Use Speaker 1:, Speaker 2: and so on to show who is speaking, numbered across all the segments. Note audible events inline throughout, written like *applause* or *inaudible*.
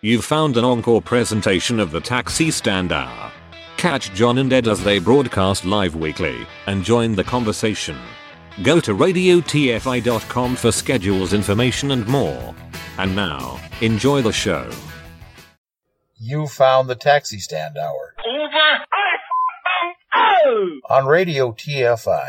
Speaker 1: You've found an encore presentation of the Taxi Stand Hour. Catch John and Ed as they broadcast live weekly and join the conversation. Go to radiotfi.com for schedules, information, and more. And now, enjoy the show.
Speaker 2: You found the Taxi Stand Hour
Speaker 3: Over.
Speaker 2: On Radio TFI.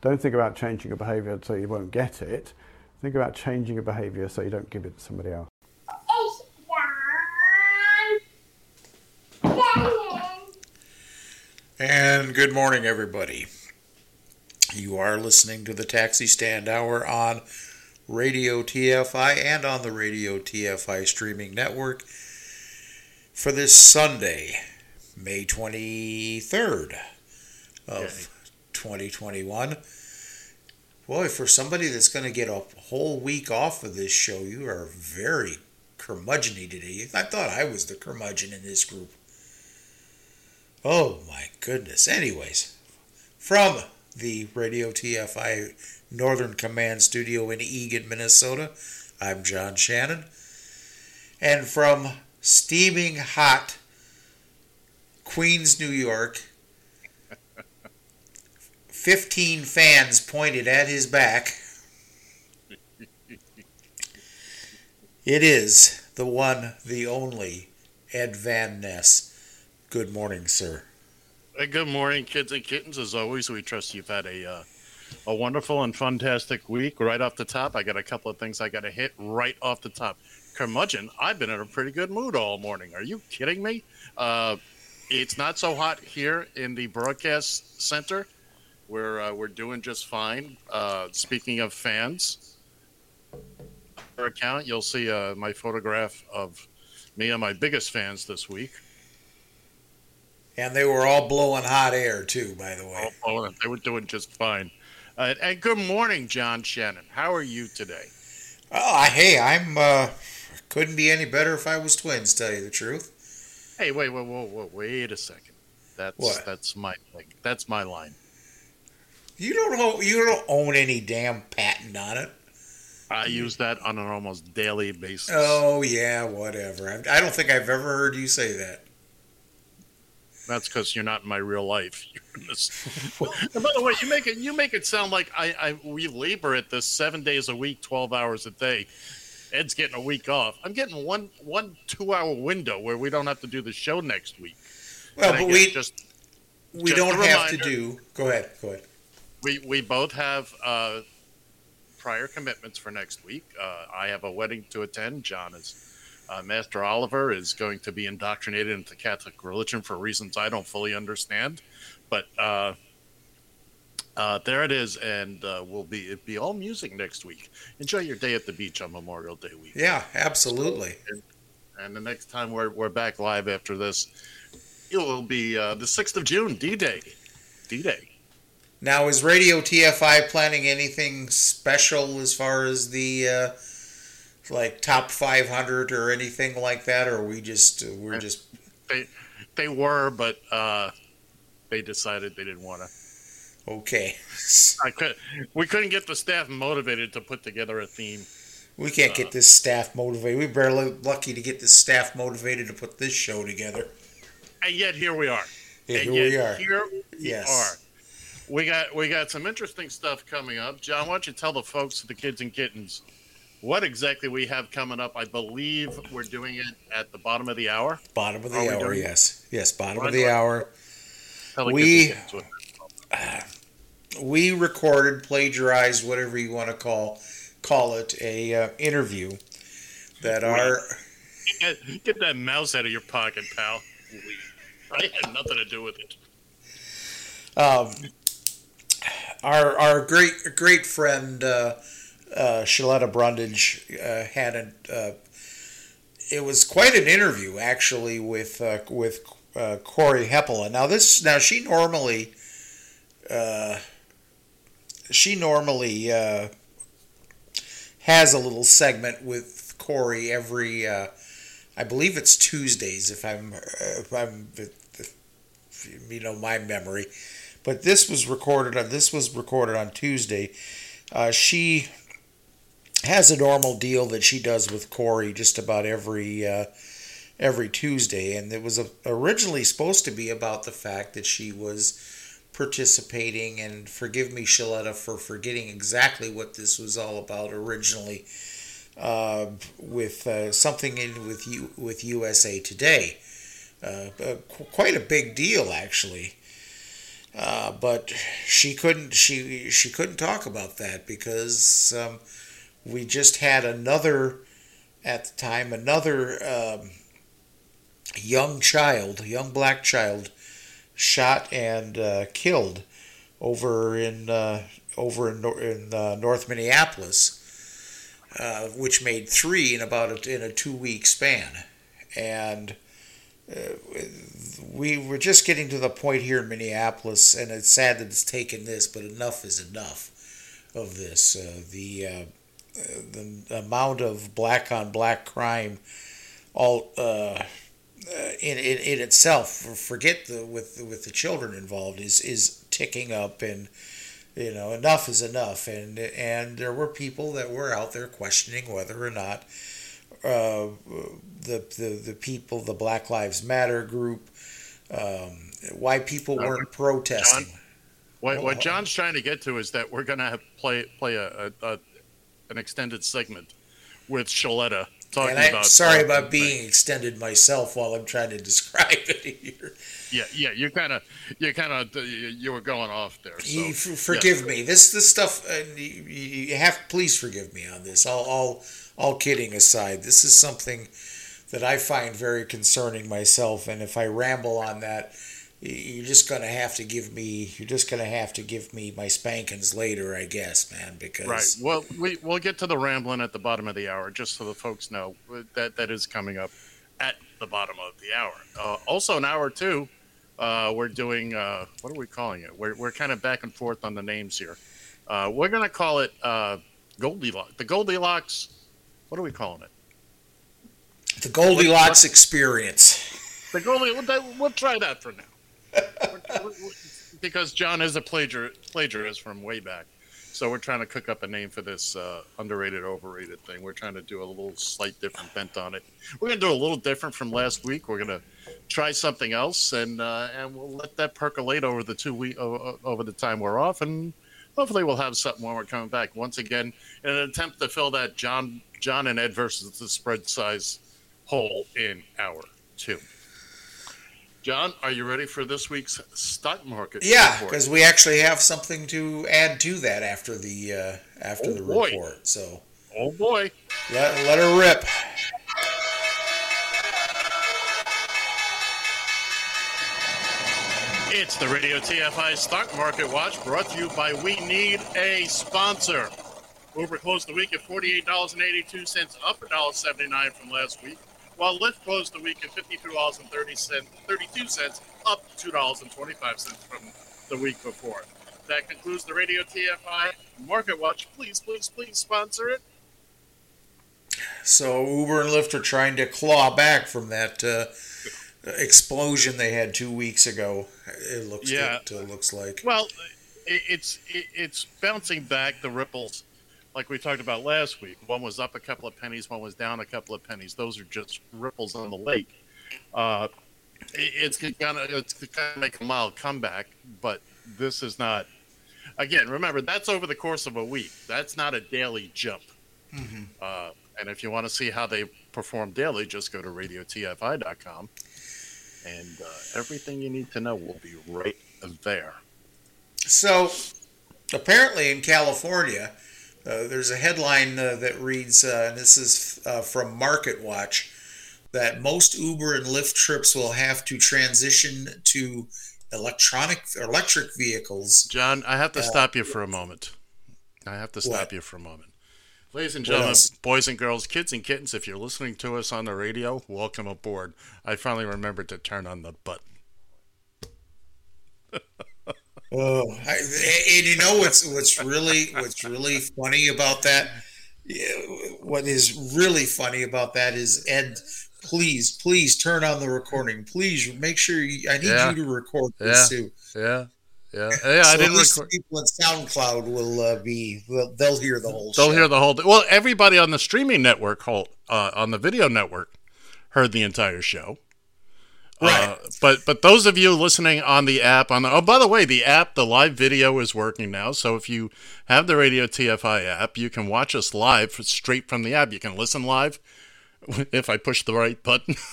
Speaker 4: Don't think about changing your behaviour so you won't get it. Think about changing your behaviour so you don't give it to somebody else.
Speaker 5: And good morning, everybody. You are listening to the Taxi Stand Hour on Radio TFI and on the Radio TFI streaming network for this Sunday, May 23rd of 2021. Boy, for somebody that's going to get a whole week off of this show, you are very curmudgeony today. I thought I was the curmudgeon in this group. Oh my goodness. Anyways, from the Radio TFI Northern Command Studio in Eagan, Minnesota, I'm John Shannon. And from steaming hot Queens, New York, 15 fans pointed at his back. It is the one, the only Ed Van Ness. Good morning, sir.
Speaker 6: Hey, good morning, kids and kittens. As always, we trust you've had a uh, a wonderful and fantastic week. Right off the top, I got a couple of things I got to hit right off the top. Curmudgeon, I've been in a pretty good mood all morning. Are you kidding me? Uh, it's not so hot here in the broadcast center. We're uh, we're doing just fine. Uh, speaking of fans, our account you'll see uh, my photograph of me and my biggest fans this week.
Speaker 5: And they were all blowing hot air, too, by the way.
Speaker 6: Oh, they were doing just fine. Uh, and good morning, John Shannon. How are you today?
Speaker 5: Oh, hey, I'm, uh, couldn't be any better if I was twins, tell you the truth.
Speaker 6: Hey, wait, wait, wait, wait, wait a second. That's
Speaker 5: What?
Speaker 6: that's my thing. That's my line.
Speaker 5: You don't own, you don't own any damn patent on it.
Speaker 6: I use that on an almost daily basis.
Speaker 5: Oh, yeah, whatever. I, I don't think I've ever heard you say that.
Speaker 6: That's because you're not in my real life. *laughs* You're in this. *laughs* *laughs* and by the way, you make it you make it sound like I, I we labor at this seven days a week, twelve hours a day. Ed's getting a week off. I'm getting one one two hour window where we don't have to do the show next week.
Speaker 5: Well,
Speaker 6: And
Speaker 5: but we,
Speaker 6: just
Speaker 5: we
Speaker 6: just
Speaker 5: don't
Speaker 6: a
Speaker 5: have to do. Go ahead, go ahead.
Speaker 6: We we both have uh, prior commitments for next week. Uh, I have a wedding to attend. John is uh, Master Oliver is going to be indoctrinated into Catholic religion for reasons I don't fully understand, but uh, uh, there it is, and uh, we'll be it be all music next week. Enjoy your day at the beach on Memorial Day week.
Speaker 5: Yeah, absolutely.
Speaker 6: And the next time we're we're back live after this, it will be uh, the sixth of June, D Day. D Day.
Speaker 5: Now, is Radio TFI planning anything special as far as the uh, like top 500 or anything like that, or are we just uh, we're just
Speaker 6: They they were, but uh, they decided they didn't want to.
Speaker 5: okay?
Speaker 6: I could. We couldn't get the staff motivated to put together a theme.
Speaker 5: We can't get this staff motivated. We're barely lucky to get this staff motivated to put this show together.
Speaker 6: And yet here we are.
Speaker 5: Yeah,
Speaker 6: and
Speaker 5: here we are.
Speaker 6: Here we
Speaker 5: Yes.
Speaker 6: are. We got we got some interesting stuff coming up. John, why don't you tell the folks, the kids and kittens, what exactly we have coming up? I believe we're doing it at the bottom of the hour.
Speaker 5: Bottom of the
Speaker 6: Are
Speaker 5: hour, yes, yes, bottom
Speaker 6: Why
Speaker 5: of the hour. We-
Speaker 6: and *sighs*
Speaker 5: We recorded, plagiarized, whatever you want to call, call it a uh, interview that our
Speaker 6: Get, get that mouse out of your pocket, pal. I had nothing to do with it.
Speaker 5: um, our our great great friend uh, uh, Shaletta Brundage uh, had a. Uh, it was quite an interview actually with uh, with uh, Cory Hepola. Now this now she normally she normally has a little segment with Corey every. I believe it's Tuesdays if I'm if I'm if, you know my memory, but this was recorded on this was recorded on Tuesday. Uh, she has a normal deal that she does with Cory just about every uh, every Tuesday, and it was uh originally supposed to be about the fact that she was participating. And forgive me, Shaletta, for forgetting exactly what this was all about originally. Uh, with uh, something in with you with USA Today, uh, uh, qu- quite a big deal actually. Uh, but she couldn't she she couldn't talk about that because um, we just had another at the time another um, young child, young black child, shot and uh, killed over in uh, over in, in uh, North Minneapolis, uh, which made three in about a, in a two week span, and we were just getting to the point here in Minneapolis, and it's sad that it's taken this, but enough is enough of this. Uh, the uh, the amount of black on black crime, all uh, in, in in itself, forget the with with the children involved is is ticking up, and you know enough is enough, and and there were people that were out there questioning whether or not uh, the, the the people, the Black Lives Matter group, um, why people weren't protesting.
Speaker 6: What, what John's trying to get to is that we're going to play play a, a, a an extended segment with Shaletta talking
Speaker 5: And I'm
Speaker 6: about.
Speaker 5: sorry about being extended myself while I'm trying to describe *laughs* it here.
Speaker 6: Yeah, yeah. You kind of, you kind of, you were going off there. So,
Speaker 5: You forgive me. This this stuff. Uh, you, you have please forgive me on this. All all all kidding aside, this is something that I find very concerning myself. And if I ramble on that, you're just gonna have to give me. You're just gonna have to give me my spankings later, I guess, man. Because
Speaker 6: Right. Well, we we'll get to the rambling at the bottom of the hour, just so the folks know that that is coming up at the bottom of the hour. Uh, also, in hour two, uh, we're doing uh, what are we calling it? We're we're kind of back and forth on the names here. Uh, we're gonna call it uh, Goldilocks. The Goldilocks. What are we calling it?
Speaker 5: The Goldilocks experience.
Speaker 6: The Goldilocks. We'll, try that for now. *laughs* because John is a plagiar, plagiarist from way back. So we're trying to cook up a name for this uh, underrated, overrated thing. We're trying to do a little slight different bent on it. We're going to do a little different from last week. We're going to try something else, and uh, and we'll let that percolate over the two week over, over the time we're off, and hopefully we'll have something when we're coming back. Once again, in an attempt to fill that John John and Ed versus the spread size hole in hour two. John, are you ready for this week's stock market?
Speaker 5: Yeah, because we actually have something to add to that after the uh, after
Speaker 6: Oh,
Speaker 5: the
Speaker 6: boy.
Speaker 5: report. So
Speaker 6: oh boy.
Speaker 5: let let her rip.
Speaker 6: It's the Radio TFI Stock Market Watch brought to you by We Need a Sponsor. Uber closed the week at $48.82, up $1.79 from last week, while Lyft closed the week at $52.32, up $2.25 from the week before. That concludes the Radio TFI Market Watch. Please, please, please sponsor it.
Speaker 5: So Uber and Lyft are trying to claw back from that uh, explosion they had two weeks ago. It looks
Speaker 6: Yeah.
Speaker 5: it uh, looks like.
Speaker 6: Well, it's it, it's bouncing back the ripples, like we talked about last week. One was up a couple of pennies, one was down a couple of pennies. Those are just ripples on the lake. Uh, it's gonna it's gonna make a mild comeback, but this is not. Again, remember that's over the course of a week. That's not a daily jump. Uh, and if you want to see how they perform daily, just go to radiotfi.com, and uh, everything you need to know will be right there.
Speaker 5: So apparently in California, Uh, there's a headline uh, that reads, uh, and this is uh, from Market Watch, that most Uber and Lyft trips will have to transition to electronic electric vehicles.
Speaker 6: John, I have to stop you for a moment. I have to stop
Speaker 5: What?
Speaker 6: you for a moment. Ladies and gentlemen, boys and girls, kids and kittens, if you're listening to us on the radio, welcome aboard. I finally remembered to turn on the button. *laughs*
Speaker 5: Oh, I, and you know what's what's really what's really funny about that? What is really funny about that is Ed. Please, please turn on the recording. Please make sure you, I need
Speaker 6: Yeah.
Speaker 5: you to record this
Speaker 6: Yeah.
Speaker 5: too.
Speaker 6: Yeah, yeah, yeah. I didn't record.
Speaker 5: people in SoundCloud will uh, be well, they'll hear the whole.
Speaker 6: They'll
Speaker 5: show.
Speaker 6: hear the whole. Well, everybody on the streaming network, whole, uh, on the video network, heard the entire show.
Speaker 5: Right.
Speaker 6: Uh, but but those of you listening on the app on the oh by the way the app the live video is working now. So if you have the Radio TFI app you can watch us live straight from the app. You can listen live *laughs* if I push the right button. *laughs*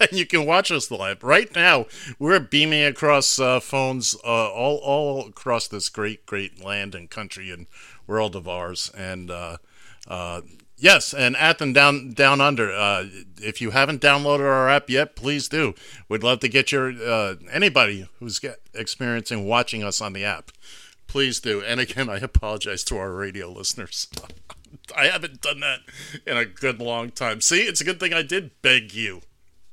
Speaker 6: And you can watch us live. Right now we're beaming across uh, phones uh, all all across this great great land and country and world of ours. And uh, uh, Yes, and Athen down down under. Uh, if you haven't downloaded our app yet, please do. We'd love to get your uh, anybody who's get, experiencing watching us on the app. Please do. And again, I apologize to our radio listeners. *laughs* I haven't done that in a good long time. See, it's a good thing I did beg you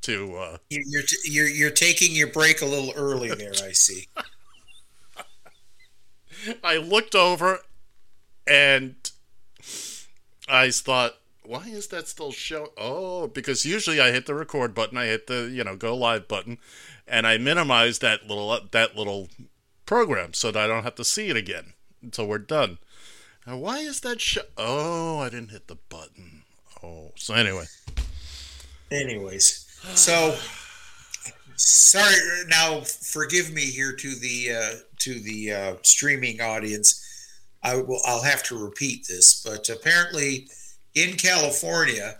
Speaker 6: to. Uh,
Speaker 5: You're t- you're you're taking your break a little early *laughs* there. I see.
Speaker 6: I looked over and I thought, why is that still showing? Oh, because usually I hit the record button, I hit the you know go live button, and I minimize that little that little program so that I don't have to see it again until we're done. Now, why is that show? Oh, I didn't hit the button. Oh, so anyway,
Speaker 5: Anyways, so sorry. Now, forgive me here to the uh, to the uh, streaming audience. I will. I'll have to repeat this, but apparently, in California,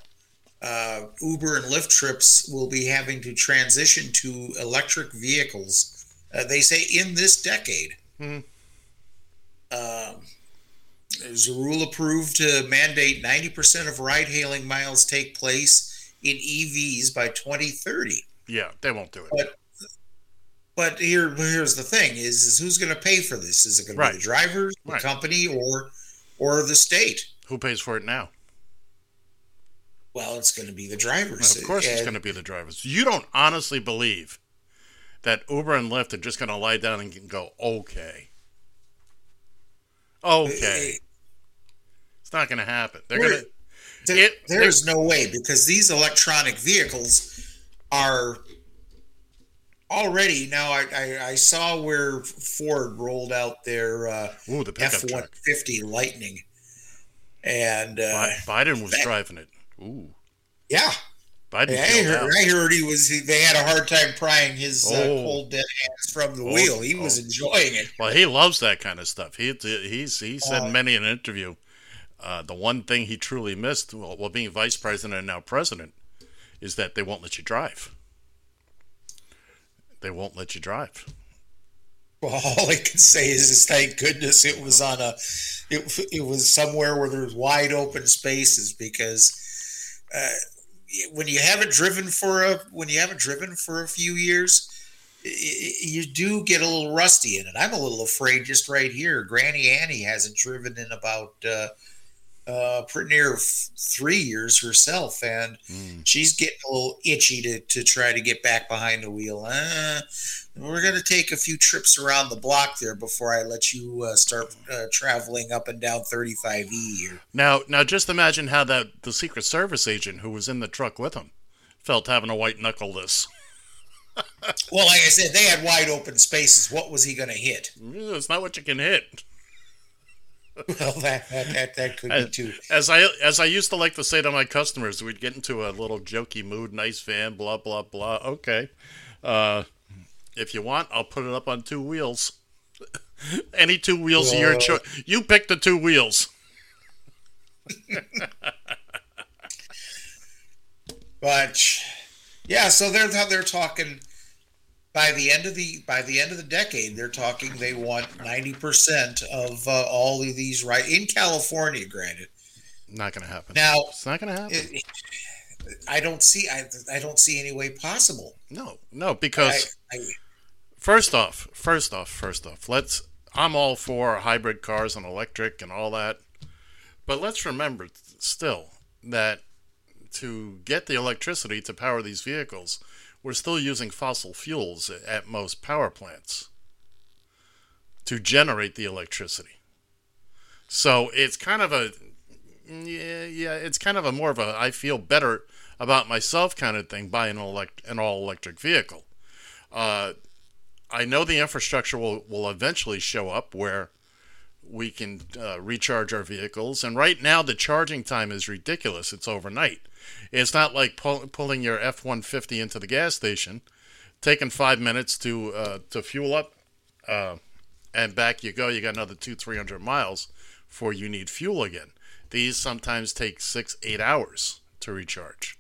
Speaker 5: uh, Uber and Lyft trips will be having to transition to electric vehicles. Uh, they say in this decade.
Speaker 6: Hmm.
Speaker 5: Um, there's a rule approved to mandate 90% of ride hailing miles take place in EVs by 2030.
Speaker 6: yeah, they won't do it.
Speaker 5: But here, here's the thing: is, is who's going to pay for this? Is it going to be the drivers, the
Speaker 6: Right.
Speaker 5: company, or or the state?
Speaker 6: Who pays for it now?
Speaker 5: Well, it's going to be the drivers.
Speaker 6: Of course, it's going to be the drivers. You don't honestly believe that Uber and Lyft are just going to lie down and go, okay. Okay. It's not going to happen. They're going to.
Speaker 5: There-
Speaker 6: It-
Speaker 5: there's no way because these electronic vehicles are already now. I, I, I saw where Ford rolled out their uh,
Speaker 6: Ooh, the
Speaker 5: F one fifty Lightning, and uh,
Speaker 6: Bi- Biden was
Speaker 5: that-
Speaker 6: driving it. Ooh.
Speaker 5: yeah,
Speaker 6: Biden
Speaker 5: I heard. I heard he was. he- They had a hard time prying his uh,
Speaker 6: Oh.
Speaker 5: cold dead hands from the
Speaker 6: Oh,
Speaker 5: wheel. He was
Speaker 6: oh.
Speaker 5: enjoying it.
Speaker 6: Well, he loves that kind of stuff. He he's he said
Speaker 5: Uh,
Speaker 6: in many an interview, uh, the one thing he truly missed, while, while being vice president and now president, is that they won't let you drive. They won't let you drive.
Speaker 5: Well, *laughs* all I can say is, is thank goodness it was on a, it, it was somewhere where there's wide open spaces because uh, when you haven't driven for a when you haven't driven for a few years, you do get a little rusty in it. I'm a little afraid just right here. Granny Annie hasn't driven in about uh, uh, pretty near f- three years herself, and
Speaker 6: Mm.
Speaker 5: she's getting a little itchy to, to try to get back behind the wheel. Uh, we're going to take a few trips around the block there before I let you uh, start uh, traveling up and down 35E here.
Speaker 6: Now, now, just imagine how that the Secret Service agent who was in the truck with him felt having a white knuckle this.
Speaker 5: Well, like I said, they had wide open spaces. What was he going to hit?
Speaker 6: It's not what you can hit. *laughs*
Speaker 5: Well, that that, that, that could be too.
Speaker 6: as I as I used to like to say to my customers, we'd get into a little jokey mood, nice van, blah blah blah. Okay, uh, if you want, I'll put it up on two wheels. *laughs* Any two wheels of your choice. You pick the two wheels. *laughs*
Speaker 5: But yeah, so they're they're talking by the end of the by the end of the decade, they're talking they want ninety percent of uh, all of these right in California. Granted,
Speaker 6: Not going to happen.
Speaker 5: now
Speaker 6: it's not going to happen.
Speaker 5: it, I don't see I, I don't see any way possible.
Speaker 6: no, no, because
Speaker 5: I, I,
Speaker 6: First off, first off, first off, let's. I'm all for hybrid cars and electric and all that, but let's remember still that to get the electricity to power these vehicles, we're still using fossil fuels at most power plants to generate the electricity. So it's kind of a yeah, yeah, it's kind of a more of a I feel better about myself kind of thing buying an elect an all electric vehicle. Uh, I know the infrastructure will, will eventually show up where we can uh, recharge our vehicles. And right now, the charging time is ridiculous. It's overnight. It's not like pull, pulling your F 150 into the gas station, taking five minutes to, uh, to fuel up, uh, and back you go. You got another two, 300 miles before you need fuel again. These sometimes take six, eight hours to recharge.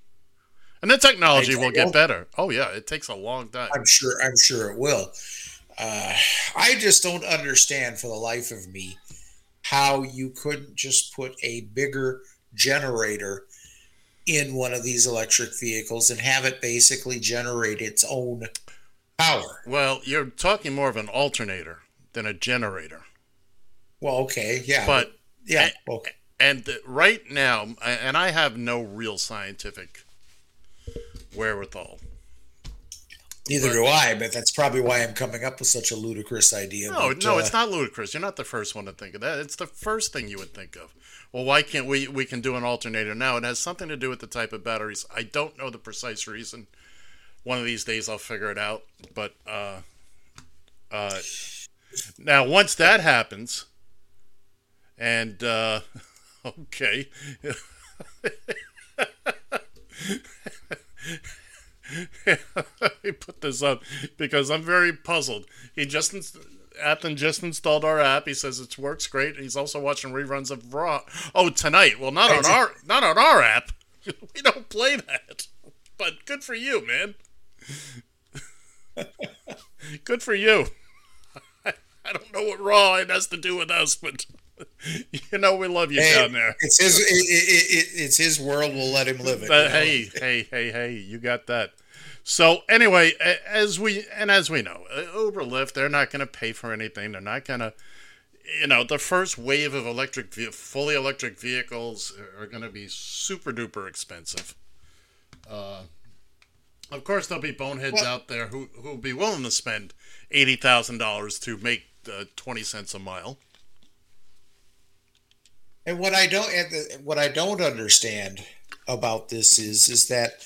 Speaker 6: And the technology will get better. Oh, yeah, it takes a long time.
Speaker 5: I'm sure I'm sure it will. Uh, I just don't understand for the life of me how you couldn't just put a bigger generator in one of these electric vehicles and have it basically generate its own power.
Speaker 6: Well, you're talking more of an alternator than a generator.
Speaker 5: Well, okay, yeah,
Speaker 6: But
Speaker 5: yeah, okay.
Speaker 6: and right now, and I have no real scientific wherewithal.
Speaker 5: Neither do I, but that's probably why I'm coming up with such a ludicrous idea.
Speaker 6: No,
Speaker 5: but,
Speaker 6: no,
Speaker 5: uh,
Speaker 6: it's not ludicrous. You're not the first one to think of that. It's the first thing you would think of. Well, why can't we? We can do an alternator now. It has something to do with the type of batteries. I don't know the precise reason. One of these days, I'll figure it out. But uh, uh, now, once that happens, and uh, *laughs* okay. *laughs* he put this up because I'm very puzzled. He just Athen just installed our app. He says it works great. He's also watching reruns of Raw. Oh, tonight. Well, not on our not on our app. *laughs* We don't play that. But good for you, man. *laughs* good for you. I, *laughs* I don't know what Raw it has to do with us, but you know we love you
Speaker 5: hey,
Speaker 6: down there.
Speaker 5: It's his. It, it, it, it's his world. We'll let him live it.
Speaker 6: Uh,
Speaker 5: know?
Speaker 6: hey, hey, hey, hey, you got that. So anyway, as we and as we know, uh, Uber, Lyft, they're not going to pay for anything. They're not going to, you know, the first wave of electric, fully electric vehicles are going to be super duper expensive. Uh, of course, there'll be boneheads out there who who'll be willing to spend eighty thousand dollars to make uh, twenty cents a mile.
Speaker 5: And what I don't and what I don't understand about this is is that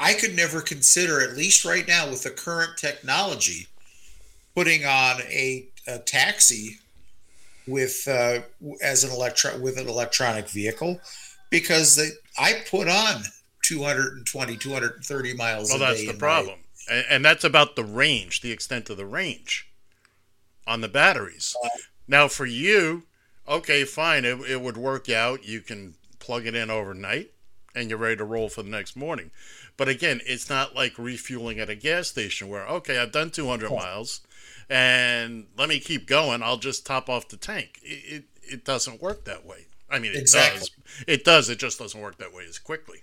Speaker 5: I could never consider, at least right now with the current technology, putting on a, a taxi with uh, as an electro with an electronic vehicle because they, I put on 220 230 miles
Speaker 6: Well,
Speaker 5: a
Speaker 6: that's
Speaker 5: day
Speaker 6: the problem, and, and that's about the range, the extent of the range on the batteries. now, for you, okay, fine, it, it would work out. You can plug it in overnight, and you're ready to roll for the next morning. But again, it's not like refueling at a gas station where okay, I've done 200 miles, and let me keep going. I'll just top off the tank. It it, it doesn't work that way. I mean, it
Speaker 5: Exactly.
Speaker 6: does. It does. It just doesn't work that way as quickly.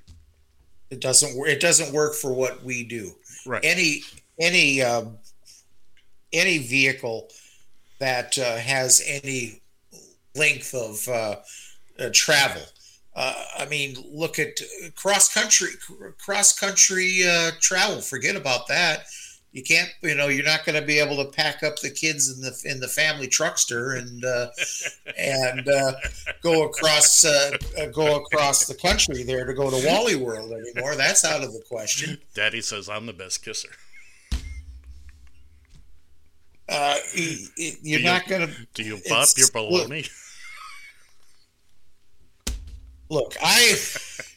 Speaker 5: It doesn't. It doesn't work for what we do.
Speaker 6: Right.
Speaker 5: Any any um, any vehicle that uh, has any length of uh, uh, travel. Uh, I mean, look at cross country cross country uh, travel. Forget about that. You can't. You know, you're not going to be able to pack up the kids in the in the family truckster and uh, and uh, go across uh, uh, go across the country there to go to Wally World anymore. That's out of the question.
Speaker 6: Daddy says I'm the best kisser.
Speaker 5: Uh, you're
Speaker 6: Do you-
Speaker 5: not going to
Speaker 6: Do you pop
Speaker 5: It's-
Speaker 6: your baloney?
Speaker 5: look. I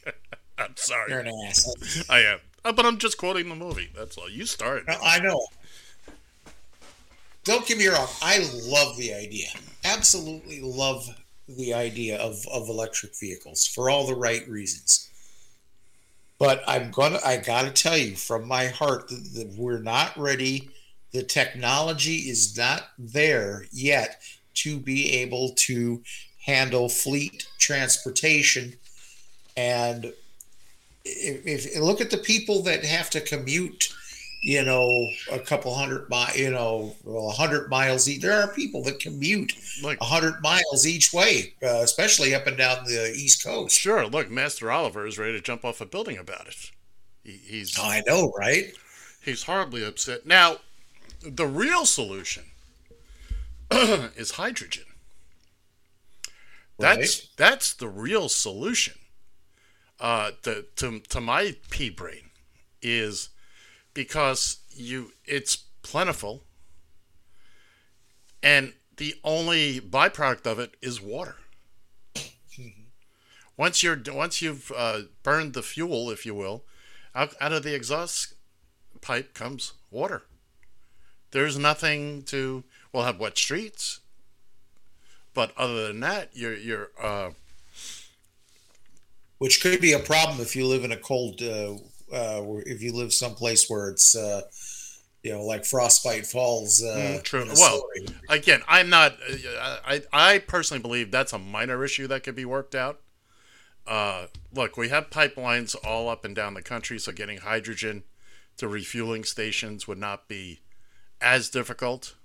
Speaker 5: *laughs*
Speaker 6: I'm sorry.
Speaker 5: you're an ass.
Speaker 6: I am. Uh, but I'm just quoting the movie. That's all. You started. it.
Speaker 5: I know. Don't get me wrong. I love the idea. Absolutely love the idea of, of electric vehicles for all the right reasons. But I'm gonna I gotta tell you from my heart that, that we're not ready. The technology is not there yet to be able to handle fleet transportation. And if, if look at the people that have to commute, you know, a couple hundred mi- you know, well, a hundred miles. E- there are people that commute
Speaker 6: Like
Speaker 5: a hundred miles each way, uh, especially up and down the East Coast.
Speaker 6: sure, look, Master Oliver is ready to jump off a building about it. He, he's
Speaker 5: Oh, I know, right?
Speaker 6: he's horribly upset. Now, the real solution *clears throat* is hydrogen. That's that's the real solution. Uh, to, to to my pea brain is because you it's plentiful, and the only byproduct of it is water. Once you're once you've uh, burned the fuel, if you will, out, out of the exhaust pipe comes water. There's nothing to. We'll have wet streets, but other than that, you're you're uh,
Speaker 5: which could be a problem if you live in a cold uh, uh, if you live someplace where it's uh, you know like frostbite falls uh,
Speaker 6: Mm, true. Well, again, I'm not. uh, I I personally believe that's a minor issue that could be worked out. Uh, look, we have pipelines all up and down the country, so getting hydrogen to refueling stations would not be as difficult.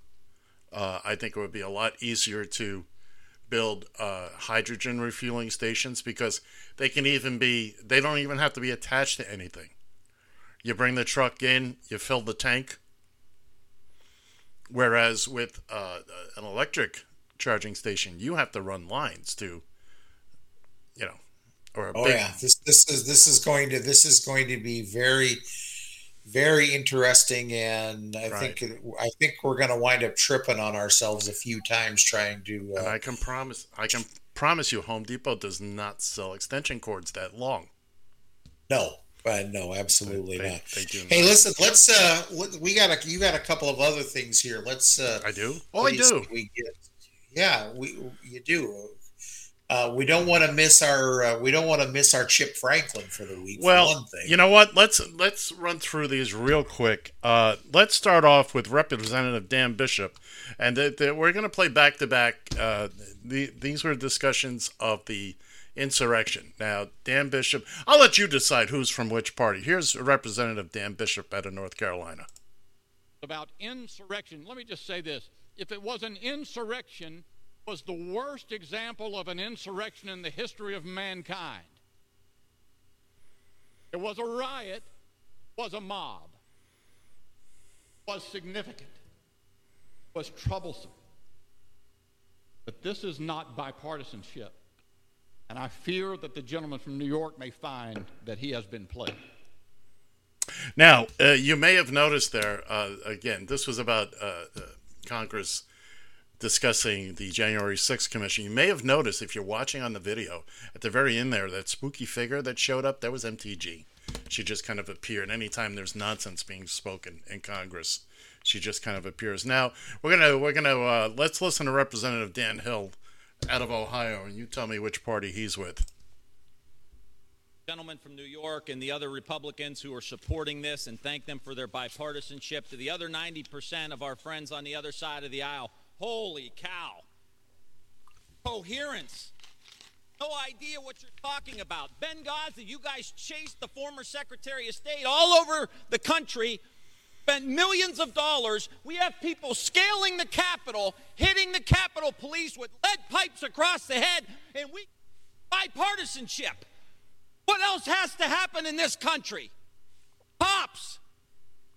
Speaker 6: Uh, I think it would be a lot easier to build uh, hydrogen refueling stations because they can even be. They don't even have to be attached to anything. You bring the truck in, you fill the tank, Whereas with uh, an electric charging station, you have to run lines to, you know, or a
Speaker 5: Oh
Speaker 6: big,
Speaker 5: yeah, this this is this is going to this is going to be very very interesting, and I
Speaker 6: Right.
Speaker 5: think I think we're going to wind up tripping on ourselves a few times trying to.
Speaker 6: and
Speaker 5: Uh,
Speaker 6: I can promise, I can promise you, Home Depot does not sell extension cords that long.
Speaker 5: no, uh, no, absolutely
Speaker 6: They-
Speaker 5: not.
Speaker 6: they do
Speaker 5: Hey,
Speaker 6: not.
Speaker 5: listen, let's. Uh, we got a you got a couple of other things here. Let's. Uh,
Speaker 6: I do. Oh, I do.
Speaker 5: We get, yeah, we you do. Uh, we don't want to miss our uh, we don't want to miss our Chip Franklin for the week.
Speaker 6: Well,
Speaker 5: one thing.
Speaker 6: you know what? Let's let's run through these real quick. Uh, let's start off with Representative Dan Bishop, and th- th- we're going to play back to back. These were discussions of the insurrection. Now, Dan Bishop, I'll let you decide who's from which party. Here's Representative Dan Bishop out of North Carolina.
Speaker 7: about insurrection. Let me just say this. If it was an insurrection, it was the worst example of an insurrection in the history of mankind. It was a riot, was a mob, was significant, was troublesome. But this is not bipartisanship. And I fear that the gentleman from New York may find that he has been played.
Speaker 6: Now, uh, you may have noticed there, uh, again, this was about uh, uh, Congress discussing the January 6th commission. You may have noticed, if you're watching on the video, at the very end there, that spooky figure that showed up, that was MTG. She just kind of appeared. Anytime there's nonsense being spoken in Congress, she just kind of appears. Now, we're gonna we're gonna uh, let's listen to Representative Dan Hill out of Ohio, and you tell me which party he's with.
Speaker 8: gentleman from New York and the other Republicans who are supporting this and thank them for their bipartisanship. To the other 90% of our friends on the other side of the aisle, holy cow. Coherence. No idea what you're talking about. Benghazi, you guys chased the former Secretary of State all over the country, spent millions of dollars. We have people scaling the Capitol, hitting the Capitol Police with lead pipes across the head, and we bipartisanship. What else has to happen in this country? Cops.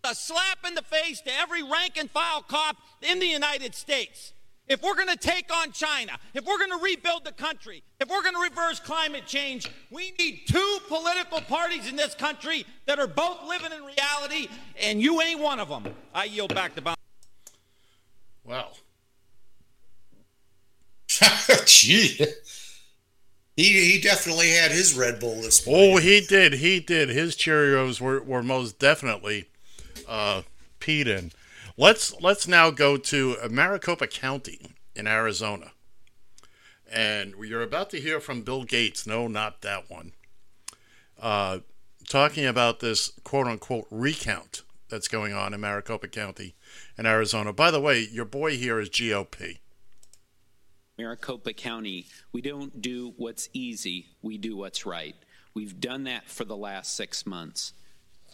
Speaker 8: A slap in the face to every rank and file cop in the United States. If we're going to take on China, if we're going to rebuild the country, if we're going to reverse climate change, we need two political parties in this country that are both living in reality, and you ain't one of them. I yield back the bounce.
Speaker 6: Well, *laughs*
Speaker 5: Gee. He, he definitely had his Red Bull this morning.
Speaker 6: Oh, he did. He did. His Cheerios were, were most definitely uh, in. Let's let's now go to Maricopa County in Arizona, and you're about to hear from Bill Gates. No, not that one. Uh, talking about this quote unquote recount that's going on in Maricopa County in Arizona. By the way, your boy here is GOP.
Speaker 9: Maricopa County, we don't do what's easy, we do what's right. We've done that for the last six months.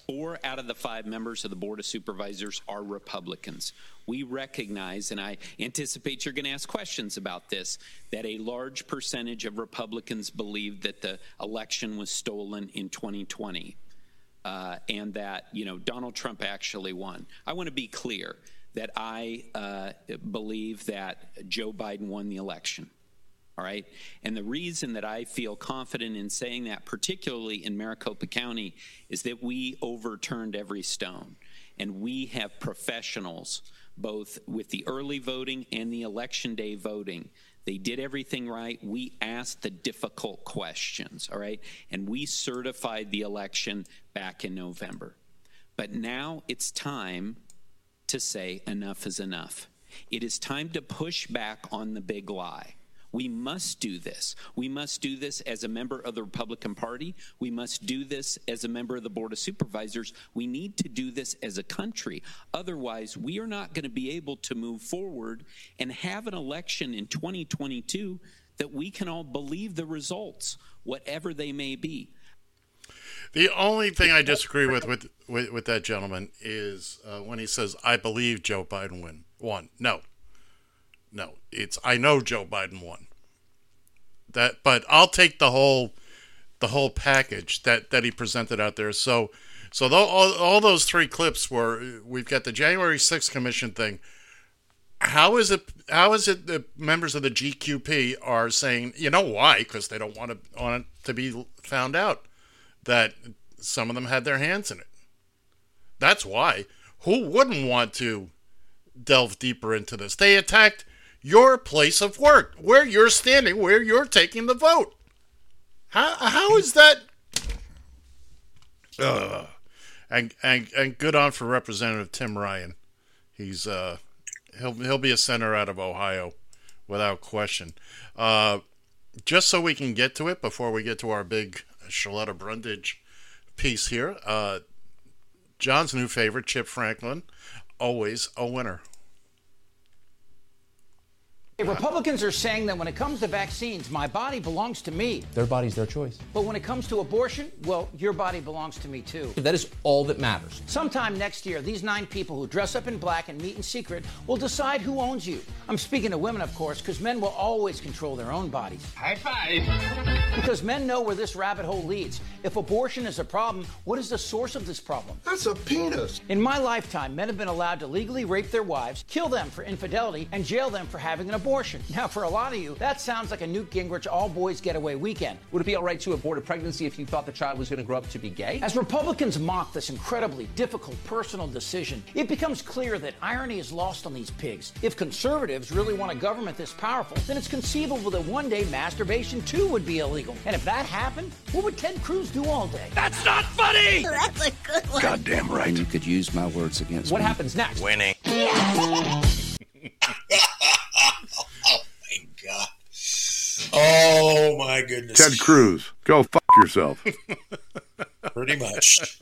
Speaker 9: Four out of the five members of the Board of Supervisors are Republicans. We recognize, and I anticipate you're going to ask questions about this, that a large percentage of Republicans believe that the election was stolen in 2020 uh, and that, you know, Donald Trump actually won. I want to be clear that I uh, believe that Joe Biden won the election. All right. And the reason that I feel confident in saying that, particularly in Maricopa County, is that we overturned every stone. And we have professionals, both with the early voting and the election day voting. They did everything right. We asked the difficult questions. All right. And we certified the election back in November. But now it's time to say enough is enough. It is time to push back on the big lie. We must do this. We must do this as a member of the Republican Party. We must do this as a member of the Board of Supervisors. We need to do this as a country. Otherwise, we are not going to be able to move forward and have an election in 2022 that we can all believe the results, whatever they may be.
Speaker 6: The only thing I disagree with with, with, with that gentleman is uh, when he says, I believe Joe Biden win, won. No. No. It's I know Joe Biden won. That but I'll take the whole the whole package that, that he presented out there. So so th- all, all those three clips were we've got the January 6th commission thing. How is it how is it that members of the GQP are saying, you know why? Because they don't want to want it to be found out that some of them had their hands in it. That's why. Who wouldn't want to delve deeper into this? They attacked your place of work, where you're standing, where you're taking the vote. How how is that? Uh, and and and good on for Representative Tim Ryan. He's uh he'll he'll be a senator out of Ohio, without question. Uh, just so we can get to it before we get to our big Shaletta Brundage piece here. Uh, John's new favorite, Chip Franklin, always a winner.
Speaker 10: Republicans are saying that when it comes to vaccines, my body belongs to me.
Speaker 11: Their body's their choice.
Speaker 10: But when it comes to abortion, well, your body belongs to me too.
Speaker 11: That is all that matters.
Speaker 10: Sometime next year, these nine people who dress up in black and meet in secret will decide who owns you. I'm speaking to women, of course, because men will always control their own bodies.
Speaker 3: High five.
Speaker 10: Because men know where this rabbit hole leads. If abortion is a problem, what is the source of this problem?
Speaker 12: That's a penis.
Speaker 10: In my lifetime, men have been allowed to legally rape their wives, kill them for infidelity, and jail them for having an abortion. Now, for a lot of you, that sounds like a Newt Gingrich all boys getaway weekend.
Speaker 11: Would it be all right to abort a pregnancy if you thought the child was going to grow up to be gay?
Speaker 10: As Republicans mock this incredibly difficult personal decision, it becomes clear that irony is lost on these pigs. If conservatives really want a government this powerful, then it's conceivable that one day masturbation too would be illegal. And if that happened, what would Ted Cruz do all day?
Speaker 3: That's not funny. *laughs*
Speaker 13: That's a good one.
Speaker 14: Goddamn right.
Speaker 5: You could use my words against you.
Speaker 11: What
Speaker 5: me.
Speaker 11: happens next?
Speaker 14: Winning. *laughs*
Speaker 15: Oh my god. Oh my goodness.
Speaker 12: Ted Cruz, go fuck yourself. *laughs*
Speaker 15: Pretty much.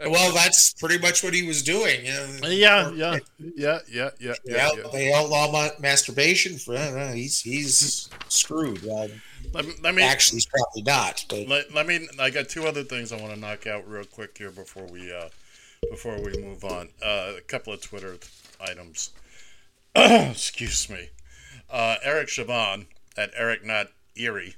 Speaker 15: well, that's pretty much what he was doing. You know,
Speaker 6: Yeah, yeah, yeah, yeah, yeah,
Speaker 15: They,
Speaker 6: yeah.
Speaker 15: out,
Speaker 6: yeah.
Speaker 15: they outlaw ma- masturbation for I he's he's screwed. Well,
Speaker 6: Let, me- let me
Speaker 15: actually, he's probably not. But
Speaker 6: let, let me. I got two other things I want to knock out real quick here before we uh, before we move on. Uh, a couple of Twitter items. *clears throat* Excuse me. Uh, Eric Shaban at Eric Not Erie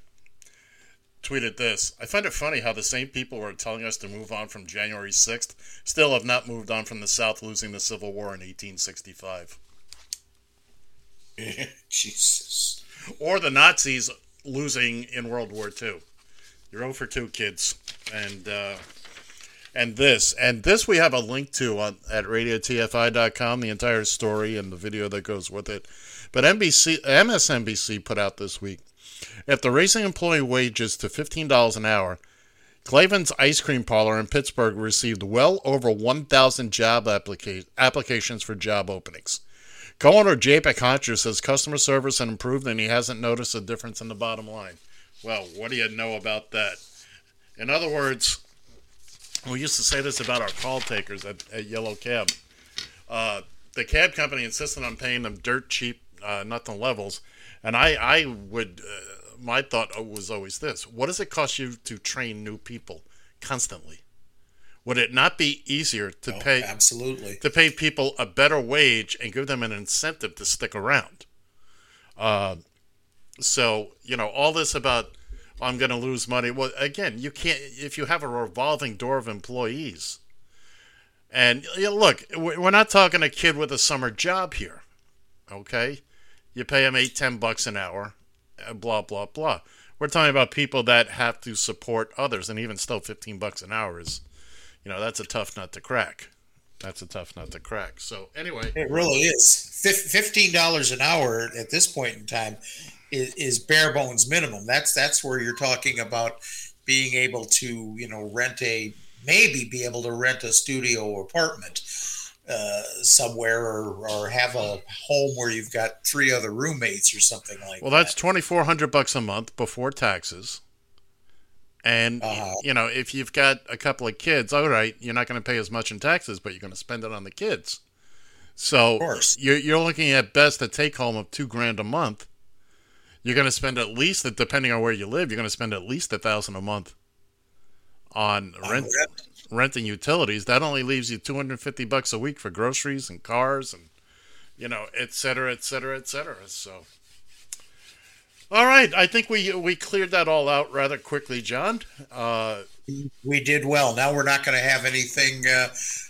Speaker 6: tweeted this. I find it funny how the same people who are telling us to move on from January 6th still have not moved on from the South losing the Civil War in 1865. *laughs*
Speaker 15: Jesus.
Speaker 6: Or the Nazis losing in World War II. You're 0 for 2, kids. And uh, and this and this we have a link to on at radiotfi.com the entire story and the video that goes with it but NBC MSNBC put out this week after raising employee wages to $15 an hour Klavon's ice cream parlor in Pittsburgh received well over 1,000 job applica- applications for job openings. Co-owner Jay Contra says customer service had improved and he hasn't noticed a difference in the bottom line. Well, what do you know about that? In other words, we used to say this about our call takers at, at Yellow Cab. Uh, the cab company insisted on paying them dirt cheap, uh, nothing levels, and I, I would, uh, my thought was always this: What does it cost you to train new people constantly? Would it not be easier to
Speaker 5: Oh,
Speaker 6: pay
Speaker 5: absolutely.
Speaker 6: to pay people a better wage and give them an incentive to stick around? Uh, so you know all this about I'm going to lose money. Well, again, you can't if you have a revolving door of employees. And you know, look, we- we're not talking a kid with a summer job here. Okay, you pay him eight, ten bucks an hour, uh, blah blah blah. We're talking about people that have to support others, and even still, fifteen bucks an hour is, you know, that's a tough nut to crack. That's a tough nut to crack. So anyway,
Speaker 5: It really is. Fifteen dollars an hour at this point in time is, is bare bones minimum. That's that's where you're talking about being able to, you know, rent a maybe be able to rent a studio apartment uh, somewhere or, or have a home where you've got three other roommates or something like
Speaker 6: Well,
Speaker 5: that.
Speaker 6: that's twenty four hundred bucks a month before taxes. And
Speaker 5: Uh-huh.
Speaker 6: you know, if you've got a couple of kids, all right, you're not going to pay as much in taxes, but you're going to spend it on the kids. So you're you're looking at best a take home of two grand a month. You're going to spend at least, depending on where you live, you're going to spend at least a thousand a month on rent, renting utilities. That only leaves you 250 bucks a week for groceries and cars and you know, et cetera, et cetera, et cetera. So. All right, I think we we cleared that all out rather quickly, John. Uh,
Speaker 5: we did well. Now we're not going to have anything. Uh,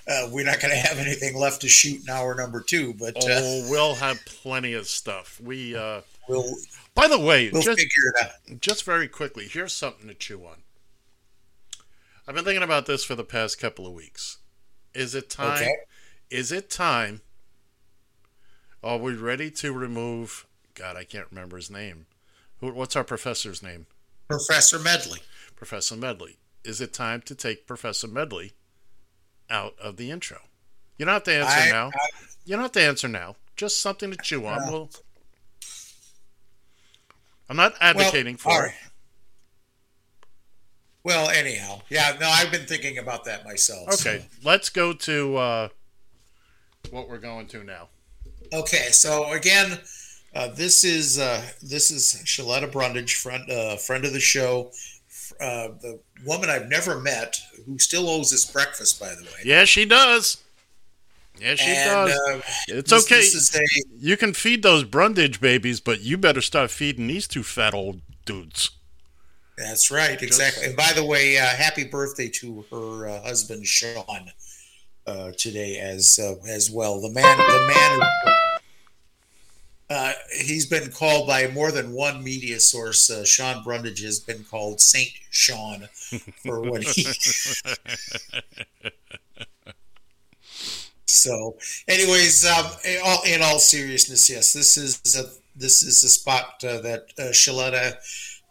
Speaker 5: uh, we're not going to have anything left to shoot in hour number two. But uh,
Speaker 6: oh, we'll have plenty of stuff. We uh,
Speaker 5: we'll.
Speaker 6: By the way,
Speaker 5: we'll
Speaker 6: just,
Speaker 5: figure it out.
Speaker 6: Just very quickly, here's something to chew on. I've been thinking about this for the past couple of weeks. Is it time?
Speaker 5: Okay.
Speaker 6: Is it time? Are we ready to remove? God, I can't remember his name. Who, what's our professor's name?
Speaker 5: Professor Medley.
Speaker 6: Professor Medley. Is it time to take Professor Medley out of the intro? You don't have to answer
Speaker 5: I-
Speaker 6: now.
Speaker 5: I-
Speaker 6: you don't have to answer now. Just something to chew on.
Speaker 5: Uh,
Speaker 6: We'll, I'm not advocating
Speaker 5: all
Speaker 6: for
Speaker 5: right. Well, anyhow, yeah. No, I've been thinking about that myself.
Speaker 6: it. Okay, let's go to uh, what we're going to now.
Speaker 5: Okay, so again, uh, this is uh, this is Shaletta Brundage, friend uh, friend of the show, uh, the woman I've never met who still owes us breakfast, by the way.
Speaker 6: Yeah, she does. Yeah, she
Speaker 5: And,
Speaker 6: does.
Speaker 5: uh,
Speaker 6: it's
Speaker 5: this-
Speaker 6: okay.
Speaker 5: this a-
Speaker 6: you can feed those Brundage babies, but you better start feeding these two fat old dudes.
Speaker 5: That's right, exactly. And by the way, uh, happy birthday to her uh, husband Sean uh, today as uh, as well. The man, the man. Uh, he's been called by more than one media source. Uh, Sean Brundage has been called Saint Sean for what he. *laughs* *laughs* so, anyways, um, in, all, in all seriousness, yes, this is a, this is a spot uh, that uh, Shaletta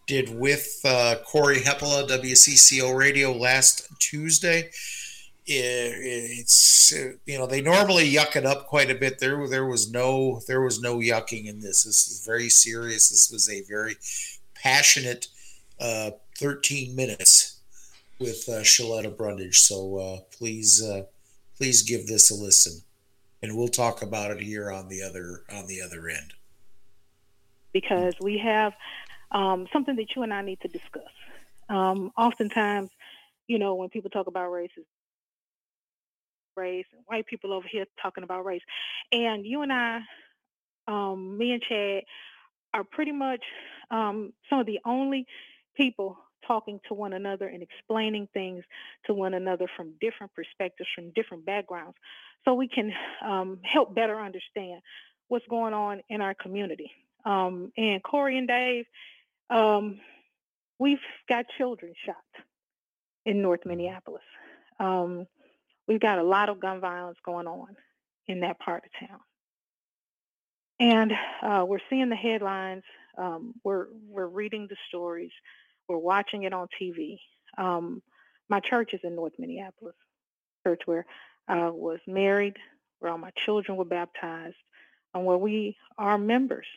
Speaker 5: did with uh, Cory Hepola, WCCO Radio, last Tuesday. I- It's you know they normally yuck it up quite a bit. There there was no there was no yucking in this. This is very serious. This was a very passionate uh, 13 minutes with uh, Shaletta Brundage. So uh, please uh, please give this a listen, and we'll talk about it here on the other on the other end.
Speaker 13: because we have um, something that you and I need to discuss. Um, oftentimes, you know, when people talk about race, race, and white people over here talking about race, and you and I, um, me and Chad, are pretty much um, some of the only people talking to one another and explaining things to one another from different perspectives, from different backgrounds, so we can um, help better understand what's going on in our community. Um, and Cory and Dave, um, we've got children shot in North Minneapolis. Um, we've got a lot of gun violence going on in that part of town. And uh, we're seeing the headlines. Um, we're we're reading the stories. We're watching it on TV. Um, my church is in North Minneapolis, church where I was married, where all my children were baptized, and where we are members.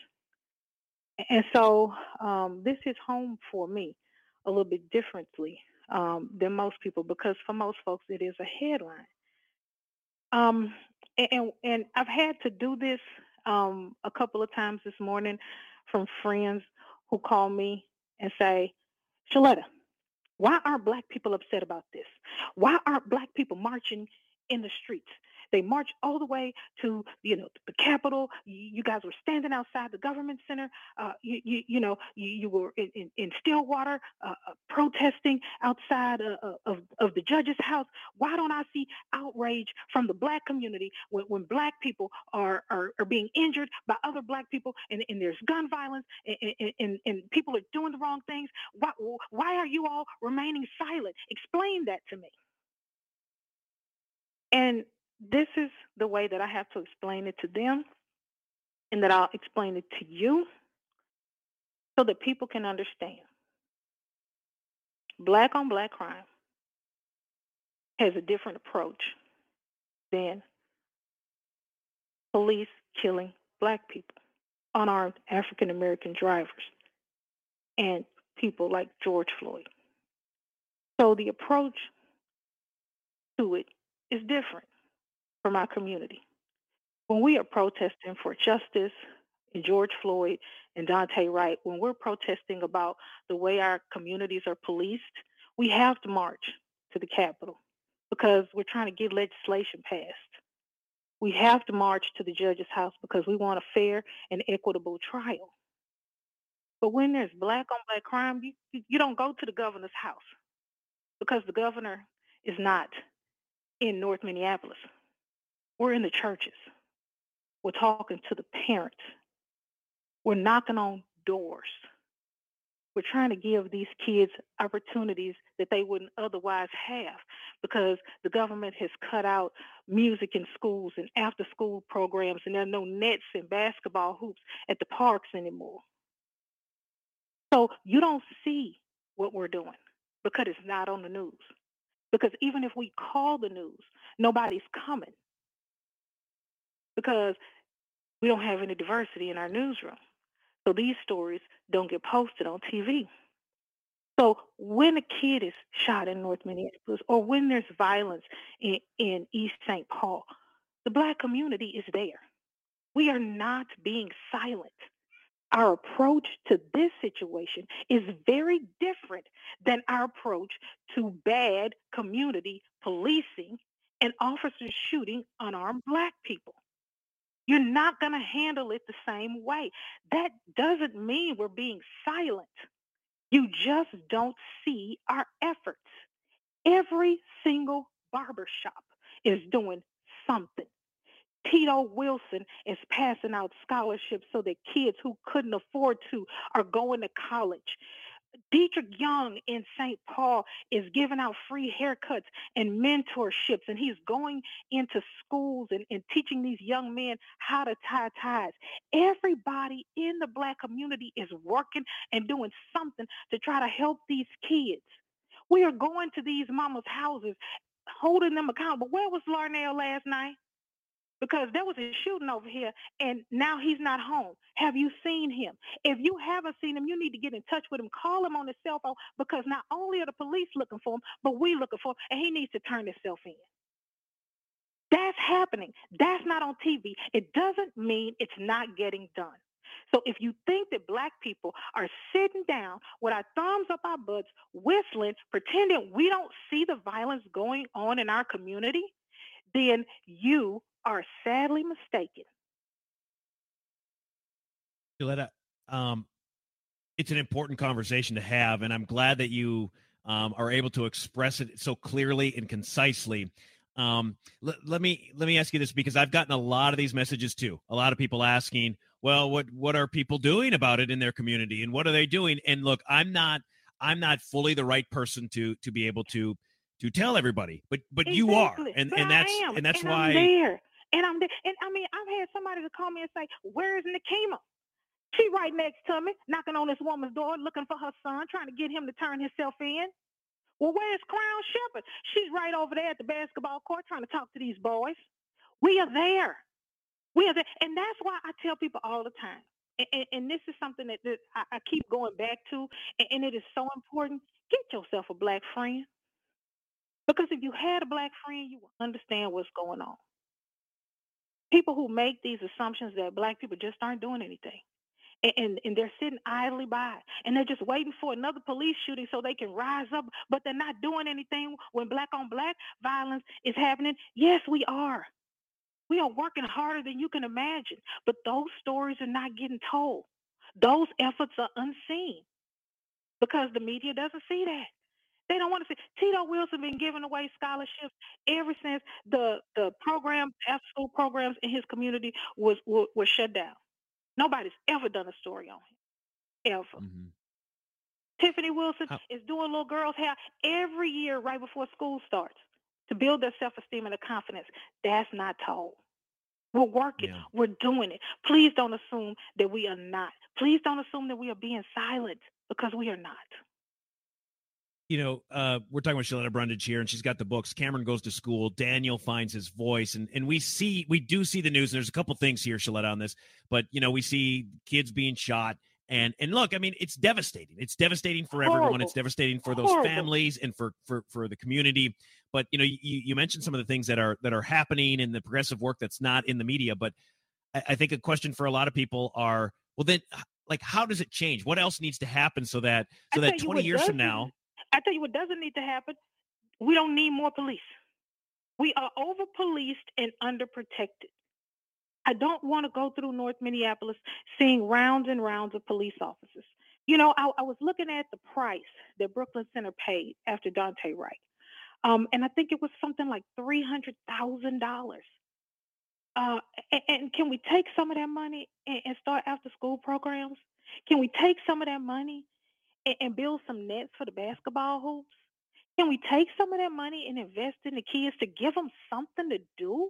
Speaker 13: And so um, this is home for me a little bit differently um, than most people because for most folks it is a headline. Um, and and I've had to do this um, a couple of times this morning from friends who call me and say, Shaletta, why aren't black people upset about this? Why aren't black people marching in the streets? They marched all the way to, you know, the Capitol. You, guys were standing outside the government center. Uh, you, you, you know, you, you were in, in, in Stillwater uh, uh, protesting outside uh, uh, of, of the judge's house. Why don't I see outrage from the black community when, when black people are, are, are being injured by other black people and, and there's gun violence and, and, and people are doing the wrong things? Why, why are you all remaining silent? Explain that to me. And this is the way that I have to explain it to them and that I'll explain it to you so that people can understand. Black on black crime has a different approach than police killing black people, unarmed African American drivers, and people like George Floyd. So the approach to it is different from our community. When we are protesting for justice and George Floyd and Daunte Wright, when we're protesting about the way our communities are policed, we have to march to the Capitol because we're trying to get legislation passed. We have to march to the judge's house because we want a fair and equitable trial. But when there's black on black crime, you, you don't go to the governor's house because the governor is not in North Minneapolis. We're in the churches. We're talking to the parents. We're knocking on doors. We're trying to give these kids opportunities that they wouldn't otherwise have because the government has cut out music in schools and after school programs and there are no nets and basketball hoops at the parks anymore. So you don't see what we're doing because it's not on the news. Because even if we call the news, nobody's coming because we don't have any diversity in our newsroom. So these stories don't get posted on TV. So when a kid is shot in North Minneapolis or when there's violence in, in East St. Paul, the black community is there. We are not being silent. Our approach to this situation is very different than our approach to bad community policing and officers shooting unarmed black people. You're not going to handle it the same way. That doesn't mean we're being silent. You just don't see our efforts. Every single barbershop is doing something. Tito Wilson is passing out scholarships so that kids who couldn't afford to are going to college. Dietrich Young in St. Paul is giving out free haircuts and mentorships, and he's going into schools and, and teaching these young men how to tie ties. Everybody in the black community is working and doing something to try to help these kids. We are going to these mamas' houses, holding them accountable. Where was Larnell last night? Because there was a shooting over here and now he's not home. Have you seen him? If you haven't seen him, you need to get in touch with him. Call him on his cell phone because not only are the police looking for him, but we looking for him and he needs to turn himself in. That's happening. That's not on TV. It doesn't mean it's not getting done. So if you think that black people are sitting down with our thumbs up our butts, whistling, pretending we don't see the violence going on in our community, then you are sadly mistaken.
Speaker 14: Shaletta, um, it's an important conversation to have, and I'm glad that you um, are able to express it so clearly and concisely. Um, let, let me let me ask you this because I've gotten a lot of these messages too. A lot of people asking, "Well, what what are people doing about it in their community, and what are they doing?" And look, I'm not I'm not fully the right person to to be able to to tell everybody, but but
Speaker 13: exactly.
Speaker 14: you are, and
Speaker 13: but
Speaker 14: and that's and that's
Speaker 13: and
Speaker 14: why.
Speaker 13: And I'm there. And I mean, I've had somebody to call me and say, "Where is Nikema?" She right next to me, knocking on this woman's door, looking for her son, trying to get him to turn himself in. Well, where's Crown Shepherd? She's right over there at the basketball court trying to talk to these boys. We are there. We are there. And that's why I tell people all the time And, and this is something that, that I, I keep going back to, and, and it is so important. Get yourself a black friend. Because if you had a black friend, you will understand what's going on. People who make these assumptions that black people just aren't doing anything. And, and, and they're sitting idly by and they're just waiting for another police shooting so they can rise up, but they're not doing anything when black on black violence is happening. Yes, we are. We are working harder than you can imagine, but those stories are not getting told. Those efforts are unseen because the media doesn't see that. They don't want to see. Tito Wilson been giving away scholarships ever since the the programs, after school programs in his community was were, were shut down. Nobody's ever done a story on him, ever.
Speaker 14: Mm-hmm.
Speaker 13: Tiffany Wilson is doing little girls' hair every year right before school starts to build their self-esteem and their confidence. That's not told. We're working.
Speaker 14: Yeah.
Speaker 13: We're doing it. Please don't assume that we are not. Please don't assume that we are being silent because we are not.
Speaker 14: You know, uh, we're talking about Shaletta Brundage here, and she's got the books. Cameron goes to school. Daniel finds his voice, and and we see we do see the news. And there's a couple things here, Shaletta, on this, but you know, we see kids being shot, and and look, I mean, it's devastating. It's devastating for everyone.
Speaker 13: Horrible.
Speaker 14: It's devastating for those
Speaker 13: Horrible.
Speaker 14: families and for for for the community. But you know, you you mentioned some of the things that are that are happening in the progressive work that's not in the media, but I, I think a question for a lot of people are, well, then. Like, how does it change? What else needs to happen so that so that 20 years from now,
Speaker 13: I tell you what doesn't need to happen. We don't need more police. We are over policed and underprotected. I don't want to go through North Minneapolis seeing rounds and rounds of police officers. You know, I, I was looking at the price that Brooklyn Center paid after Daunte Wright. Um, and I think it was something like three hundred thousand dollars. Uh, and, and can we take some of that money and, and start after school programs? Can we take some of that money and, and build some nets for the basketball hoops? Can we take some of that money and invest in the kids to give them something to do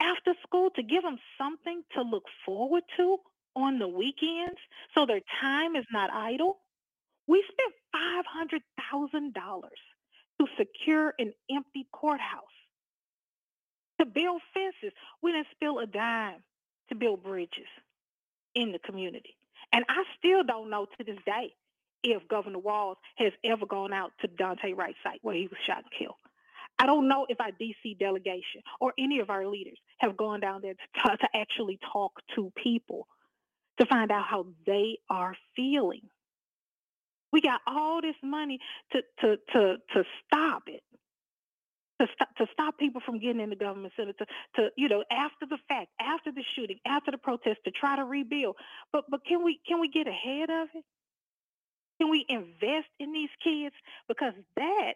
Speaker 13: after school, to give them something to look forward to on the weekends so their time is not idle? We spent $500,000 to secure an empty courthouse, to build fences. We didn't spill a dime to build bridges in the community. And I still don't know to this day if Governor Walz has ever gone out to Daunte Wright site where he was shot and killed. I don't know if our DC delegation or any of our leaders have gone down there to, to actually talk to people to find out how they are feeling. We got all this money to to to to stop it. To stop, to stop people from getting in the government center, to, to you know, after the fact, after the shooting, after the protest, to try to rebuild. But but can we can we get ahead of it? Can we invest in these kids? Because that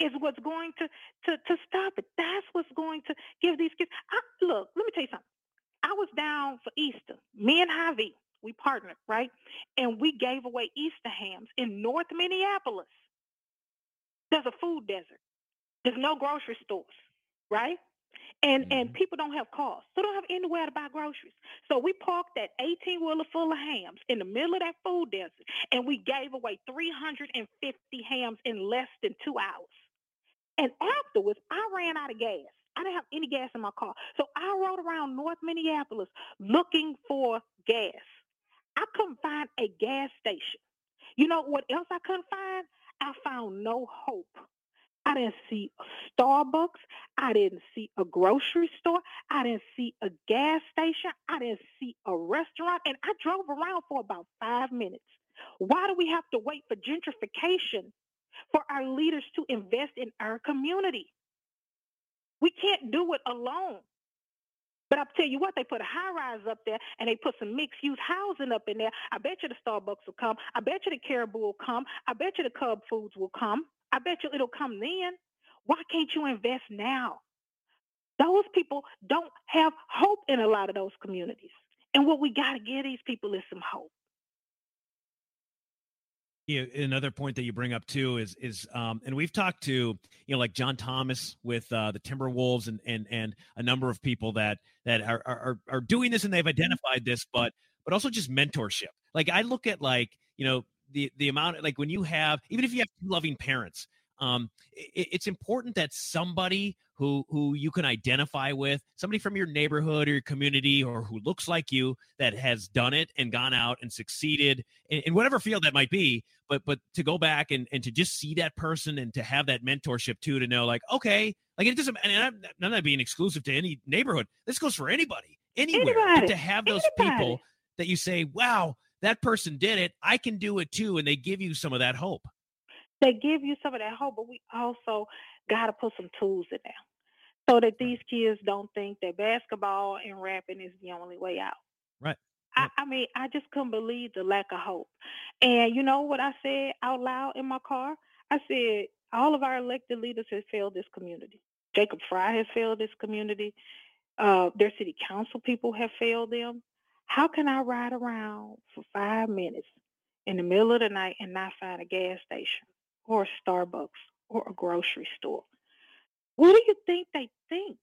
Speaker 13: is what's going to to to stop it. That's what's going to give these kids. I, look, let me tell you something. I was down for Easter. Me and Javi, we partnered, right? And we gave away Easter hams in North Minneapolis. There's a food desert. There's no grocery stores, right? And and mm-hmm. people don't have cars, so they don't have anywhere to buy groceries. So we parked that 18 wheeler full of hams in the middle of that food desert, and we gave away 350 hams in less than two hours. And afterwards, I ran out of gas. I didn't have any gas in my car, so I rode around North Minneapolis looking for gas. I couldn't find a gas station. You know what else I couldn't find? I found no hope. I didn't see a Starbucks. I didn't see a grocery store. I didn't see a gas station. I didn't see a restaurant. And I drove around for about five minutes. Why do we have to wait for gentrification for our leaders to invest in our community? We can't do it alone. But I'll tell you what, they put a high rise up there and they put some mixed use housing up in there. I bet you the Starbucks will come. I bet you the Caribou will come. I bet you the Cub Foods will come. I bet you it'll come then. Why can't you invest now? Those people don't have hope in a lot of those communities. And what we got to give these people is some hope.
Speaker 14: Yeah, another point that you bring up too is is um, and we've talked to you know like John Thomas with uh, the Timberwolves and and and a number of people that that are, are are doing this and they've identified this, but but also just mentorship. Like I look at like you know the the amount like when you have even if you have two loving parents, um, it, it's important that somebody who who you can identify with, somebody from your neighborhood or your community or who looks like you that has done it and gone out and succeeded in, in whatever field that might be. But but to go back and, and to just see that person and to have that mentorship too, to know like, okay, like it doesn't and I'm, I'm not being exclusive to any neighborhood. This goes for anybody, anywhere. But
Speaker 13: Anybody.
Speaker 14: to have those
Speaker 13: Anybody.
Speaker 14: people that you say, wow, that person did it, I can do it too, and they give you some of that hope.
Speaker 13: They give you some of that hope, but we also got to put some tools in there so that these kids don't think that basketball and rapping is the only way out.
Speaker 14: Right.
Speaker 13: I, I mean, I just couldn't believe the lack of hope. And you know what I said out loud in my car? I said, all of our elected leaders have failed this community. Jacob Frey has failed this community. Uh, their city council people have failed them. How can I ride around for five minutes in the middle of the night and not find a gas station or a Starbucks or a grocery store? What do you think they think?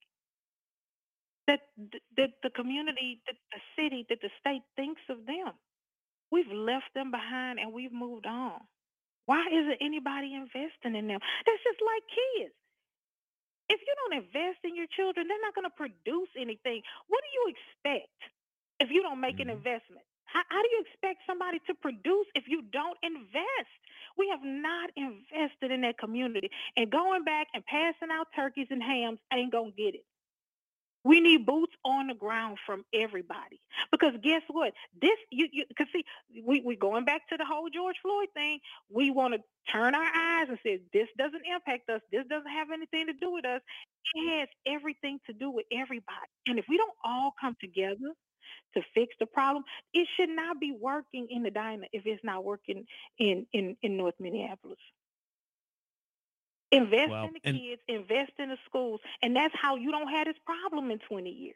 Speaker 13: That th- that the community, that the city, that the state thinks of them. We've left them behind and we've moved on. Why isn't anybody investing in them? That's just like kids. If you don't invest in your children, they're not going to produce anything. What do you expect if you don't make an mm-hmm. investment? How, how do you expect somebody to produce if you don't invest? We have not invested in that community. And going back and passing out turkeys and hams ain't going to get it. We need boots on the ground from everybody. Because guess what? This you you cause see, we we going back to the whole George Floyd thing. We want to turn our eyes and say this doesn't impact us. This doesn't have anything to do with us. It has everything to do with everybody. And if we don't all come together to fix the problem, it should not be working in the diner if it's not working in in in North Minneapolis. Invest in the
Speaker 14: and-
Speaker 13: kids, invest in the schools, and that's how you don't have this problem in 20 years.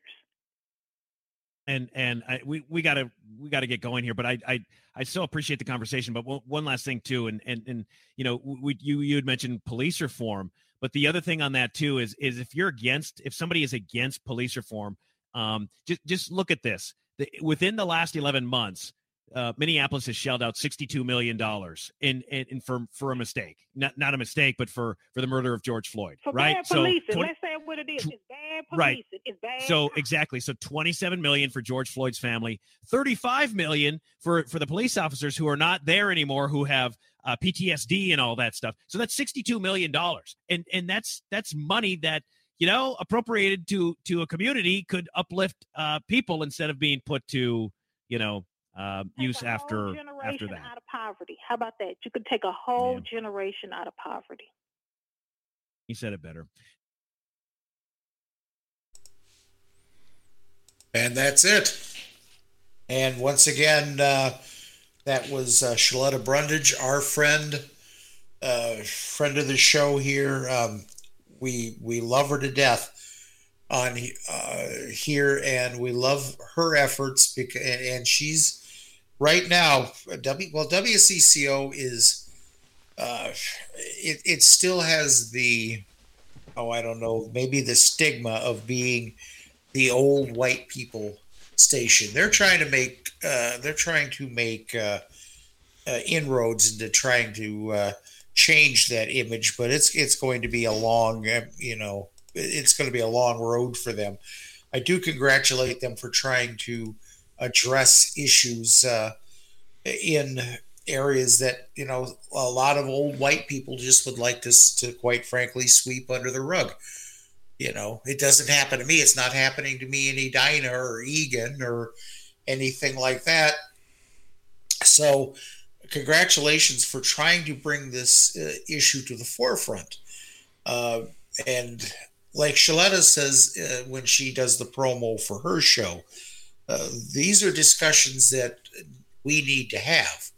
Speaker 14: and and I, we we gotta we gotta get going here but i i i still appreciate the conversation but one, one last thing too and and and you know we you you had mentioned police reform but the other thing on that too is is if you're against if somebody is against police reform um just just look at this the, within the last 11 months uh, Minneapolis has shelled out sixty-two million dollars in, in in for for a mistake, not not a mistake, but for for the murder of George Floyd,
Speaker 13: For
Speaker 14: right?
Speaker 13: bad policing,
Speaker 14: 20
Speaker 13: let's say what it is. It's bad policing.
Speaker 14: Right.
Speaker 13: It's bad.
Speaker 14: so exactly. So 27 million for George Floyd's family, 35 million for for the police officers who are not there anymore, who have uh, PTSD and all that stuff. So that's 62 million dollars, and and that's that's money that you know appropriated to to a community could uplift uh, people instead of being put to you know uh, use after after that.
Speaker 13: out of poverty. How about that? You could take a whole generation out of poverty.
Speaker 14: He said it better.
Speaker 5: And that's it. And once again, uh, that was uh, Shaletta Brundage, our friend, uh, friend of the show here. Um, we we love her to death on uh, here, and we love her efforts because and, and she's right now. W well, WCCO is uh, it it still has the oh I don't know maybe the stigma of being the old white people station. They're trying to make uh, they're trying to make uh, uh, inroads into trying to uh, change that image, but it's it's going to be a long uh, you know it's going to be a long road for them. I do congratulate them for trying to address issues uh, in areas that you know a lot of old white people just would like this to quite frankly sweep under the rug. You know it doesn't happen to me. It's not happening to me in edina or Eagan or anything like that. So congratulations for trying to bring this uh, issue to the forefront uh, and like shaletta says uh, when she does the promo for her show uh, these are discussions that we need to have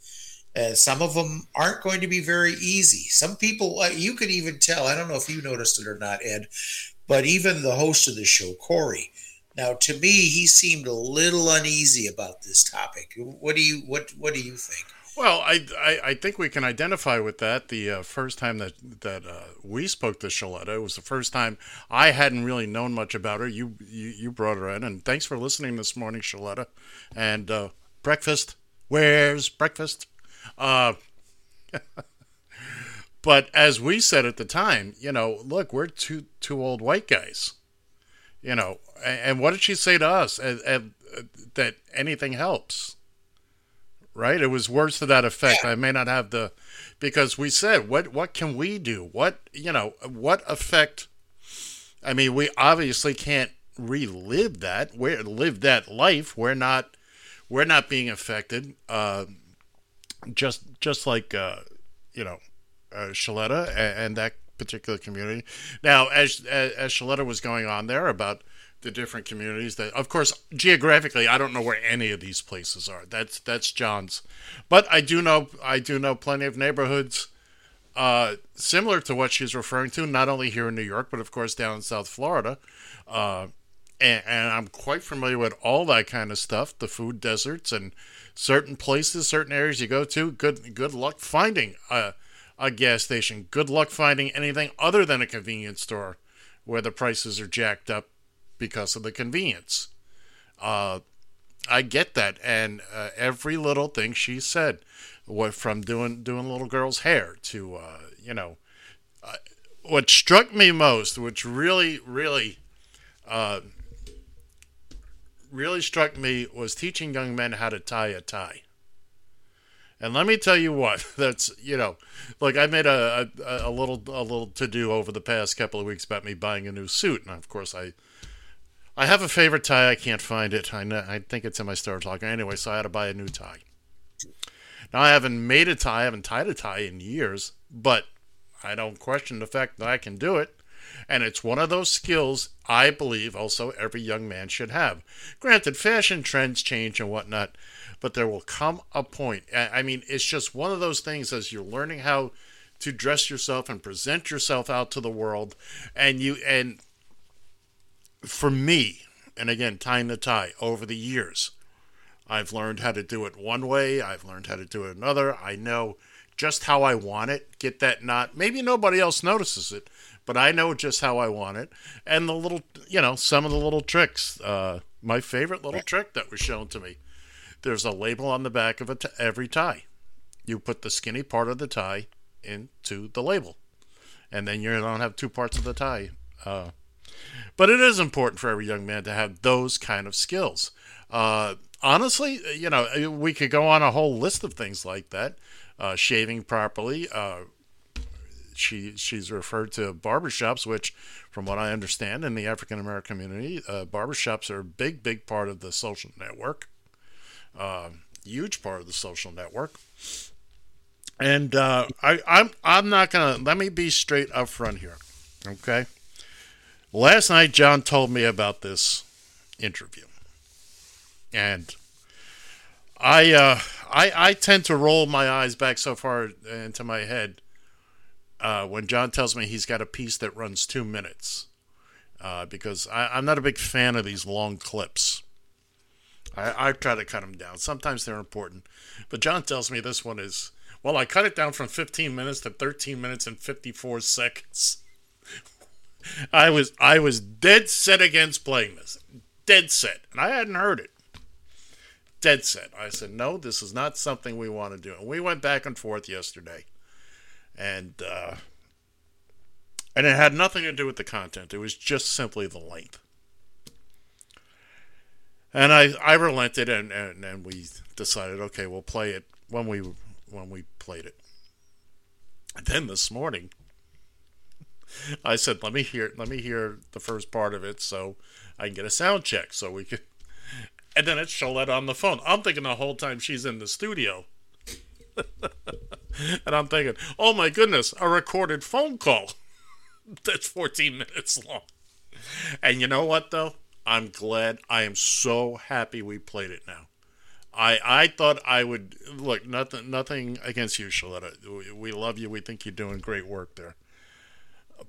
Speaker 5: uh, some of them aren't going to be very easy. Some people, uh, you could even tell, I don't know if you noticed it or not, Ed, but even the host of the show, Cory. Now, to me, he seemed a little uneasy about this topic. What do you what What do you think?
Speaker 6: Well, I, I, I think we can identify with that. The uh, first time that that uh, we spoke to Shaletta, it was the first time I hadn't really known much about her. You you, you brought her in, and thanks for listening this morning, Shaletta. And uh, breakfast, where's breakfast? Uh, *laughs* but as we said at the time, you know, look, we're two two old white guys. You know, and, and what did she say to us? And, and, that anything helps. Right? It was words to that effect. I may not have the because we said what what can we do? What you know, what effect I mean, we obviously can't relive that. We live that life. We're not we're not being affected. Uh, just just like uh, you know, uh, Shaletta and, and, that particular community. Now, as, as as Shaletta was going on there about the different communities that, of course, geographically, I don't know where any of these places are. That's that's John's, but I do know I do know plenty of neighborhoods. Uh, similar to what she's referring to, not only here in New York, but of course down in South Florida. Uh, and, and, I'm quite familiar with all that kind of stuff, the food deserts and certain places, certain areas you go to. Good good luck finding a, a gas station. Good luck finding anything other than a convenience store where the prices are jacked up because of the convenience. Uh, I get that, and uh, every little thing she said, what from doing doing little girl's hair to uh, you know, uh, what struck me most, which really really uh, really struck me was teaching young men how to tie a tie. And let me tell you what, *laughs* that's you know, like I made a, a, a little a little to do over the past couple of weeks about me buying a new suit, and of course I I have a favorite tie. I can't find it. I know, I think it's in my storage locker anyway, so I had to buy a new tie. Now I haven't made a tie, I haven't tied a tie in years, but I don't question the fact that I can do it. And it's one of those skills I believe also every young man should have. Granted, fashion trends change and whatnot, but there will come a point. I mean, it's just one of those things as you're learning how to dress yourself and present yourself out to the world, and you and for me, and again, tying the tie over the years, I've learned how to do it one way. I've learned how to do it another. I know just how I want it. Get that knot. Maybe nobody else notices it, but I know just how I want it. And the little, you know, some of the little tricks. Uh, my favorite little trick that was shown to me. There's a label on the back of every tie. You put the skinny part of the tie into the label, and then you don't have two parts of the tie. Uh, but it is important for every young man to have those kind of skills. Uh, honestly, you know, we could go on a whole list of things like that. Uh, shaving properly. Uh, she she's referred to barbershops, which, from what I understand, in the African American community, uh, barbershops are a big, big part of the social network. Uh, huge part of the social network. And uh, I, I'm I'm not gonna let me be straight up front here, okay? Last night, John told me about this interview, and I, uh, I, I tend to roll my eyes back so far into my head uh, when John tells me he's got a piece that runs two minutes, uh, because I, I'm not a big fan of these long clips. I, I try to cut them down. Sometimes they're important, but John tells me this one is well. I cut it down from 15 minutes to 13 minutes and 54 seconds. *laughs* I was I was dead set against playing this. Dead set. And I hadn't heard it. Dead set. I said, no, this is not something we want to do. And we went back and forth yesterday. And uh, and it had nothing to do with the content. It was just simply the length. And I, I relented and, and, and we decided, okay, we'll play it when we when we played it. And then this morning I said, let me hear, let me hear the first part of it so I can get a sound check so we can. *laughs* And then it's Shaletta on the phone. I'm thinking the whole time she's in the studio. *laughs* and I'm thinking, oh my goodness, a recorded phone call. *laughs* That's 14 minutes long. And you know what, though? I'm glad. I am so happy we played it now. I I thought I would look nothing nothing against you, Shaletta. We love you. We think you're doing great work there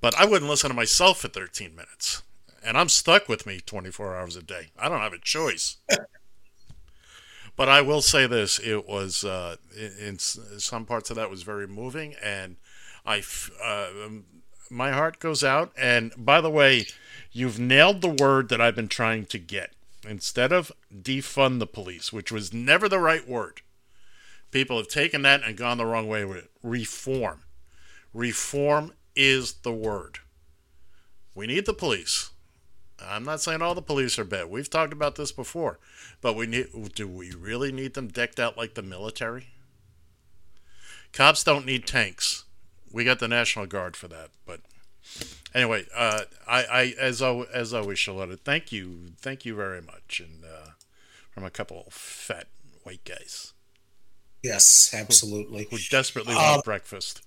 Speaker 6: but I wouldn't listen to myself for 13 minutes. And I'm stuck with me 24 hours a day. I don't have a choice. *laughs* but I will say this: it was uh, in, in, some parts of that was very moving, and I, uh, my heart goes out. And by the way, you've nailed the word that I've been trying to get. Instead of defund the police, which was never the right word, people have taken that and gone the wrong way with it. Reform Reform is the word. We need the police. I'm not saying all the police are bad. We've talked about this before, but we need. Do we really need them decked out like the military? Cops don't need tanks. We got the National Guard for that. But anyway, uh, I, I as always, as always, Shaletta, thank you, thank you very much, and uh, from a couple of fat white guys.
Speaker 5: Yes, absolutely.
Speaker 6: Who, who desperately
Speaker 5: Um,
Speaker 6: want breakfast.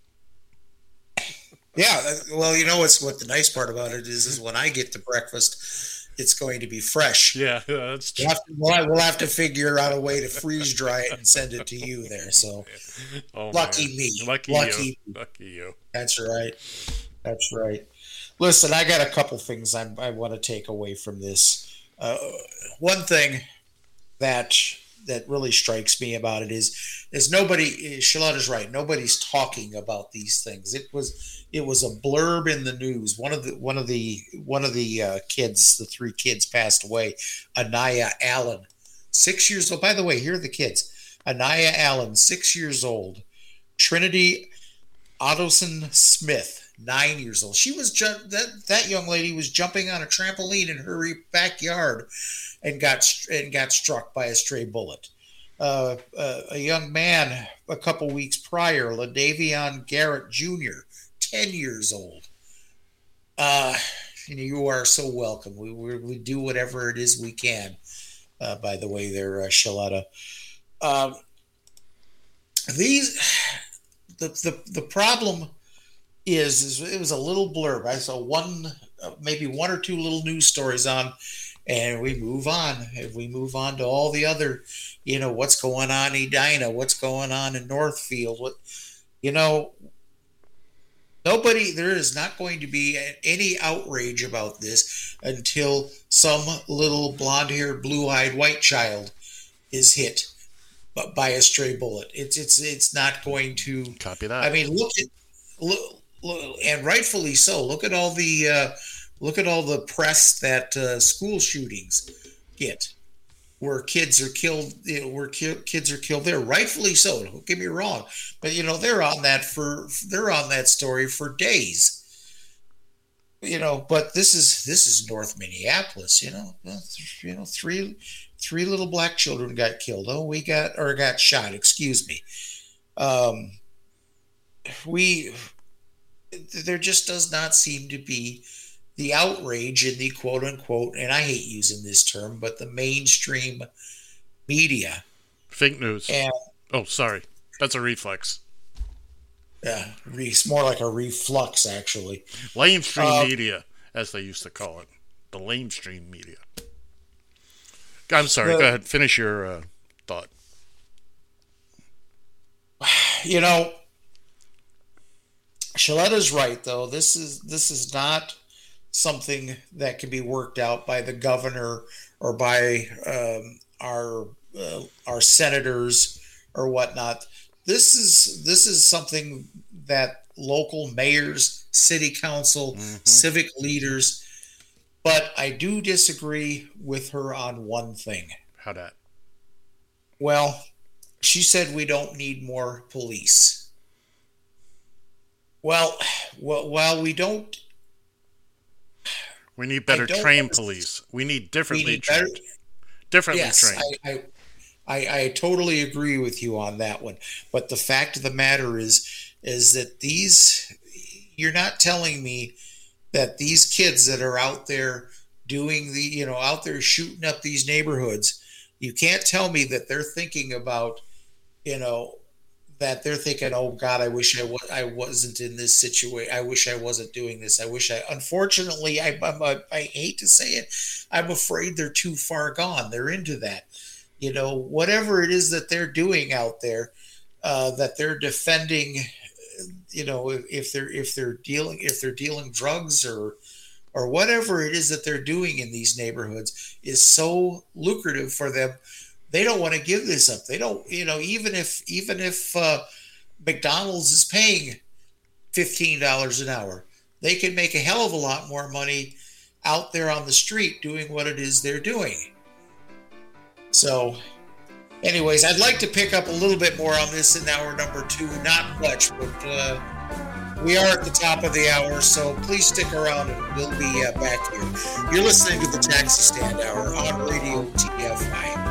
Speaker 5: Yeah, well, you know what's what the nice part about it is, is when I get to breakfast, it's going to be fresh.
Speaker 6: Yeah, that's
Speaker 5: We'll have, to, we'll, we'll have to figure out a way to freeze dry it and send it to you there. So, *laughs*
Speaker 6: Oh,
Speaker 5: lucky
Speaker 6: man.
Speaker 5: me,
Speaker 6: Lucky,
Speaker 5: lucky
Speaker 6: you. Lucky you.
Speaker 5: That's right. That's right. Listen, I got a couple things I'm, I want to take away from this. Uh, one thing that that really strikes me about it is is nobody. Charlotte's right. Nobody's talking about these things. It was it was a blurb in the news. One of the one of the one of the uh, kids, the three kids, passed away. Aniya Allen, six years old. By the way, here are the kids. Aniya Allen, six years old. Trinity Ottoson Smith, nine years old. She was ju- that that young lady was jumping on a trampoline in her backyard, and got and got struck by a stray bullet. Uh, uh, a young man a couple weeks prior, Ladavion Garrett Jr., ten years old. Uh, you know, you are so welcome. We we, we do whatever it is we can. Uh, by the way, there, uh, Shaletta. Um, these the, the the problem is, is it was a little blurb. I saw one, uh, maybe one or two little news stories on, and we move on. If we move on to all the other, you know, what's going on in Edina, what's going on in Northfield, what, you know, nobody there is not going to be any outrage about this until some little blonde-haired, blue-eyed white child is hit by a stray bullet. It's it's it's not going to
Speaker 6: copy that.
Speaker 5: I mean, look at look, look and rightfully so. Look at all the uh, look at all the press that uh, school shootings get, where kids are killed, you know, where ki- kids are killed there. Rightfully so. Don't get me wrong, but you know they're on that for they're on that story for days. You know, but this is this is North Minneapolis. You know, you know three three little black children got killed. Oh, we got or got shot. Excuse me. Um, we there just does not seem to be the outrage in the quote unquote, and I hate using this term, but the mainstream media.
Speaker 6: Fake news.
Speaker 5: And
Speaker 6: oh, sorry. That's a reflex.
Speaker 5: yeah, it's more like a reflux actually.
Speaker 6: Lamestream
Speaker 5: Uh,
Speaker 6: media, as they used to call it. The lamestream media. I'm sorry.
Speaker 5: The-
Speaker 6: Go ahead. Finish your uh, thought.
Speaker 5: you know, Shaletta's right though. This is this is not something that can be worked out by the governor or by um, our uh, our senators or whatnot. This is this is something that local mayors, city council, civic leaders. But I do disagree with her on one thing.
Speaker 6: How that?
Speaker 5: Well, she said we don't need more police. Well, *sighs* wh- while we don't,
Speaker 6: We need better trained police. We need differently
Speaker 5: need better-
Speaker 6: trained. Differently
Speaker 5: yes,
Speaker 6: trained.
Speaker 5: I, I, I, I totally agree with you on that one. But the fact of the matter is, is that these, you're not telling me that these kids that are out there doing the, you know, out there shooting up these neighborhoods, you can't tell me that they're thinking about, you know, that they're thinking, "Oh God, I wish I was I wasn't in this situation. I wish I wasn't doing this. I wish I." Unfortunately, I I'm, I, I hate to say it, I'm afraid they're too far gone. They're into that, you know, whatever it is that they're doing out there, uh, that they're defending. You know, if, if they're if they're dealing if they're dealing drugs or or whatever it is that they're doing in these neighborhoods is so lucrative for them they don't want to give this up they don't you know even if even if uh, mcdonald's is paying $15 an hour they can make a hell of a lot more money out there on the street doing what it is they're doing so anyways i'd like to pick up a little bit more on this in hour number two not much but uh, We are at the top of the hour, so please stick around and we'll be uh, back here. You're listening to the Taxi Stand Hour on Radio TFI.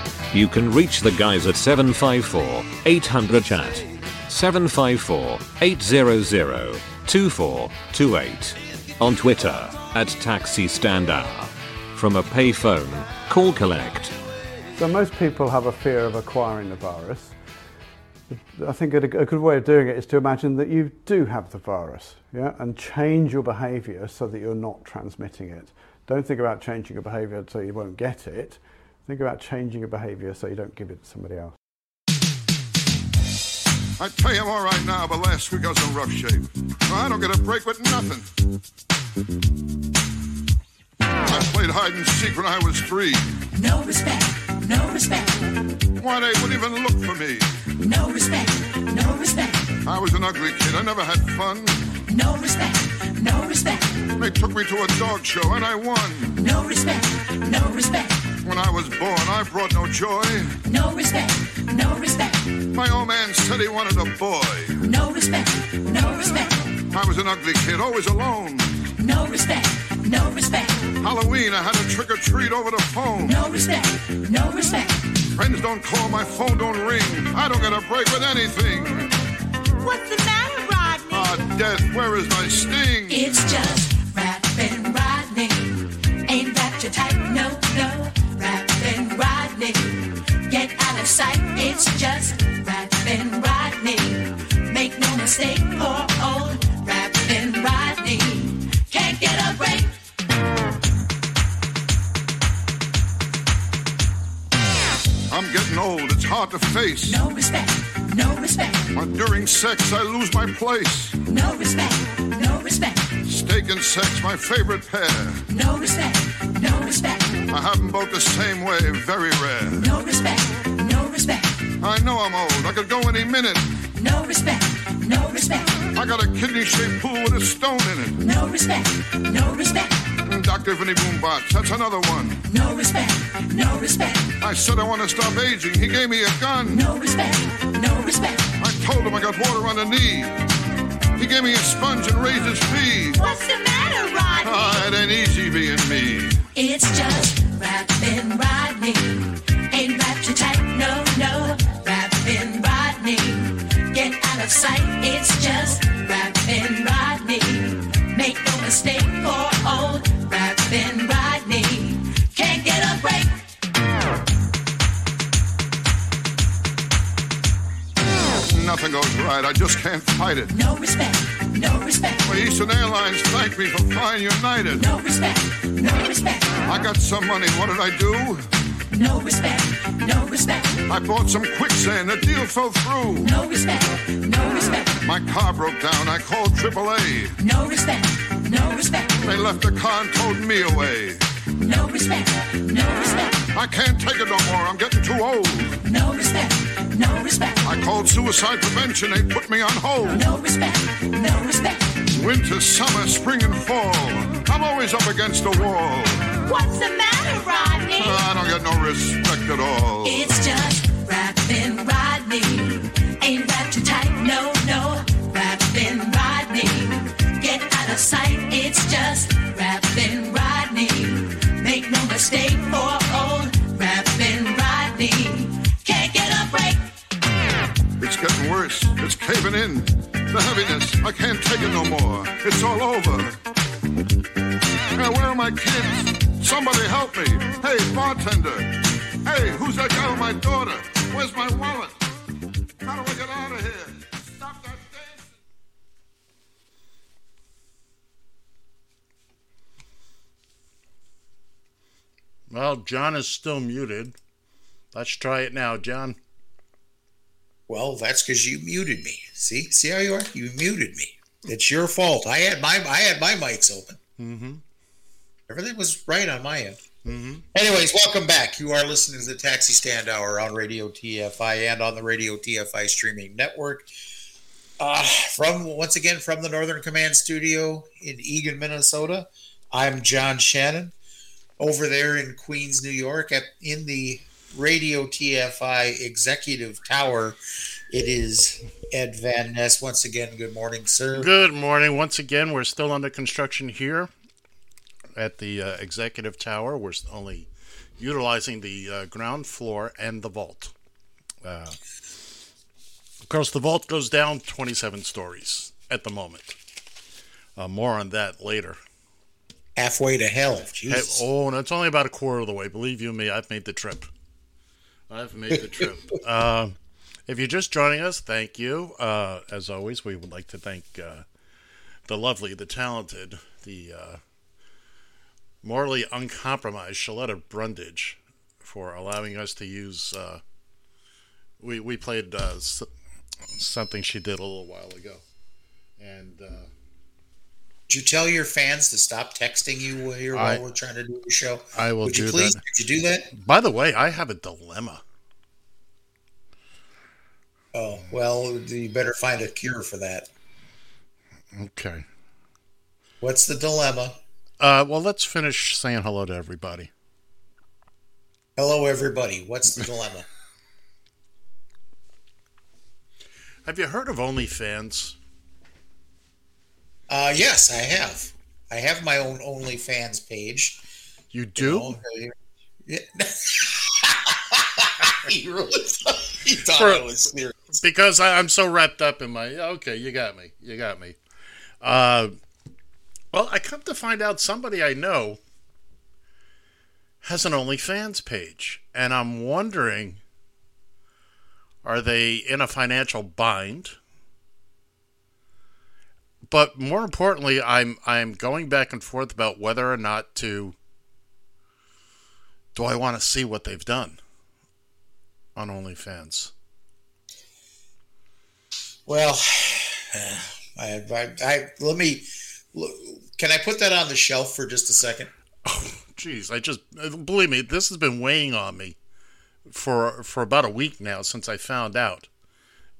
Speaker 1: You can reach the guys at 754 800 chat. 754 800 2428. On Twitter at Taxi Stand Hour. From a payphone, call collect.
Speaker 4: So most people have a fear of acquiring the virus. I think a, a good way of doing it is to imagine that you do have the virus, yeah, and change your behaviour so that you're not transmitting it. Don't think about changing your behaviour so you won't get it. Think about changing your behaviour so you don't give it to somebody else.
Speaker 12: I tell you I'm all right now, but last week I was in rough shape. I don't get a break with nothing. I played hide and seek when I was three.
Speaker 16: No respect, no respect,
Speaker 12: Why they wouldn't even look for me?
Speaker 16: no respect, no respect,
Speaker 12: I was an ugly kid. I never had fun.
Speaker 16: no respect, no respect,
Speaker 12: They took me to a dog show and I won.
Speaker 16: no respect, no respect,
Speaker 12: When I was born, I brought no joy.
Speaker 16: no respect, no respect,
Speaker 12: My old man said he wanted a boy.
Speaker 16: no respect, no respect,
Speaker 12: I was an ugly kid, always alone.
Speaker 16: no respect, no respect,
Speaker 12: Halloween, I had a trick or treat over the phone.
Speaker 16: no respect, no respect.
Speaker 12: Friends don't call, my phone don't ring. I don't get a break with anything.
Speaker 16: What's the matter, Rodney?
Speaker 12: Ah, death, where is my sting?
Speaker 16: It's just rapping Rodney. Ain't that your type? Sight. It's just rapping Rodney. Make no mistake, poor old rapping Rodney. Can't get a break.
Speaker 12: I'm getting old, it's hard to face.
Speaker 16: No respect, no respect,
Speaker 12: But during sex, I lose my place.
Speaker 16: no respect, no respect,
Speaker 12: Steak and sex, my favorite pair.
Speaker 16: no respect, no respect,
Speaker 12: I have them both the same way, very rare.
Speaker 16: no respect, respect,
Speaker 12: I know I'm old, I could go any minute.
Speaker 16: no respect, no respect,
Speaker 12: I got a kidney shaped pool with a stone in it.
Speaker 16: no respect, no respect,
Speaker 12: Dr. Vinny Boombatz, that's another one.
Speaker 16: no respect, no respect,
Speaker 12: I said I want to stop aging, he gave me a gun.
Speaker 16: no respect, no respect.
Speaker 12: I told him I got water on the knee. He gave me a sponge and raised his fee.
Speaker 16: What's the matter, Rodney?
Speaker 12: Ah, it ain't easy being me.
Speaker 16: It's just rapping Rodney. Ain't rap of sight. It's just rapping Rodney. Make no mistake, poor old rapping Rodney. Can't get a break.
Speaker 12: Nothing goes right, I just can't fight it.
Speaker 16: No respect, no respect,
Speaker 12: My Eastern Airlines thanked me for flying United.
Speaker 16: no respect, no respect,
Speaker 12: I got some money, what did I do?
Speaker 16: No respect, no respect,
Speaker 12: I bought some quicksand, the deal fell through.
Speaker 16: no respect, no respect,
Speaker 12: My car broke down, I called AAA.
Speaker 16: no respect, no respect,
Speaker 12: They left the car and towed me away.
Speaker 16: no respect, no respect,
Speaker 12: I can't take it no more, I'm getting too old.
Speaker 16: no respect, no respect,
Speaker 12: I called suicide prevention, they put me on hold.
Speaker 16: no respect, no respect.
Speaker 12: Winter, summer, spring, and fall. I'm always up against the wall.
Speaker 16: What's the matter, Rodney?
Speaker 12: Uh, I don't get no respect at all.
Speaker 16: It's just rapping Rodney. Ain't rap too tight, no, no. Rapping Rodney. Get out of sight, it's just rapping Rodney. Make no mistake, poor old rapping Rodney. Can't get a break.
Speaker 12: It's getting worse. It's caving in. The heaviness. I can't take it no more. It's all over. Now, where are my kids? Somebody help me. Hey, bartender. Hey, who's that guy with my daughter? Where's my wallet? How do I get out of here? Stop that dance.
Speaker 6: Well, John is still muted. Let's try it now, John.
Speaker 5: Well, that's because you muted me. See, see how you are? You muted me. It's your fault. I had my I had my mics open.
Speaker 6: Mm-hmm.
Speaker 5: Everything was right on my end.
Speaker 6: Mm-hmm.
Speaker 5: Anyways, welcome back. You are listening to the Taxi Stand Hour on Radio TFI and on the Radio TFI streaming network. Uh, from once again from the Northern Command Studio in Eagan, Minnesota. I'm John Shannon. Over there in Queens, New York, at in the Radio TFI Executive Tower, it is Ed Van Ness. Once again, good morning, sir.
Speaker 6: Good morning. Once again, we're still under construction here at the uh, executive tower. We're only utilizing the uh, ground floor and the vault. Uh, of course, the vault goes down 27 stories at the moment. Uh, more on that later.
Speaker 5: Halfway to hell.
Speaker 6: Hey,
Speaker 5: Jesus.
Speaker 6: oh, and it's only about a quarter of the way. Believe you me, I've made the trip. I've made the trip. *laughs* uh, if you're just joining us, thank you. Uh, as always, we would like to thank uh, the lovely, the talented, the uh, morally uncompromised Shaletta Brundage for allowing us to use. Uh, we we played uh, s- something she did a little while ago, and. Uh,
Speaker 5: Did you tell your fans to stop texting you here while
Speaker 6: I-
Speaker 5: we're trying to do the show?
Speaker 6: I will
Speaker 5: Would you
Speaker 6: do
Speaker 5: please?
Speaker 6: that.
Speaker 5: Could you do that?
Speaker 6: By the way, I have a dilemma.
Speaker 5: Oh well, you better find a cure for that.
Speaker 6: Okay.
Speaker 5: What's the dilemma?
Speaker 6: Uh, well, let's finish saying hello to everybody.
Speaker 5: Hello, everybody. What's the dilemma? *laughs*
Speaker 6: Have you heard of OnlyFans?
Speaker 5: Uh, yes, I have. I have my own OnlyFans page.
Speaker 6: You do?
Speaker 5: know, yeah. *laughs* he really thought, he thought
Speaker 6: For-
Speaker 5: I was serious.
Speaker 6: because I, I'm so wrapped up in my. Okay, you got me. You got me. Uh, well, I come to find out somebody I know has an OnlyFans page, and I'm wondering, are they in a financial bind? But more importantly, I'm I'm going back and forth about whether or not to. Do I want to see what they've done on OnlyFans?
Speaker 5: Well, *sighs* I, I, I let me. Can I put that on the shelf for just a second?
Speaker 6: Oh, Jeez, I just believe me, this has been weighing on me for for about a week now since I found out,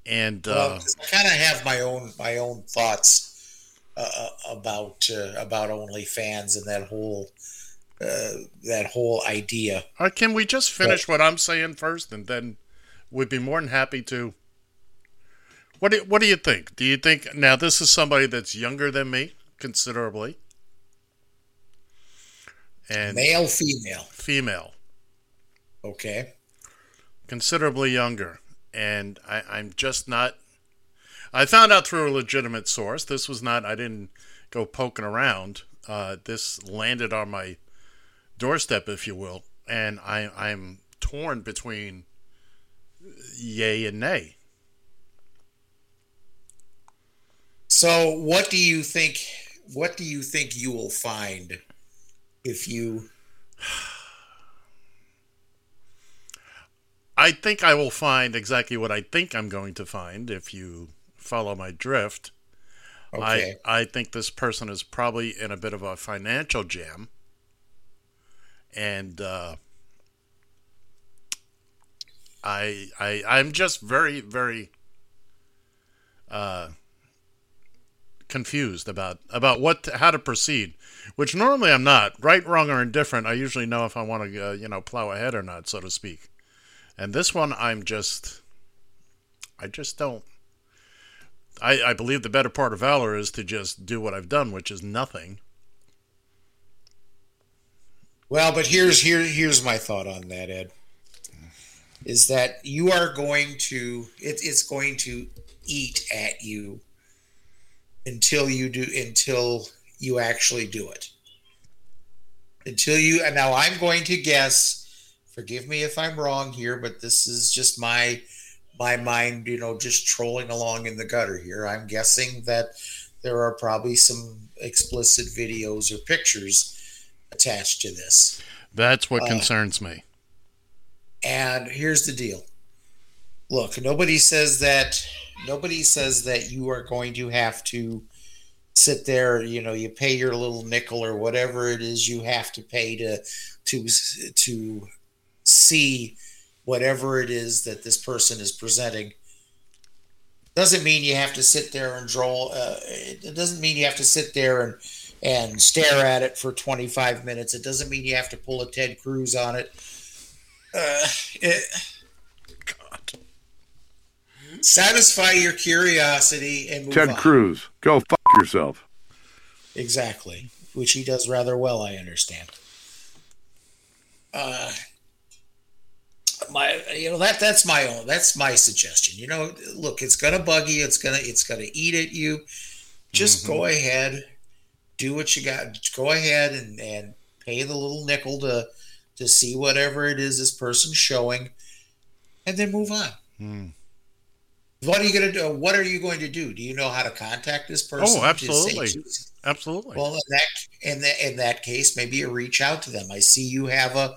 Speaker 6: and
Speaker 5: Well,
Speaker 6: uh,
Speaker 5: I kind of have my own my own thoughts uh, uh, about uh, about OnlyFans and that whole uh, that whole idea.
Speaker 6: uh, can we just finish what I'm saying first, and then we'd be more than happy to. What do What do you think? Do you think now this is somebody that's younger than me considerably, and
Speaker 5: Male, female.
Speaker 6: female,
Speaker 5: Okay.
Speaker 6: considerably younger, and I, I'm just not. I found out through a legitimate source. This was not. I didn't go poking around. Uh, this landed on my doorstep, if you will, and I, I'm torn between yay and nay.
Speaker 5: So, what do you think? What do you think you will find if you?
Speaker 6: I think I will find exactly what I think I'm going to find if you follow my drift.
Speaker 5: Okay.
Speaker 6: I, I think this person is probably in a bit of a financial jam. And uh, I, I, I'm just very, very uh, confused about, about what to, how to proceed, which normally I'm not. Right, wrong, or indifferent, I usually know if I want to, uh, you know, plow ahead or not, so to speak. And this one, I'm just, I just don't. I, I believe the better part of valor is to just do what I've done, which is nothing.
Speaker 5: Well, but here's here here's my thought on that, Ed. Is that you are going to it, it's going to eat at you until you do until you actually do it. Until you and now I'm going to guess forgive me if I'm wrong here, but this is just my my mind, you know, just trolling along in the gutter here. I'm guessing that there are probably some explicit videos or pictures attached to this.
Speaker 6: That's what
Speaker 5: Uh,
Speaker 6: concerns me.
Speaker 5: And here's the deal. Look, nobody says that nobody says that you are going to have to sit there, you know, you pay your little nickel or whatever it is you have to pay to to to see whatever it is that this person is presenting. Doesn't mean you have to sit there and draw. Uh, it doesn't mean you have to sit there and and stare at it for 25 minutes. It doesn't mean you have to pull a Ted Cruz on it. Uh, it satisfy your curiosity and move
Speaker 12: Ted
Speaker 5: on.
Speaker 12: Cruz, go fuck yourself.
Speaker 5: Exactly, which he does rather well, I understand. Uh, my, you know that that's my own that's my suggestion. You know, look, it's gonna bug you. It's gonna it's gonna eat at you. Just go ahead, do what you got. Go ahead and and pay the little nickel to to see whatever it is this person's showing, and then move on.
Speaker 6: Hmm.
Speaker 5: What are you going to do? What are you going to do? Do you know how to contact this oh, person?
Speaker 6: Oh,
Speaker 5: to say,
Speaker 6: absolutely. Absolutely.
Speaker 5: well, in that in that in that case, maybe you reach out to them. I see you have a,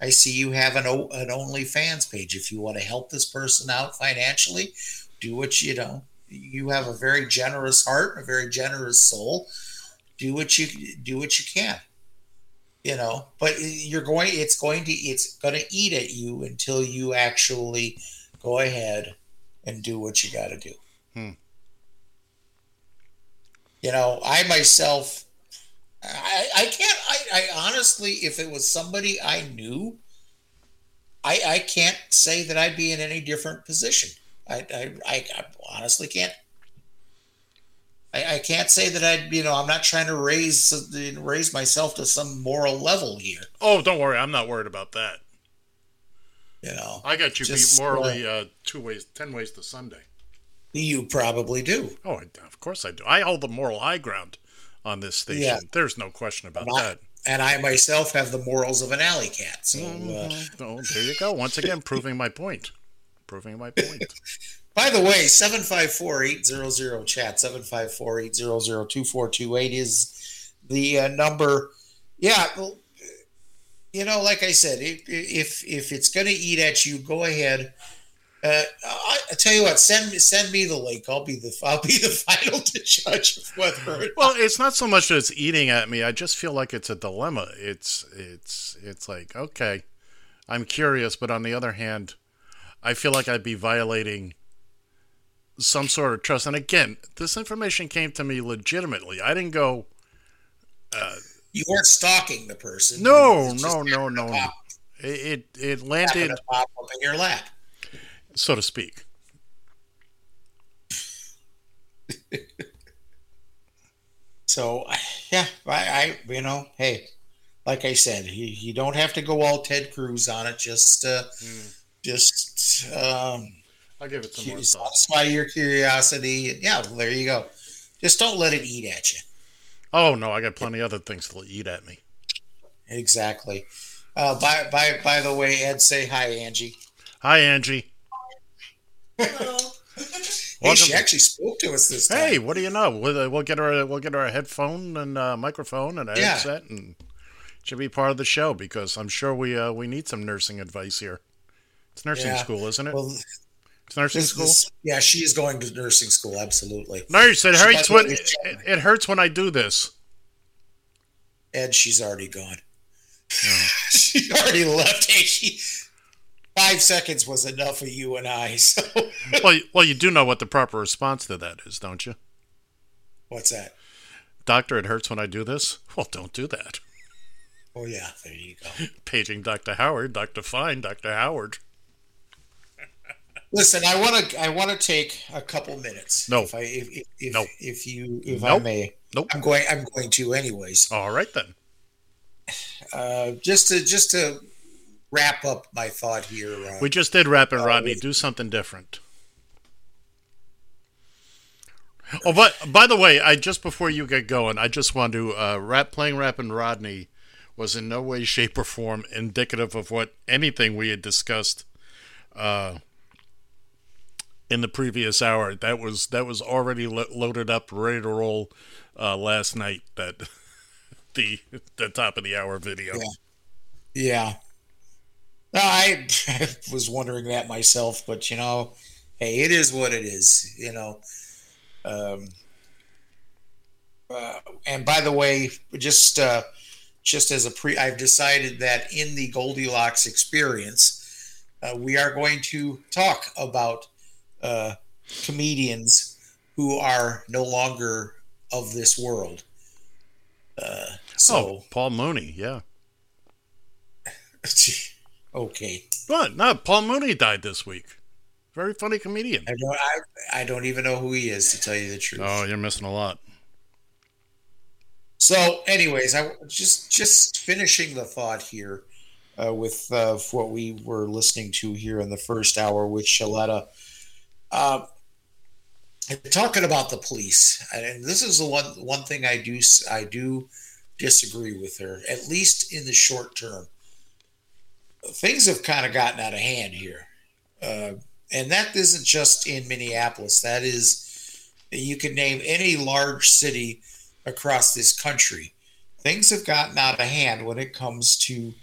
Speaker 5: I see you have an an OnlyFans page. If you want to help this person out financially, do what you know. You have a very generous heart, a very generous soul. Do what you do what you can. You know, but you're going. It's going to. It's going to eat at you until you actually go ahead and do what you got to do.
Speaker 6: Hmm.
Speaker 5: You know, I myself, I, I can't, I, I honestly, if it was somebody I knew, I, I can't say that I'd be in any different position. I, I, I, I honestly can't. I, I can't say that I'd, you know, I'm not trying to raise raise myself to some moral level here.
Speaker 6: Oh, don't worry. I'm not worried about that.
Speaker 5: You know,
Speaker 6: I got you beat morally uh, two ways, ten ways to Sunday.
Speaker 5: you probably do.
Speaker 6: Oh, of course I do. I hold the moral high ground on this station.
Speaker 5: Yeah.
Speaker 6: There's no question about
Speaker 5: And I-
Speaker 6: that.
Speaker 5: And I myself have the morals of an alley cat. So, uh,
Speaker 6: Mhm. Oh, there you go. Once again, proving my point. Proving my point. *laughs*
Speaker 5: By the way, 754-800 chat 754-800-2428 is the uh, number. Yeah, well, you know, like I said, if if, if it's going to eat at you, go ahead. Uh, I, I tell you what, send me send me the link. I'll be the I'll be the *laughs* final to judge of whether.
Speaker 6: Well, it's not so much that it's eating at me. I just feel like it's a dilemma. It's it's it's like okay, I'm curious, but on the other hand, I feel like I'd be violating some sort of trust. And again, this information came to me legitimately. I didn't go. Uh,
Speaker 5: you weren't stalking the person.
Speaker 6: no, no, no, no, no. It it, landed,
Speaker 5: pop up in your lap.
Speaker 6: so to speak. *laughs*
Speaker 5: So yeah, I, I you know, hey, like I said, you, you don't have to go all Ted Cruz on it. Just uh, just um,
Speaker 6: I'll give it some more thought.
Speaker 5: satisfy your curiosity. Yeah, well, there you go. Just don't let it eat at you.
Speaker 6: Oh no, I got plenty other things to eat at me.
Speaker 5: Exactly. Uh, by by by the way, Ed, say hi, Angie.
Speaker 6: Hi, Angie. Hello.
Speaker 5: hey, she actually spoke to us this time.
Speaker 6: Hey, what do you know? We'll, uh, we'll get her. We'll get her a headphone and uh, microphone and a
Speaker 5: Yeah.
Speaker 6: headset, and she'll be part of the show because I'm sure we uh, we need some nursing advice here. It's nursing
Speaker 5: Yeah.
Speaker 6: school, isn't it?
Speaker 5: Well,
Speaker 6: it's nursing
Speaker 5: This-
Speaker 6: school.
Speaker 5: this- yeah, she is going to nursing school. Absolutely.
Speaker 6: Nurse, it
Speaker 5: She
Speaker 6: hurts when it, it hurts when I do this.
Speaker 5: And she's already gone. *laughs* she already left. Hey, she five seconds was enough of you and I. *laughs* So
Speaker 6: well, you- well, you do know what the proper response to that is, don't you?
Speaker 5: what's that?
Speaker 6: Doctor, it hurts when I do this. Well, don't do that.
Speaker 5: Oh yeah, there you go. *laughs*
Speaker 6: Paging Dr. Howard, Dr. Fine, Dr. Howard.
Speaker 5: Listen, I want to I want to take a couple minutes.
Speaker 6: No.
Speaker 5: if I if if, if,
Speaker 6: No.
Speaker 5: if you if I may,
Speaker 6: nope.
Speaker 5: I'm going. I'm going to anyways.
Speaker 6: All right then.
Speaker 5: Uh, just to just to wrap up my thought here. Uh,
Speaker 6: We just did Rap and
Speaker 5: uh,
Speaker 6: Rodney.
Speaker 5: with-
Speaker 6: Do something different. Oh, but by the way, I just before you get going, I just want to uh, rap playing Rapping Rodney was in no way, shape, or form indicative of what anything we had discussed uh, in the previous hour. That was that was already lo- loaded up, ready to roll uh, last night. That *laughs* the the top of the hour video.
Speaker 5: Yeah. Yeah. I *laughs* was wondering that myself, but you know, hey, it is what it is. You know. Um, uh, and by the way, just uh, just as a pre, I've decided that in the Goldilocks experience, uh, we are going to talk about uh, comedians who are no longer of this world. Uh, so,
Speaker 6: oh, Paul Mooney, yeah. *laughs*
Speaker 5: okay.
Speaker 6: What? No, Paul Mooney died this week. Very funny comedian.
Speaker 5: I don't, I, I don't even know who he is, to tell you the truth.
Speaker 6: Oh, you're missing a lot.
Speaker 5: So, anyways, I just just finishing the thought here uh, with uh, what we were listening to here in the first hour with Shaletta. Uh, talking about the police, and this is the one one thing I do I do disagree with her, at least in the short term. Things have kind of gotten out of hand here, uh, and that isn't just in Minneapolis. That is, you can name any large city across this country. Things have gotten out of hand when it comes to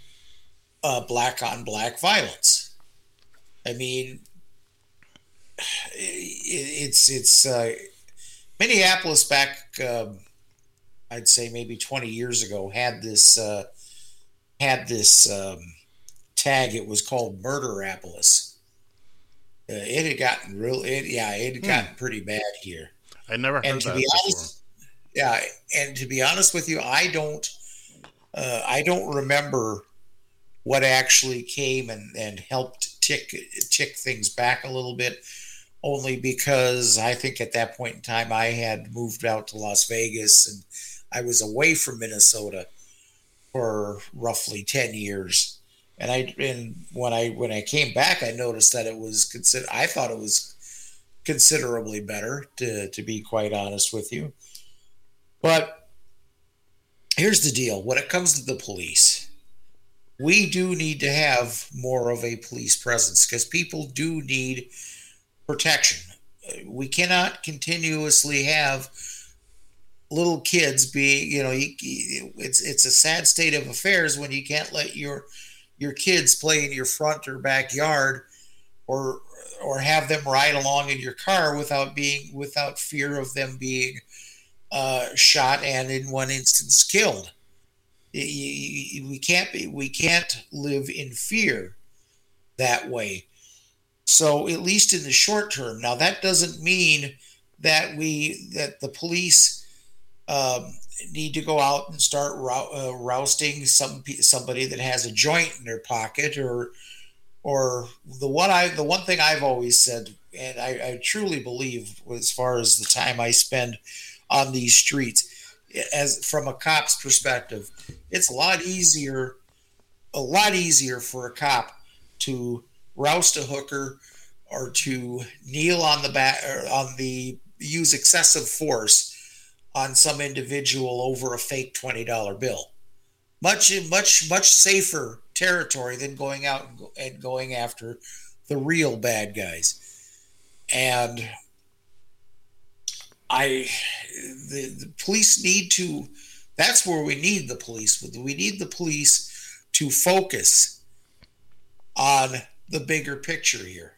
Speaker 5: uh, black on black violence. I mean, it's it's uh, Minneapolis back, um, I'd say maybe 20 years ago had this uh, had this um, tag. It was called Murderapolis. Uh, it had gotten real, it, yeah, it had gotten
Speaker 6: Hmm.
Speaker 5: pretty bad here.
Speaker 6: I never heard
Speaker 5: And to
Speaker 6: that
Speaker 5: be
Speaker 6: before.
Speaker 5: honest, yeah, and to be honest with you, I don't, uh, I don't remember what actually came and, and helped tick tick things back a little bit. Only because I think at that point in time I had moved out to Las Vegas and I was away from Minnesota for roughly ten years. And I and when I when I came back, I noticed that it was consider. I thought it was considerably better to to be quite honest with you. But here's the deal when it comes to the police, we do need to have more of a police presence because people do need protection. We cannot continuously have little kids be, you know, it's it's a sad state of affairs when you can't let your your kids play in your front or backyard or or have them ride along in your car without being without fear of them being uh, shot and in one instance killed. We can't be we can't live in fear that way. So at least in the short term. Now that doesn't mean that we that the police um, need to go out and start uh, rousting some somebody that has a joint in their pocket or or the one I the one thing I've always said and I, I truly believe as far as the time I spend on these streets as from a cop's perspective it's a lot easier a lot easier for a cop to roust a hooker or to kneel on the back on the use excessive force on some individual over a fake $20 bill. Much much much safer territory than going out and and going after the real bad guys. And i the, the police need to that's where we need the police. We need the police to focus on the bigger picture here.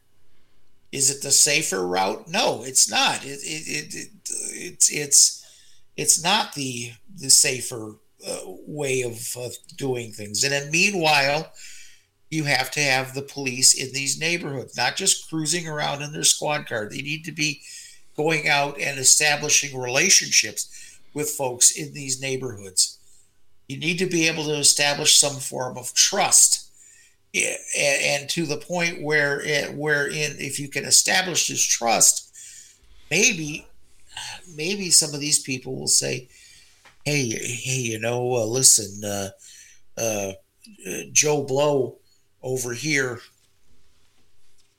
Speaker 5: Is it the safer route? No it's not. It, it, it, it it's it's it's not the the safer uh, way of uh, doing things. And then meanwhile you have to have the police in these neighborhoods not just cruising around in their squad car. They need to be going out and establishing relationships with folks in these neighborhoods. You need to be able to establish some form of trust and, and to the point where it, wherein if you can establish this trust maybe maybe some of these people will say hey hey you know uh, listen uh, uh, joe blow over here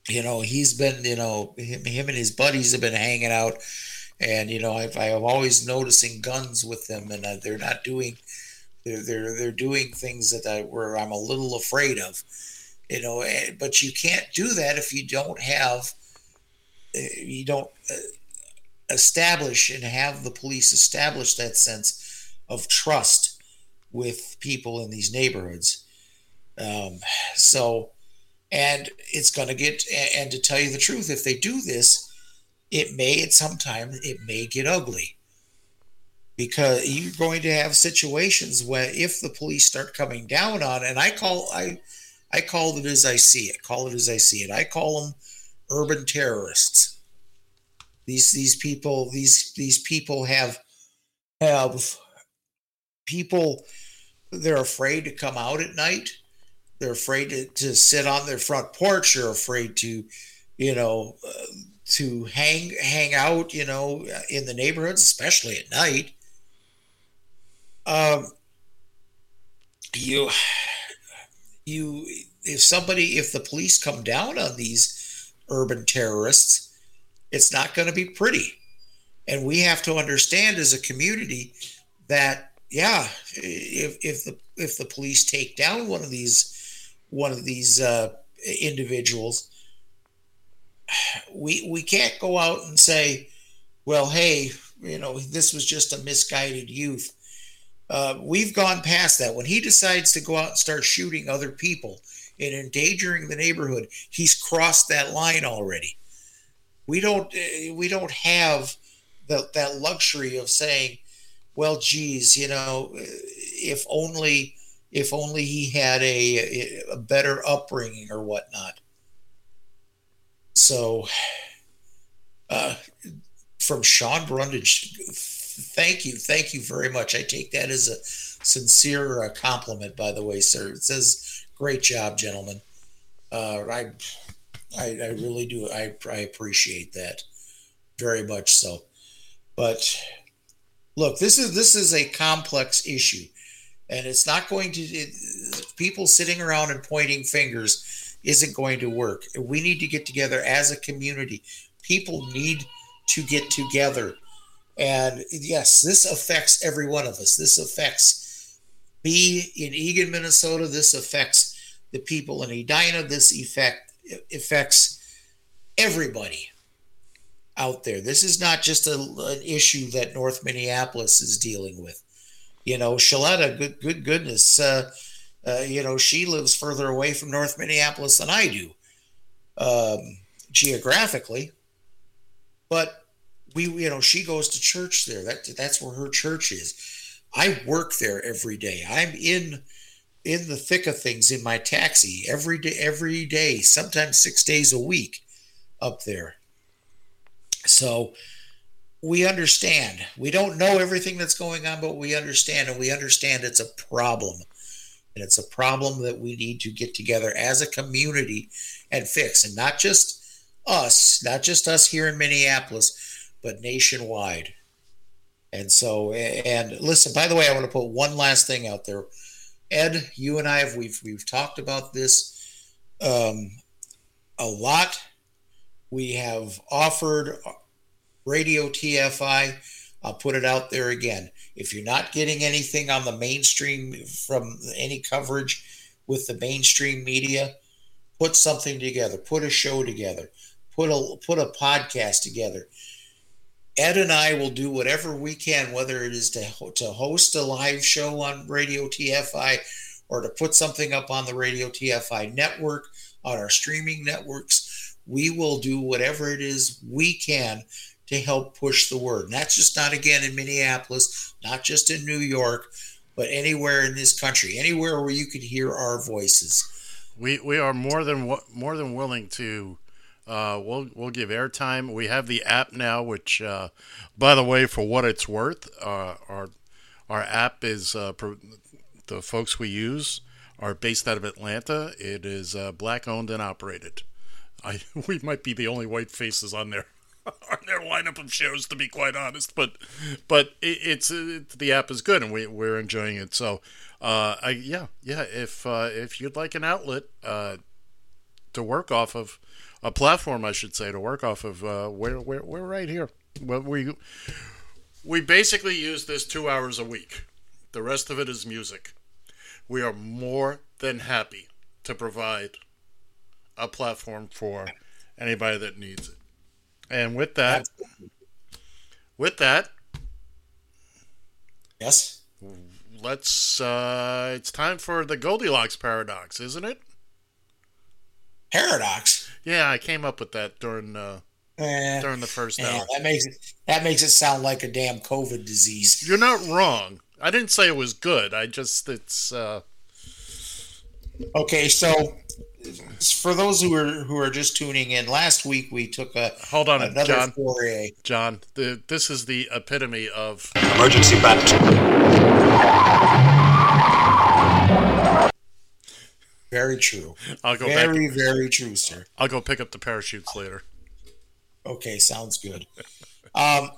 Speaker 5: you know he's been you know him, him and his buddies have been hanging out and you know I've, i'm always noticing guns with them and uh, they're not doing They're they're they're doing things that I where I'm a little afraid of, you know. eh, But you can't do that if you don't have eh, you don't uh, establish and have the police establish that sense of trust with people in these neighborhoods. Um, so, and it's going to get, and to tell you the truth, if they do this, it may at some time, it may get ugly because you're going to have situations where if the police start coming down on, and I call, I, I call it as I see it, call it as I see it. I call them urban terrorists. These these people these these people have have people they're afraid to come out at night. They're afraid to, to sit on their front porch. They're afraid to you know uh, to hang hang out you know in the neighborhoods especially at night um you you if somebody if the police come down on these urban terrorists it's not going to be pretty. And we have to understand as a community that yeah if if the if the police take down one of these one of these uh, individuals we we can't go out and say well hey you know this was just a misguided youth uh, we've gone past that. When he decides to go out and start shooting other people and endangering the neighborhood he's crossed that line already. We don't uh, we don't have the, that luxury of saying well geez you know if only if only he had a, a better upbringing or whatnot. So uh, from sean brundage thank you thank you very much. I take that as a sincere uh, compliment by the way sir. It says great job gentlemen. Uh, I, I i really do i, I appreciate that very much so. But look this is this is a complex issue and it's not going to it, people sitting around and pointing fingers isn't going to work. We need to get together as a community. People need to get together and yes this affects every one of us this affects me in Eagan minnesota this affects the people in edina this effect affects everybody out there. This is not just a, an issue that North Minneapolis is dealing with. You know, Shaletta, good, good goodness, uh, uh, you know, she lives further away from North Minneapolis than I do, um, geographically. But we, you know, she goes to church there. That that's where her church is. I work there every day. I'm in in the thick of things in my taxi every day, every day, sometimes six days a week up there. So we understand. We don't know everything that's going on, but we understand, and we understand it's a problem. And it's a problem that we need to get together as a community and fix. And not just us, not just us here in Minneapolis, but nationwide. And so, and listen, by the way, I want to put one last thing out there. Ed, you and I have we've we've talked about this um, a lot. We have offered Radio TFI. I'll put it out there again. If you're not getting anything on the mainstream from any coverage with the mainstream media, put something together. Put a show together. Put a put a podcast together. Ed and I will do whatever we can, whether it is to to host a live show on Radio TFI or to put something up on the Radio TFI network on our streaming networks. We will do whatever it is we can to help push the word. And that's just not again in Minneapolis, not just in New York, but anywhere in this country, anywhere where you could hear our voices.
Speaker 6: We we are more than more than willing to. Uh, we'll we'll give airtime. We have the app now, which, uh, by the way, for what it's worth, uh, our our app is uh, pro- the folks we use are based out of Atlanta. It is uh, black owned and operated. I *laughs* we might be the only white faces on there *laughs* on their lineup of shows, to be quite honest. But but it, it's it, the app is good, and we we're enjoying it. So uh, I yeah yeah if uh, if you'd like an outlet uh, to work off of a platform, I should say, to work off of, uh, we're we're we're right here. Well, we we basically use this two hours a week The rest of it is music. We are more than happy to provide a platform for anybody that needs it. And with that, with that,
Speaker 5: yes,
Speaker 6: let's. Uh, it's time for the Goldilocks paradox, isn't it?
Speaker 5: Paradox.
Speaker 6: Yeah, I came up with that during uh,
Speaker 5: Eh,
Speaker 6: during the first
Speaker 5: eh,
Speaker 6: hour.
Speaker 5: that makes it that makes it sound like a damn COVID disease.
Speaker 6: You're not wrong. I didn't say it was good. I just it's. Uh,
Speaker 5: Okay, so for those who are who are just tuning in, last week we took a
Speaker 6: hold on,
Speaker 5: another
Speaker 6: John.
Speaker 5: foray.
Speaker 6: John, the, this is the epitome of
Speaker 17: Emergency
Speaker 5: Very true.
Speaker 6: I'll go
Speaker 5: very
Speaker 6: back.
Speaker 5: very true, sir.
Speaker 6: I'll go pick up the parachutes later.
Speaker 5: Okay, sounds good. Um,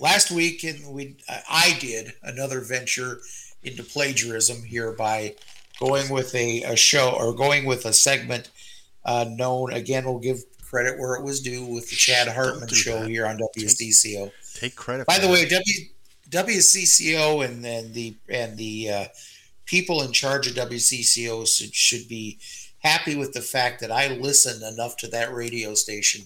Speaker 5: last week, and we I did another venture into plagiarism here by going with a, a show or going with a segment uh, known again. We'll give credit where it was due with the Chad Hartman
Speaker 6: do
Speaker 5: show
Speaker 6: that.
Speaker 5: here on WCCO.
Speaker 6: Take credit.
Speaker 5: By the
Speaker 6: that.
Speaker 5: way, W, WCCO and, and the and the uh, people in charge of WCCO should, should be happy with the fact that I listen enough to that radio station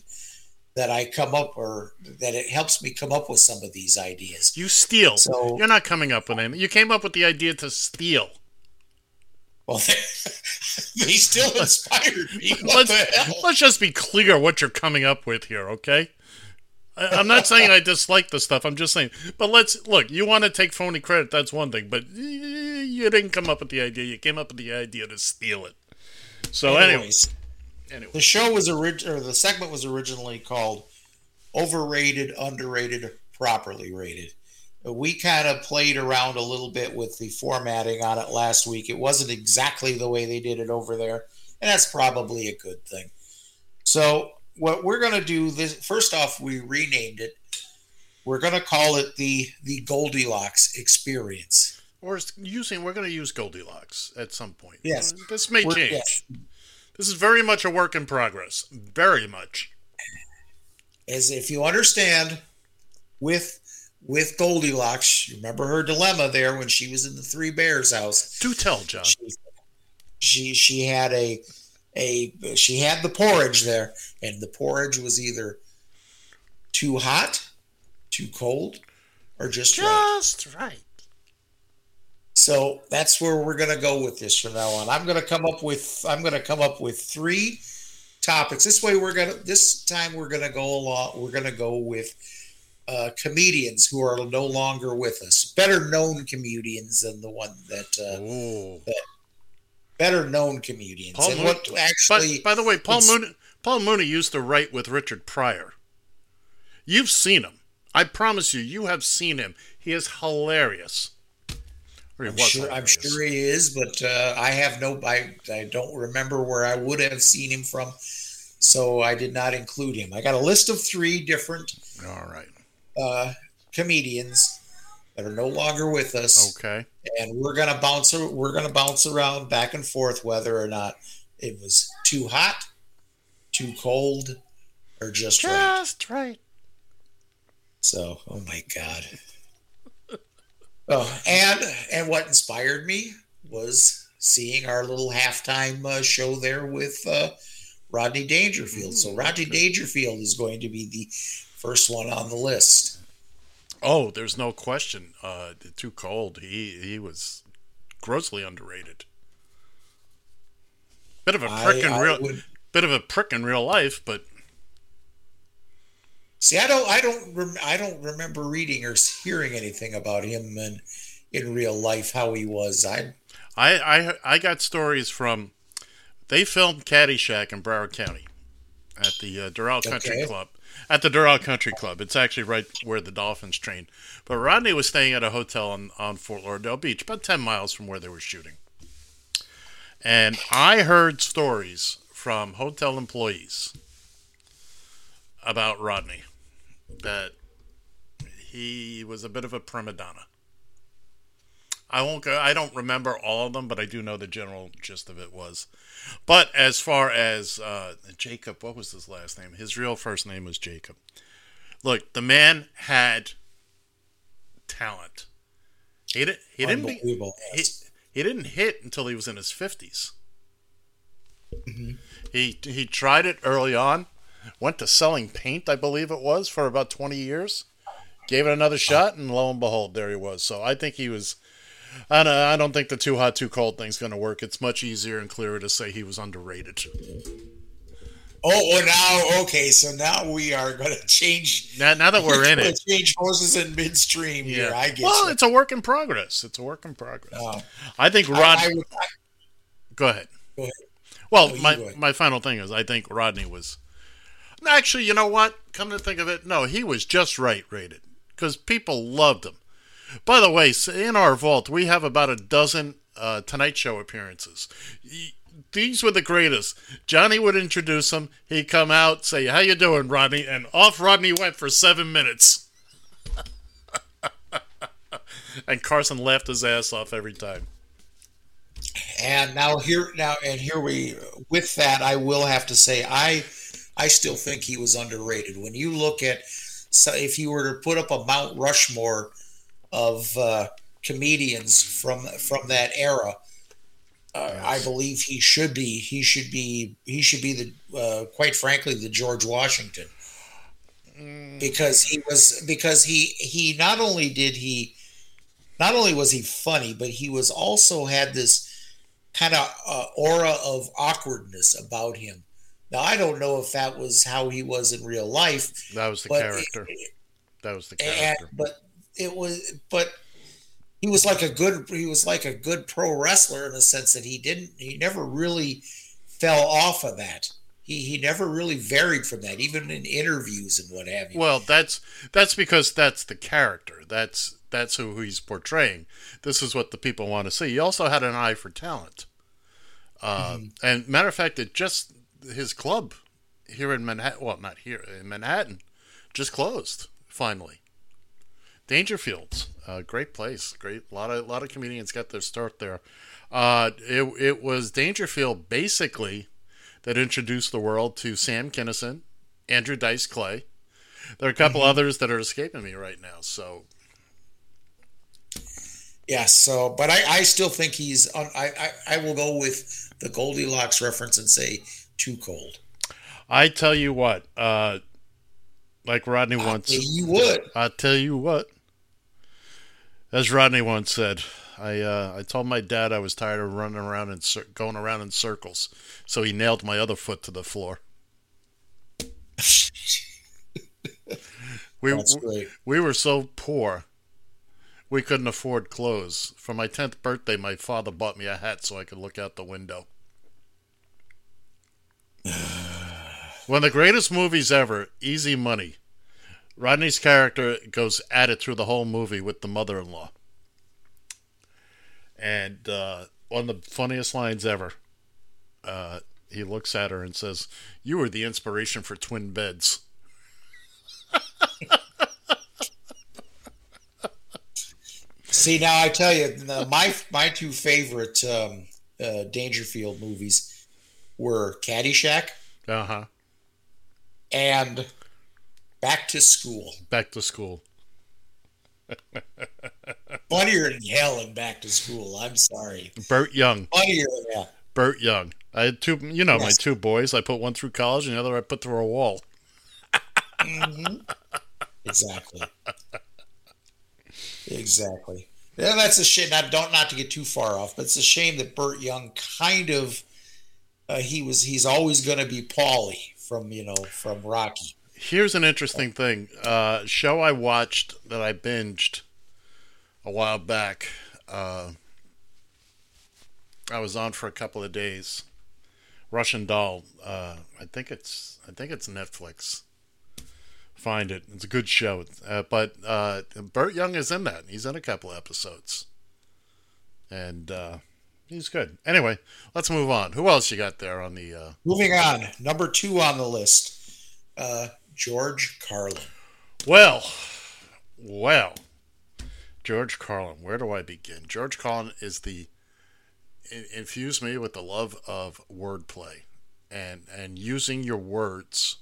Speaker 5: that I come up or that it helps me come up with some of these ideas.
Speaker 6: You steal.
Speaker 5: So-
Speaker 6: You're not coming up with anything. You came up with the idea to steal.
Speaker 5: Well, *laughs* they still *laughs* inspired me. What
Speaker 6: let's,
Speaker 5: the hell?
Speaker 6: let's just be clear what you're coming up with here, okay? I, I'm not saying I dislike the stuff. I'm just saying, but let's look. You want to take phony credit? That's one thing, but you didn't come up with the idea. You came up with the idea to steal it. So, anyways,
Speaker 5: the show was orig- or the segment was originally called "Overrated, Underrated, Properly Rated." We kind of played around a little bit with the formatting on it last week. It wasn't exactly the way they did it over there, and that's probably a good thing. So, what we're going to do this first off, we renamed it. We're going to call it the the Goldilocks Experience.
Speaker 6: we're using. We're going to use Goldilocks at some point.
Speaker 5: Yes.
Speaker 6: this may
Speaker 5: We're-
Speaker 6: change.
Speaker 5: yes.
Speaker 6: This is very much a work in progress. Very much.
Speaker 5: as if you understand with with Goldilocks, you remember her dilemma there when she was in the Three Bears house.
Speaker 6: Do tell, John.
Speaker 5: She she, she had a a she had the porridge there, and the porridge was either too hot, too cold, or just right.
Speaker 6: Just right.
Speaker 5: So that's where we're gonna go with this from now on. I'm gonna come up with I'm gonna come up with three topics. This way we're gonna this time we're gonna go along we're gonna go with uh, comedians who are no longer with us. Better known comedians than the one that uh, that better known comedians.
Speaker 6: Paul
Speaker 5: and
Speaker 6: Mooney,
Speaker 5: what actually
Speaker 6: by, by the way, Paul Mooney, Paul Mooney used to write with Richard Pryor. You've seen him. I promise you, you have seen him. He is hilarious. He
Speaker 5: I'm sure, I'm sure he is, but uh, I have no. I, I don't remember where I would have seen him from, so I did not include him. I got a list of three different
Speaker 6: All right.
Speaker 5: uh, comedians that are no longer with us.
Speaker 6: Okay.
Speaker 5: and we're gonna bounce. We're gonna bounce around back and forth whether or not it was too hot, too cold, or just right.
Speaker 6: Just right.
Speaker 5: So, oh my god. *laughs* Oh, and and what inspired me was seeing our little halftime uh, show there with uh, Rodney Dangerfield. so Rodney Dangerfield is going to be the first one on the list.
Speaker 6: Oh, there's no question. Uh, too cold. He he was grossly underrated. Bit of a
Speaker 5: I-
Speaker 6: prick in
Speaker 5: I
Speaker 6: real,
Speaker 5: would-
Speaker 6: bit of a prick in real life, but
Speaker 5: See, I don't, I don't, rem- I don't remember reading or hearing anything about him in in real life how he was. I
Speaker 6: I I I got stories from. They filmed Caddyshack in Broward County, at the uh, Doral Country
Speaker 5: Okay.
Speaker 6: Club. At the Doral Country Club, it's actually right where the Dolphins train. But Rodney was staying at a hotel on, on Fort Lauderdale Beach, about ten miles from where they were shooting. And I heard stories from hotel employees about Rodney that he was a bit of a prima donna. I won't go. I don't remember all of them, but I do know the general gist of it was. But as far as uh, Jacob, what was his last name? His real first name was Jacob. Look, the man had talent. He didn't. He didn't. Be, he, he didn't hit until he was in his 50s
Speaker 5: Mhm.
Speaker 6: He he tried it early on. Went to selling paint, I believe it was, for about 20 years. Gave it another shot, and lo and behold, there he was. So I think he was. I don't, I don't think the too hot, too cold thing's going to work. It's much easier and clearer to say he was underrated.
Speaker 5: Oh, well, now okay. So now we are going to change.
Speaker 6: Now, now that we're in
Speaker 5: gonna
Speaker 6: it, *laughs*
Speaker 5: change horses in midstream here. I get
Speaker 6: well,
Speaker 5: you.
Speaker 6: it's a work in progress. It's a work in progress.
Speaker 5: Oh.
Speaker 6: I think
Speaker 5: I-
Speaker 6: Rod.
Speaker 5: I would- I-
Speaker 6: go ahead.
Speaker 5: Go ahead.
Speaker 6: Well,
Speaker 5: oh, No,
Speaker 6: my
Speaker 5: ahead.
Speaker 6: my final thing is I think Rodney was. Actually, you know what? Come to think of it, no, he was just right rated because people loved him. By the way, in our vault we have about a dozen uh, Tonight Show appearances. These were the greatest. Johnny would introduce him. He'd come out, say, "How you doing, Rodney?" And off Rodney went for seven minutes. *laughs* and Carson laughed his ass off every time.
Speaker 5: And now here now and here we with that I will have to say I I still think he was underrated. When you look at so if you were to put up a Mount Rushmore of uh, comedians from from that era, uh, I believe he should be he should be he should be the uh, quite frankly the George Washington. Because he was because he he not only did he not only was he funny but he was also had this kind of uh, aura of awkwardness about him. Now i don't know if that was how he was in real life
Speaker 6: That was the character. that was the
Speaker 5: and,
Speaker 6: character.
Speaker 5: but it was but he was like a good he was like a good pro wrestler in the sense that he didn't he never really fell off of that he he never really varied from that even in interviews and what have you
Speaker 6: Well, that's that's because that's the character. That's that's who he's portraying. This is what the people want to see. He also had an eye for talent. Uh, And matter of fact, it just his club here in Manhattan. Well, not here in Manhattan, just closed finally. Dangerfields, a great place. Great, a lot of lot of comedians got their start there. Uh, it it was Dangerfield basically that introduced the world to Sam Kinison, Andrew Dice Clay. There are a couple others that are escaping me right now. So
Speaker 5: Yes. So, but I, I still think he's. On, I, I I will go with the Goldilocks reference and say too cold.
Speaker 6: I tell you what, uh, like Rodney once,
Speaker 5: you what.
Speaker 6: I tell you what, as Rodney once said, I uh, I told my dad I was tired of running around and cir- going around in circles, so he nailed my other foot to the floor. we
Speaker 5: great.
Speaker 6: we were so poor, we couldn't afford clothes. For my tenth birthday, my father bought me a hat so I could look out the window. *sighs* One of the greatest movies ever, Easy Money. Rodney's character goes at it through the whole movie with the mother-in-law, and uh, one of the funniest lines ever. Uh, he looks at her and says, "You were the inspiration for twin beds."
Speaker 5: See, now I tell you, my my two favorite um, uh, Dangerfield movies were Caddyshack
Speaker 6: Uh huh.
Speaker 5: and Back to School.
Speaker 6: Back to school. *laughs*
Speaker 5: Funnier than hell in Back to School. I'm sorry.
Speaker 6: Burt Young.
Speaker 5: Funnier than that.
Speaker 6: Burt Young. I had two, you know, my two boys. I put one through college and the other I put through a wall.
Speaker 5: hmm Exactly. Exactly. Yeah, that's a shame. Not don't not to get too far off, but it's a shame that Burt Young kind of uh, he was he's always going to be Paulie from you know from Rocky.
Speaker 6: Here's an interesting thing. Uh, show I watched that I binged a while back. Uh, I was on for a couple of days. Russian Doll. Uh, I think it's I think it's Netflix. Find it. It's a good show. Uh, but uh, Burt Young is in that. He's in a couple episodes, and uh, he's good. Anyway, let's move on. Who else you got there on the? Uh...
Speaker 5: Moving on, number two on the list, uh, George Carlin.
Speaker 6: Well, well, George Carlin. Where do I begin? George Carlin is the in- infused me with the love of wordplay and and using your words.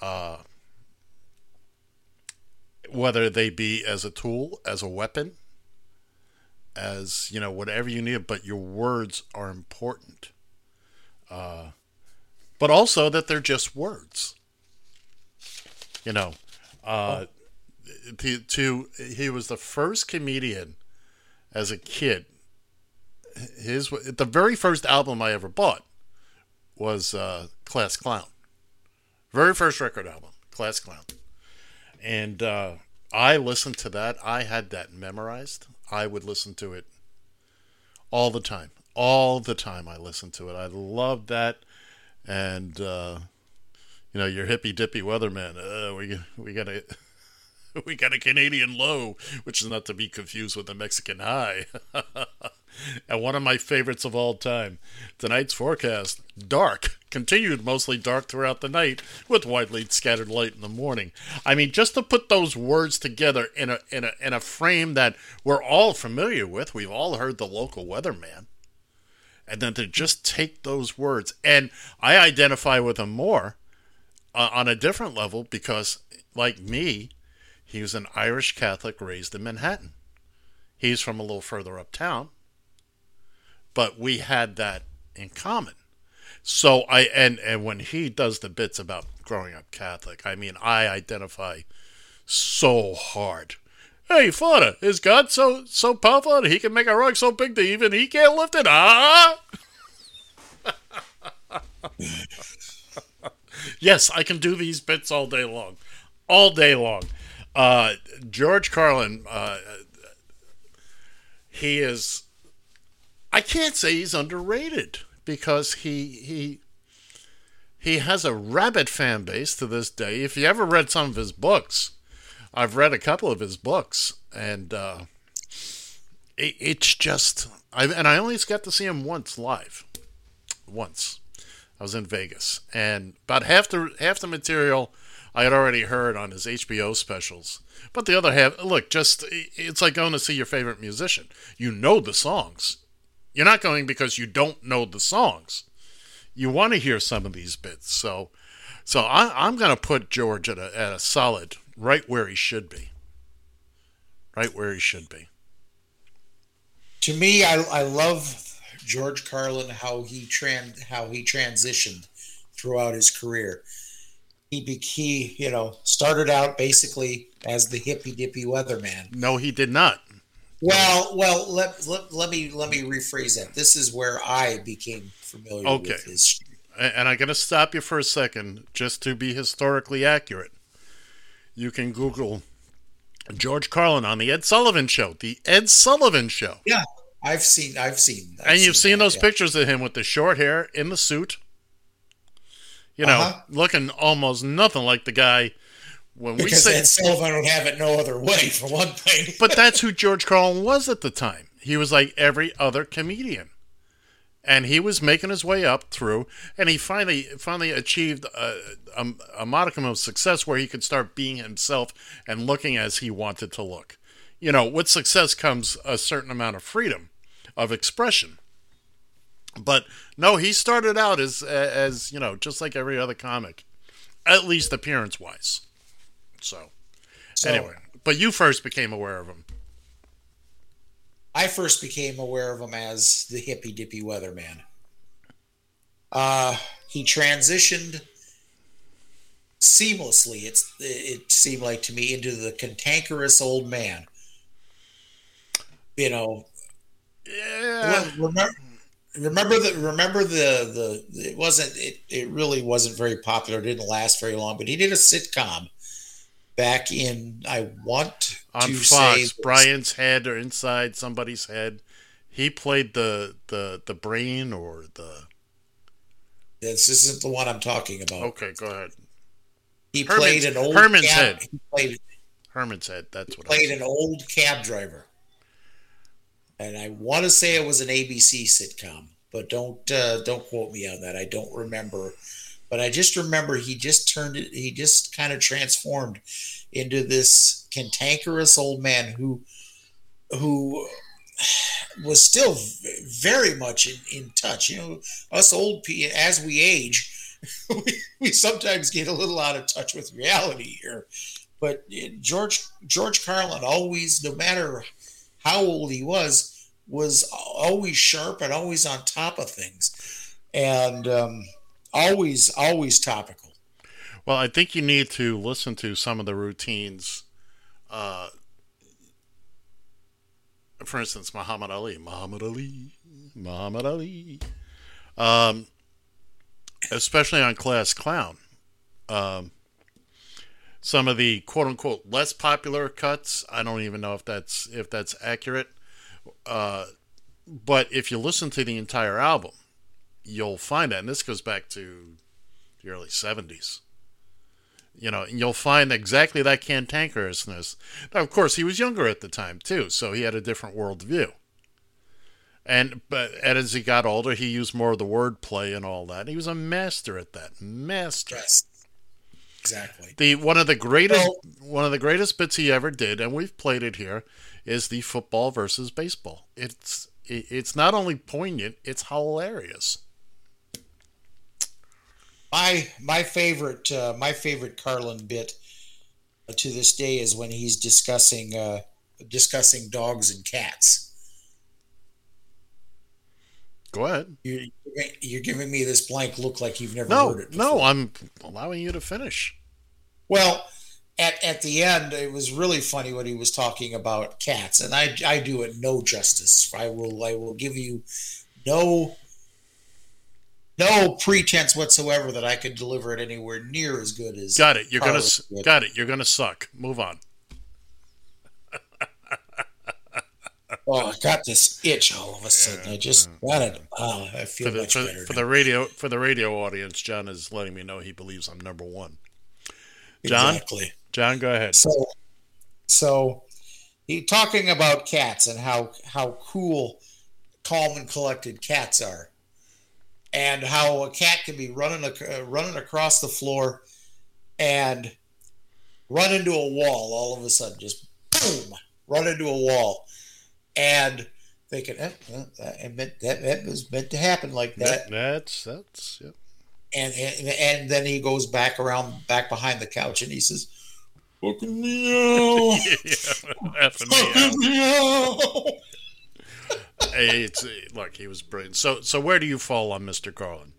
Speaker 6: Uh, whether they be as a tool, as a weapon, as you know whatever you need, but your words are important. Uh, but also that they're just words. You know, uh, to, to he was the first comedian as a kid. His the very first album I ever bought was uh, Class Clown. Very first record album, Class Clown, and uh, I listened to that. I had that memorized. I would listen to it all the time. All the time I listened to it. I loved that. And, uh, you know, your hippy dippy weatherman. Uh, we, we got a. *laughs* We got a Canadian low, which is not to be confused with a Mexican high. *laughs* and one of my favorites of all time. Tonight's forecast dark, continued mostly dark throughout the night, with widely scattered light in the morning. I mean, just to put those words together in a in a in a frame that we're all familiar with, we've all heard the local weatherman. And then to just take those words, and I identify with them more on a different level because, like me, he was an Irish Catholic raised in Manhattan. He's from a little further uptown, but we had that in common. So I and and when he does the bits about growing up Catholic, I mean I identify so hard. Hey, father, is God so so powerful that he can make a rock so big that even he can't lift it? Ah! *laughs* yes, I can do these bits all day long, all day long. Uh, George Carlin, uh, he is. I can't say he's underrated because he he he has a rabid fan base to this day. If you ever read some of his books, I've read a couple of his books, and uh, it, it's just. I and I only got to see him once live, once. I was in Vegas, and about half the half the material I had already heard on his HBO specials. But the other half, look, just it's like going to see your favorite musician. You know the songs. You're not going because you don't know the songs. You want to hear some of these bits. So, so I, am going to put George at a, at a solid, right where he should be. Right where he should be.
Speaker 5: To me, I, I love George Carlin how he tran how he transitioned throughout his career he be, he you know started out basically as the hippy dippy weatherman.
Speaker 6: No, he did not.
Speaker 5: Well, well, let, let, let me let me rephrase that. This is where I became familiar
Speaker 6: okay.
Speaker 5: with his.
Speaker 6: And I'm going to stop you for a second just to be historically accurate. You can Google George Carlin on the Ed Sullivan Show. The Ed Sullivan Show.
Speaker 5: Yeah, I've seen. I've seen. I've
Speaker 6: and you've seen,
Speaker 5: seen
Speaker 6: those
Speaker 5: yeah.
Speaker 6: pictures of him with the short hair in the suit you know,
Speaker 5: Uh-huh.
Speaker 6: looking almost nothing like the guy when we
Speaker 5: Because
Speaker 6: say
Speaker 5: Ed Sullivan would have it no other way, for one thing. *laughs*
Speaker 6: but that's who George Carlin was at the time. He was like every other comedian, and he was making his way up through, and he finally finally achieved a, a, a modicum of success where he could start being himself and looking as he wanted to look. You know, with success comes a certain amount of freedom of expression. But no, he started out as as you know, just like every other comic, at least appearance wise. So,
Speaker 5: So-
Speaker 6: anyway, but you first became aware of him.
Speaker 5: I first became aware of him as the hippy dippy weatherman. Uh, he transitioned seamlessly. It's it seemed like to me into the cantankerous old man. You know,
Speaker 6: yeah.
Speaker 5: Remember, remember the remember the the it wasn't it, it really wasn't very popular. It didn't last very long, but he did a sitcom back in I want
Speaker 6: on
Speaker 5: to
Speaker 6: Fox, Brian's head or inside somebody's head. He played the the the brain or the.
Speaker 5: This isn't the one I'm talking about.
Speaker 6: Okay, go ahead.
Speaker 5: He
Speaker 6: Herman's-
Speaker 5: played an old
Speaker 6: Herman's
Speaker 5: cab,
Speaker 6: head.
Speaker 5: He played,
Speaker 6: Herman's head. That's what. I
Speaker 5: played an old cab driver, and I want to say it was an ABC sitcom, but don't uh, don't quote me on that. I don't remember, but I just remember he just turned it. He just kind of transformed into this cantankerous old man who who was still very much in, in touch. You know, us old people, as we age, *laughs* we, we sometimes get a little out of touch with reality here. But uh, George George Carlin always, no matter how old he was, was always sharp and always on top of things, and um, always always topical.
Speaker 6: Well, I think you need to listen to some of the routines. Uh, for instance, Muhammad Ali, Muhammad Ali, Muhammad Ali. Um, especially on Class Clown. Um, some of the quote unquote less popular cuts, I don't even know if that's if that's accurate. Uh, but if you listen to the entire album, you'll find that, and this goes back to the early '70s. You know, and you'll find exactly that cantankerousness. Now, of course, he was younger at the time too, so he had a different worldview. And but and as he got older, he used more of the wordplay and all that. He was a master at that. Master.
Speaker 5: Yes. Exactly.
Speaker 6: The one of the greatest one of the greatest bits he ever did, and we've played it here, is the football versus baseball. It's it's not only poignant, it's hilarious.
Speaker 5: My my favorite uh, my favorite Carlin bit uh, to this day is when he's discussing uh, discussing dogs and cats.
Speaker 6: Go ahead.
Speaker 5: You're, you're giving me this blank look like you've never
Speaker 6: No,
Speaker 5: heard it. Before.
Speaker 6: no, I'm allowing you to finish.
Speaker 5: Well, at, at the end, it was really funny when he was talking about cats, and I, I do it no justice. I will I will give you no no pretense whatsoever that I could deliver it anywhere near as good as
Speaker 6: Got it. You're gonna
Speaker 5: Carlin
Speaker 6: s-
Speaker 5: did.
Speaker 6: got it. You're gonna suck. Move on.
Speaker 5: Oh, I got this itch all of a sudden. I just got it. Oh, I feel
Speaker 6: For the
Speaker 5: much
Speaker 6: for,
Speaker 5: better.
Speaker 6: for the radio for the radio audience, John is letting me know he believes I'm number one. John,
Speaker 5: Exactly.
Speaker 6: John, go ahead.
Speaker 5: So, so he talking about cats and how how cool, calm and collected cats are, and how a cat can be running uh, running across the floor, and run into a wall all of a sudden, just boom, run into a wall, and thinking eh, eh, that, meant, that that was meant to happen like that
Speaker 6: That, that's that's yep.
Speaker 5: and, and and then he goes back around back behind the couch and he says fucking
Speaker 6: me *laughs* out.
Speaker 5: fucking meow
Speaker 6: Hey, it's look, he was brilliant. So so where do you fall on Mr. Carlin?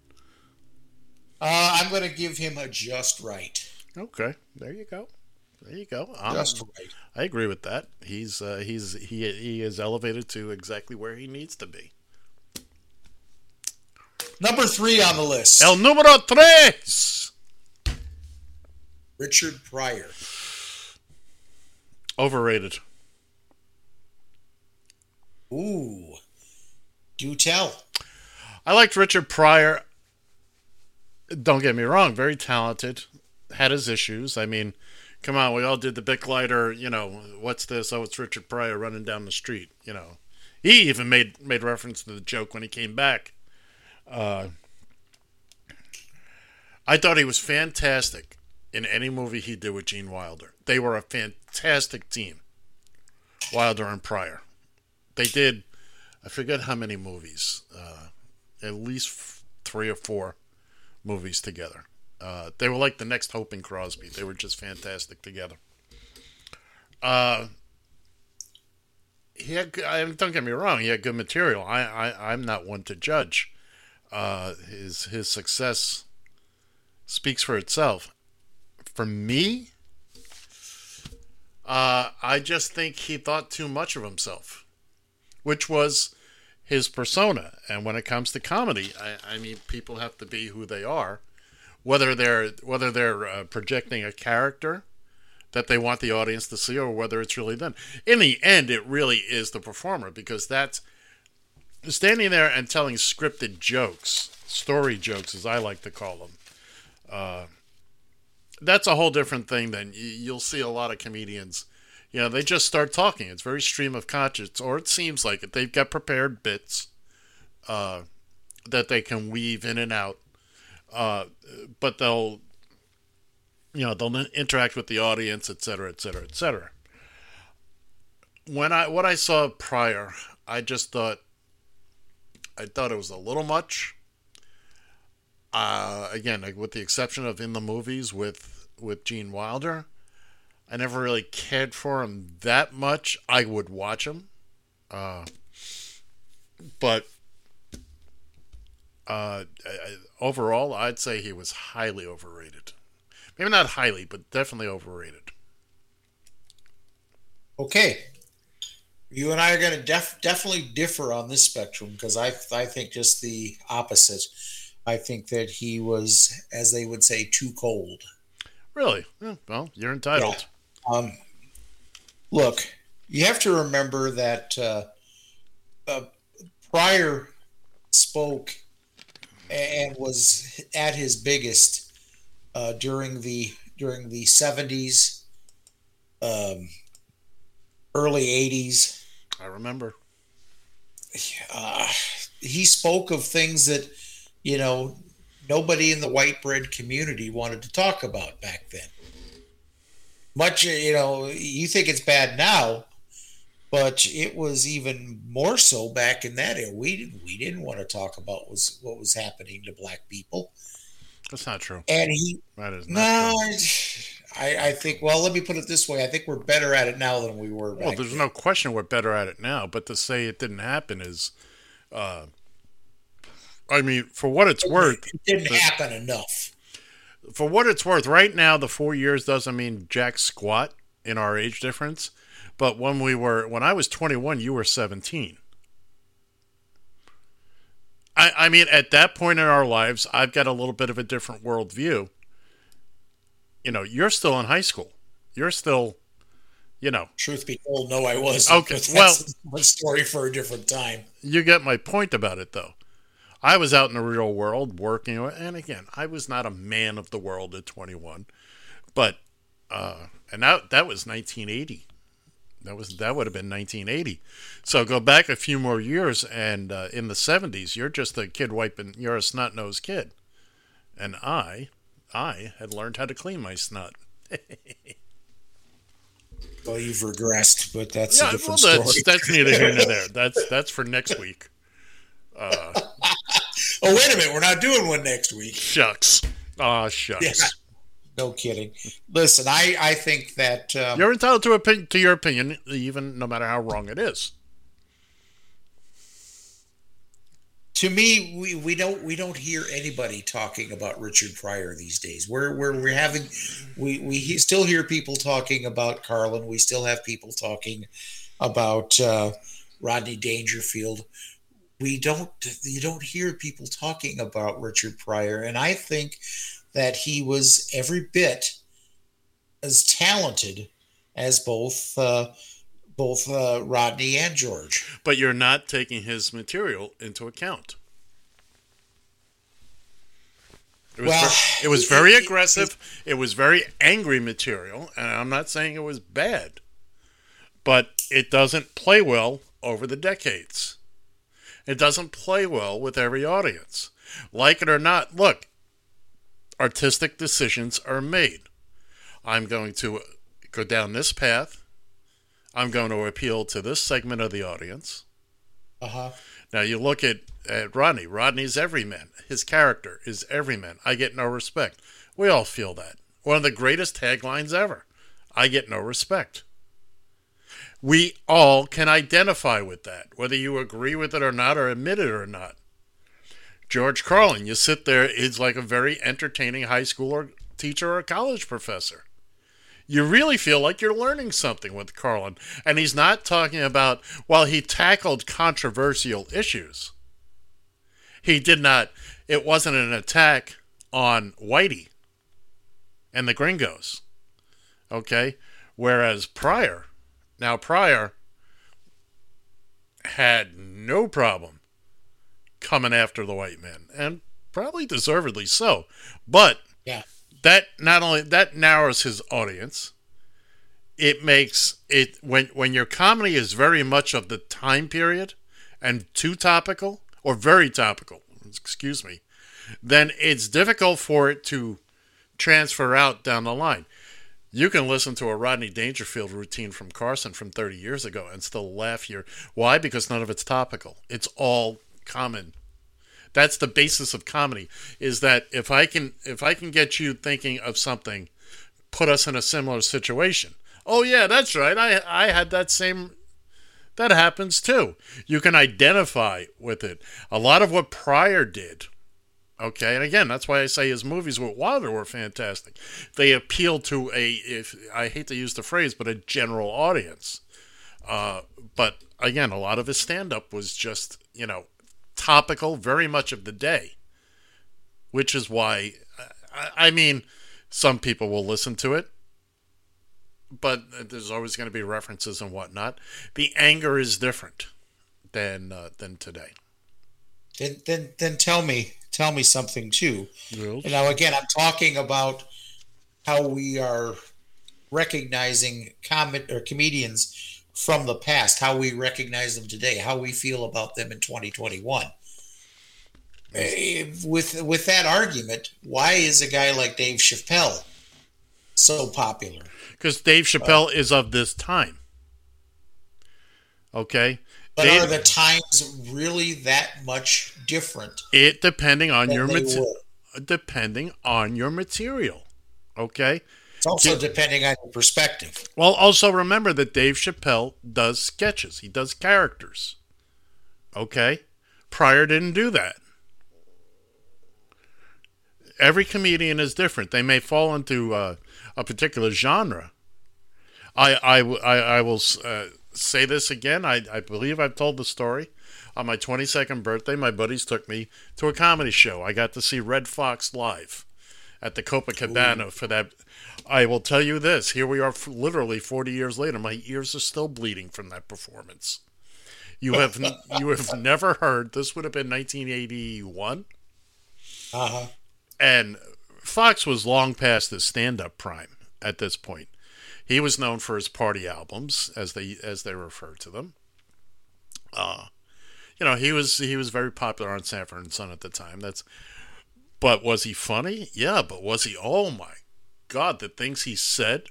Speaker 5: uh, i'm going to give him a just right
Speaker 6: Okay, there you go. There you go. I'm-
Speaker 5: Just right.
Speaker 6: I agree with that. He's uh, he's he he is elevated to exactly where he needs to be.
Speaker 5: number three on the list
Speaker 6: El número tres.
Speaker 5: richard pryor
Speaker 6: Overrated.
Speaker 5: ooh do tell
Speaker 6: I liked Richard Pryor. Don't get me wrong, very talented. Had his issues. I mean, come on, we all did the Bic lighter. You know, what's this? Oh, it's Richard Pryor running down the street. You know, he even made made reference to the joke when he came back. Uh, I thought he was fantastic in any movie he did with Gene Wilder. They were a fantastic team, Wilder and Pryor. They did, I forget how many movies, uh, at least f- three or four movies together. Uh, they were like the next Hope and Crosby. They were just fantastic together. Uh, he had, I, don't get me wrong, he had good material. I, I, I'm not one to judge. Uh, his his success speaks for itself. For me, uh, I just think he thought too much of himself, which was his persona. And when it comes to comedy, I, I mean, people have to be who they are, whether they're whether they're uh, projecting a character that they want the audience to see, or whether it's really them. In the end, it really is the performer because that's standing there and telling scripted jokes, story jokes, as I like to call them. Uh, that's a whole different thing than you'll see a lot of comedians. You know, they just start talking. It's very stream of conscious, or it seems like it. They've got prepared bits uh, that they can weave in and out, uh, but they'll, you know, they'll interact with the audience, et cetera, et cetera, et cetera. When I what I saw Pryor, I just thought, I thought it was a little much. Uh, again, like, with the exception of in the movies with with Gene Wilder, I never really cared for him that much. I would watch him. Uh, but uh, overall, I'd say he was highly overrated. Maybe not highly, but definitely overrated.
Speaker 5: Okay. You and I are going to def- definitely differ on this spectrum because I I think just the opposite. I think that he was, as they would say, too cold.
Speaker 6: Really? Well, you're entitled.
Speaker 5: Um, look, you have to remember that uh, uh, Pryor spoke and was at his biggest uh, during the during the seventies, um, early eighties.
Speaker 6: I remember.
Speaker 5: Uh, he spoke of things that you know nobody in the white bread community wanted to talk about back then. Much you know, you think it's bad now, but it was even more so back in that era. We didn't we didn't want to talk about was what was happening to black people.
Speaker 6: That's not true.
Speaker 5: And he
Speaker 6: That is not
Speaker 5: no,
Speaker 6: true.
Speaker 5: I, I think. Well, let me put it this way: I think we're better at it now than we were.
Speaker 6: Well, there's no question we're better at it now, but to say it didn't happen is, uh, I mean, for what it's worth,
Speaker 5: it didn't
Speaker 6: the-
Speaker 5: happen enough.
Speaker 6: for what it's worth, right now the four years doesn't mean jack squat in our age difference. But when we were, when I was 21, you were 17. I, I mean, at that point in our lives, I've got a little bit of a different worldview. You know, you're still in high school. You're still, you know,
Speaker 5: Truth be told, no, I was.
Speaker 6: Okay, well-
Speaker 5: a story for a different time.
Speaker 6: you get my point about it, though. I was out in the real world working, and again, I was not a man of the world at 21, but uh, and that that was 1980. That was that would have been 1980. So go back a few more years, and uh, in the 70s, you're just a kid wiping. You're a snot nosed kid, and I, I had learned how to clean my snot. *laughs*
Speaker 5: Well, you've regressed, but that's
Speaker 6: yeah,
Speaker 5: a different
Speaker 6: well, that's
Speaker 5: story.
Speaker 6: that's neither here nor there. *laughs* That's that's for next week. Uh, *laughs*
Speaker 5: oh, wait a minute. We're not doing one next week.
Speaker 6: Shucks. Ah, shucks.
Speaker 5: Yeah. No kidding. Listen, I, I think that um,
Speaker 6: You're entitled to opin- to your opinion, even no matter how wrong it is.
Speaker 5: to me, we, we don't we don't hear anybody talking about Richard Pryor these days. We're we're, we're having we we still hear people talking about Carlin. We still have people talking about uh, Rodney Dangerfield. We don't you don't hear people talking about Richard Pryor, and I think that he was every bit as talented as both uh, both uh, Rodney and George.
Speaker 6: But you're not taking his material into account. It was,
Speaker 5: Well,
Speaker 6: ver- it was very aggressive. It was very angry material, and I'm not saying it was bad, but it doesn't play well over the decades. It doesn't play well with every audience. Like it or not, look, artistic decisions are made. I'm going to go down this path. I'm going to appeal to this segment of the audience.
Speaker 5: Uh huh.
Speaker 6: Now you look at, at Rodney. Rodney's everyman. His character is everyman. I get no respect. We all feel that. One of the greatest taglines ever. I get no respect. We all can identify with that, whether you agree with it or not, or admit it or not. George Carlin, you sit there, it's like a very entertaining high school or teacher or college professor. You really feel like you're learning something with Carlin. And he's not talking about, while he tackled controversial issues, he did not, it wasn't an attack on Whitey and the gringos. Okay? Whereas Pryor, now Pryor had no problem coming after the white men, and probably deservedly so. But
Speaker 5: Yeah.
Speaker 6: that not only that narrows his audience, it makes it when when your comedy is very much of the time period and too topical or very topical, excuse me, then it's difficult for it to transfer out down the line. You can listen to a Rodney Dangerfield routine from Carson from 30 years ago and still laugh here. Why? Because none of it's topical. It's all common. That's the basis of comedy is that if I can if I can get you thinking of something, put us in a similar situation. Oh yeah, that's right. I I had that same that happens too. You can identify with it. A lot of what Pryor did, okay, and again, that's why I say his movies with Wilder were fantastic. They appeal to a, if I hate to use the phrase, but a general audience. Uh, but again, a lot of his stand up was just, you know, topical, very much of the day, which is why, I, I mean, some people will listen to it, but there's always going to be references and whatnot. The anger is different than uh, than today.
Speaker 5: Then, then, then tell me, tell me something too.
Speaker 6: Yes.
Speaker 5: You know, again, I'm talking about how we are recognizing comic or comedians from the past, how we recognize them today, how we feel about them in 2021. Eh, With with that argument, why is a guy like Dave Chappelle so popular?
Speaker 6: Because Dave Chappelle is of this time. Okay?
Speaker 5: But
Speaker 6: Dave-
Speaker 5: are the times really that much different?
Speaker 6: It depending on your
Speaker 5: material.
Speaker 6: depending on your material. Okay?
Speaker 5: It's also
Speaker 6: Di-
Speaker 5: depending on your perspective.
Speaker 6: Well, also remember that Dave Chappelle does sketches. He does characters. Okay? Pryor didn't do that. Every comedian is different. They may fall into uh, a particular genre. I, I, I will uh, say this again. I, I believe I've told the story. On my 22nd birthday, my buddies took me to a comedy show. I got to see Redd Foxx live at the Copacabana for that. I will tell you this: here we are, f- literally 40 years later. My ears are still bleeding from that performance. You have n- *laughs* you have never heard. This would have been 1981,
Speaker 5: Uh huh.
Speaker 6: and Foxx was long past his stand-up prime at this point. He was known for his party albums, as they as they refer to them. Uh, you know, he was he was very popular on Sanford and Son at the time. That's but was he funny? Yeah, but was he oh my god, the things he said?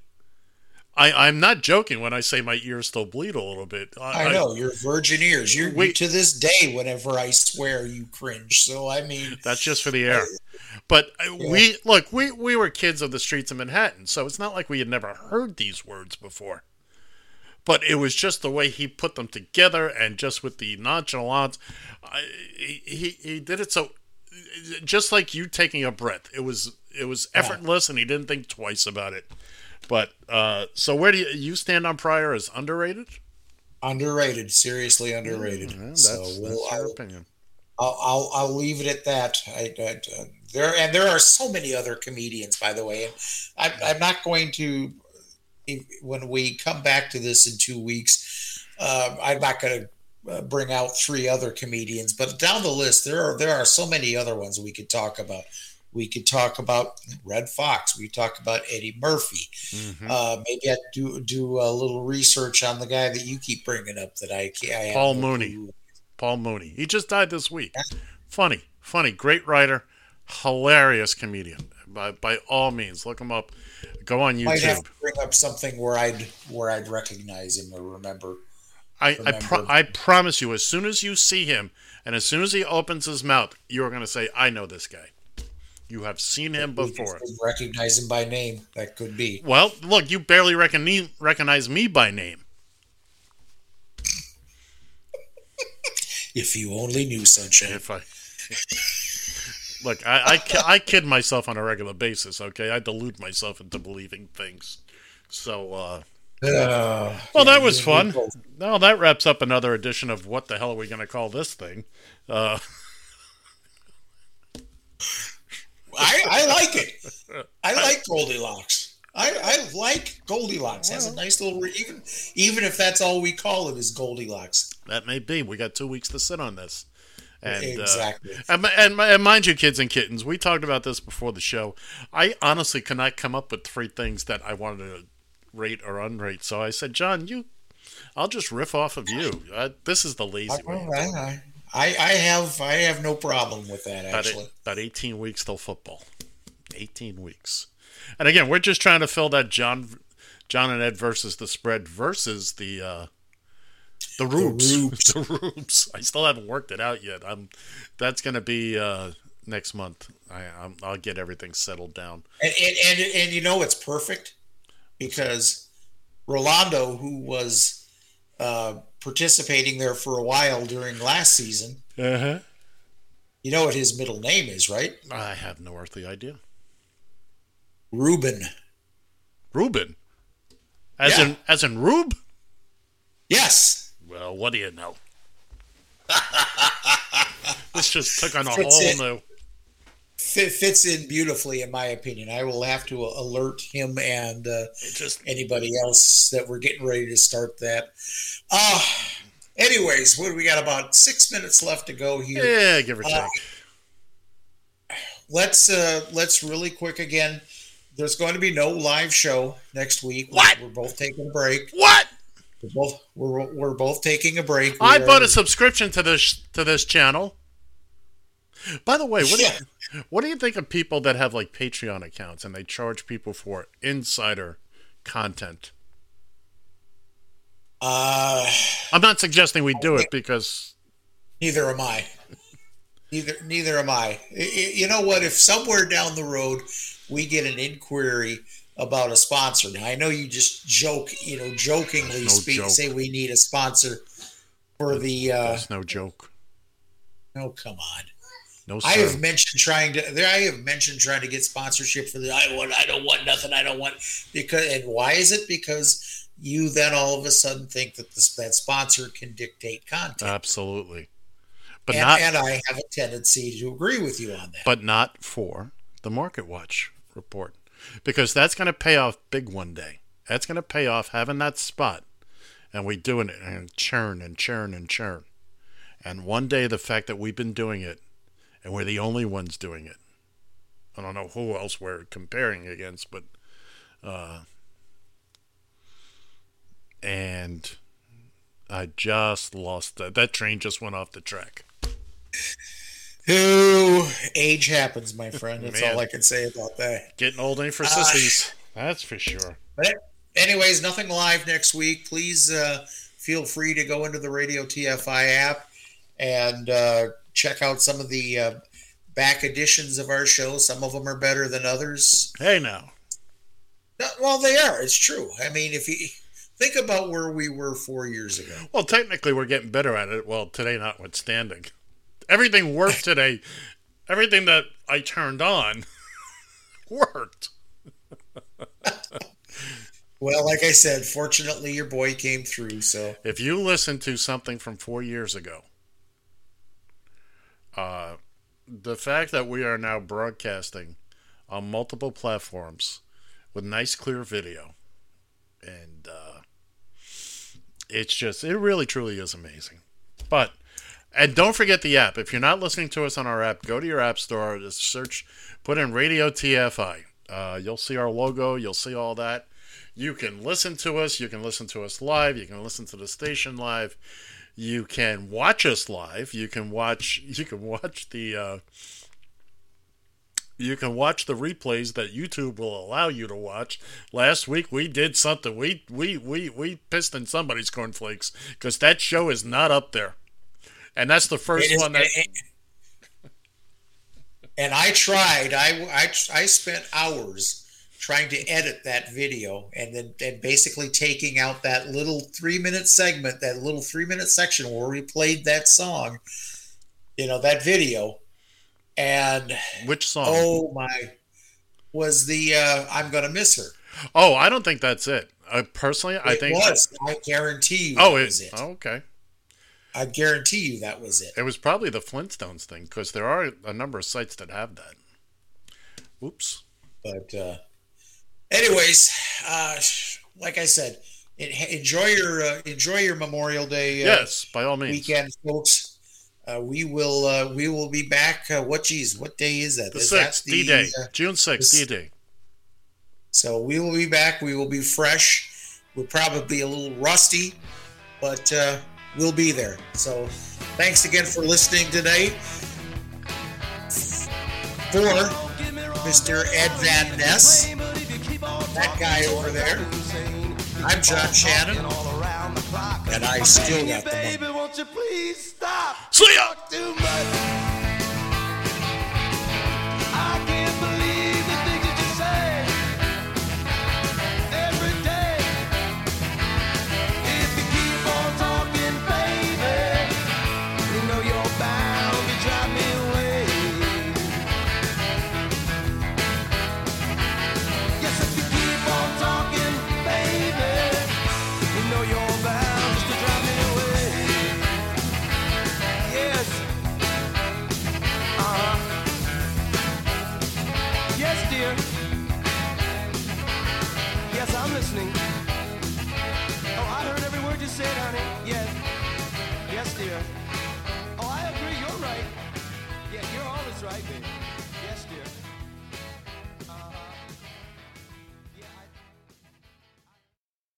Speaker 6: I, I'm not joking when I say my ears still bleed a little bit.
Speaker 5: I know you're virgin ears. You're
Speaker 6: Wait.
Speaker 5: to this day. Whenever I swear, you cringe. So I mean,
Speaker 6: That's just for the air. But uh, we look, we we were kids of the streets of Manhattan, so it's not like we had never heard these words before. But it was just the way he put them together, and just with the nonchalance, I, he he did it so, just like you taking a breath. It was it was effortless, and he didn't think twice about it. But uh, so where do you you stand on Pryor as underrated?
Speaker 5: underrated. Seriously underrated.
Speaker 6: Mm, that's,
Speaker 5: so we'll,
Speaker 6: your
Speaker 5: I'll,
Speaker 6: opinion.
Speaker 5: I'll, I'll I'll leave it at that. I, I, uh, there and there are so many other comedians, by the way, and I'm, I'm not going to. When we come back to this in two weeks, uh, I'm not going to uh, bring out three other comedians, but down the list there are there are so many other ones we could talk about. We could talk about Redd Foxx. We talk about Eddie Murphy.
Speaker 6: Mm-hmm.
Speaker 5: Uh, maybe I do do a little research on the guy that you keep bringing up that I can't. I
Speaker 6: Paul Mooney. Paul Mooney. He just died this week. Funny, funny, great writer, hilarious comedian. By by all means, look him up. Go on
Speaker 5: Might have
Speaker 6: YouTube.
Speaker 5: to bring up something where I'd where I'd recognize him or remember.
Speaker 6: I I, pro-. I promise you, as soon as you see him, and as soon as he opens his mouth, you are going to say, "I know this guy." You have seen him before.
Speaker 5: Recognize him by name. That could be.
Speaker 6: Well, look, you barely recognize recognize me by name.
Speaker 5: If you only knew, sunshine.
Speaker 6: If I *laughs* look, I, I I kid myself on a regular basis. Okay, I delude myself into believing things. So, uh,
Speaker 5: Uh,
Speaker 6: well, that was fun.
Speaker 5: both-
Speaker 6: that wraps up another edition of what the hell are we going to call this thing? Uh, *laughs*
Speaker 5: I, I like it. I like Goldilocks. I, I like Goldilocks. Has a nice little re- even even if that's all we call it is Goldilocks.
Speaker 6: that may be. We got two weeks to sit on this. And,
Speaker 5: Exactly.
Speaker 6: Uh, and, and, and mind you, kids and kittens, we talked about this before the show. I honestly could not come up with three things that I wanted to rate or unrate. So I said, John, you, I'll just riff off of you. Uh, this is the lazy way.
Speaker 5: I, I, I have I have no problem with that
Speaker 6: About,
Speaker 5: actually.
Speaker 6: eight- about 18 weeks till football. 18 weeks. And again, we're just trying to fill that John John and Ed versus the spread versus the uh the *laughs* rubes. The rubes. I still haven't worked it out yet. I'm that's going to be uh next month. I I'm, I'll get everything settled down.
Speaker 5: And, and and and you know it's perfect because Rolando, who was uh, participating there for a while during last season.
Speaker 6: Uh-huh.
Speaker 5: You know what his middle name is, right?
Speaker 6: I have no earthly idea.
Speaker 5: Ruben.
Speaker 6: Ruben? As
Speaker 5: Yeah.
Speaker 6: in as in Rube?
Speaker 5: Yes.
Speaker 6: Well, what do you know? *laughs* this just took on a
Speaker 5: Fits
Speaker 6: whole
Speaker 5: in.
Speaker 6: new
Speaker 5: Fit, fits in beautifully, in my opinion. I will have to alert him and uh, anybody else that we're getting ready to start that. Uh, anyways, what do we got? About six minutes left to go here.
Speaker 6: Yeah, give or take.
Speaker 5: Uh, let's uh, let's really quick again. There's going to be no live show next week. What? We're both taking a break.
Speaker 6: What?
Speaker 5: We're both we're, we're both taking a break. We
Speaker 6: I
Speaker 5: are-
Speaker 6: bought a subscription to this to this channel. By the way, what you, what do you think of people that have like Patreon accounts and they charge people for insider content?
Speaker 5: Uh,
Speaker 6: I'm not suggesting we do it because
Speaker 5: Neither am I. *laughs* Neither neither am I. You know what? If somewhere down the road we get an inquiry about a sponsor, now I know you just joke, you know, jokingly
Speaker 6: No
Speaker 5: speak,
Speaker 6: joke.
Speaker 5: say we need a sponsor for the. Uh,
Speaker 6: that's no joke.
Speaker 5: oh come on!
Speaker 6: No,
Speaker 5: I have mentioned trying to. There, I have mentioned trying to get sponsorship for the. I want. I don't want nothing. I don't want because. And why is it? Because you then all of a sudden think that this that sponsor can dictate content.
Speaker 6: Absolutely. But
Speaker 5: and,
Speaker 6: not
Speaker 5: and I have a tendency to agree with you on that.
Speaker 6: but not for the Market Watch report because that's going to pay off big one day. That's going to pay off having that spot and we doing it and churn and churn and churn. And one day the fact that we've been doing it and we're the only ones doing it. I don't know who else we're comparing against, but uh and I just lost that. That train just went off the track.
Speaker 5: Who age happens, my friend. That's all I can say about that.
Speaker 6: Getting old ain't for
Speaker 5: Uh,
Speaker 6: sissies. That's for sure.
Speaker 5: But anyways, nothing live next week. Please uh, feel free to go into the Radio TFI app and uh, check out some of the uh, back editions of our show. Some of them are better than others.
Speaker 6: Hey now.
Speaker 5: No, well, they are. It's true. I mean, if you think about where we were four years ago.
Speaker 6: Well, technically, we're getting better at it. Well, today notwithstanding, everything worked today. Everything that I turned on *laughs* worked. *laughs*
Speaker 5: Well, like I said, fortunately, your boy came through. So
Speaker 6: If you listen to something from four years ago, uh, the fact that we are now broadcasting on multiple platforms with nice, clear video, and uh, it's just, it really, truly is amazing. But, and don't forget the app. If you're not listening to us on our app, go to your app store, just search, put in Radio TFI. Uh, you'll see our logo, you'll see all that. You can listen to us. You can listen to us live. You can listen to the station live. You can watch us live. You can watch. *laughs* You can watch the. Uh, you can watch the replays that YouTube will allow you to watch. Last week we did something. We we we we pissed in somebody's cornflakes because that show is not up there, and that's the first
Speaker 5: is-
Speaker 6: one that.
Speaker 5: and I tried. I, I I spent hours trying to edit that video, and then and basically taking out that little three minute segment, that little three minute section where we played that song. You know that video, and
Speaker 6: which song?
Speaker 5: Oh my, was the uh, "I'm Gonna Miss Her"?
Speaker 6: Oh, I don't think that's it. Uh, personally, I
Speaker 5: it
Speaker 6: think
Speaker 5: was. I guarantee you.
Speaker 6: Oh, it,
Speaker 5: was it.
Speaker 6: oh, okay.
Speaker 5: I guarantee you that was it.
Speaker 6: It was probably the Flintstones thing because there are a number of sites that have that. Oops.
Speaker 5: But uh, anyways, uh, like I said, en- enjoy your uh, enjoy your Memorial Day. Uh,
Speaker 6: Yes, by all means.
Speaker 5: weekend, folks. Uh, we will uh, we will be back. Uh, what geez, what day is that?
Speaker 6: The
Speaker 5: Is that
Speaker 6: sixth,
Speaker 5: the,
Speaker 6: D Day,
Speaker 5: uh,
Speaker 6: June sixth, D Day.
Speaker 5: So we will be back. We will be fresh. We'll probably be a little rusty, but uh, we'll be there. So thanks again for listening today. For Mr. Ed Van Ness, that guy over there. I'm John Shannon, and I still got the money.
Speaker 2: Baby, won't you please stop?
Speaker 6: See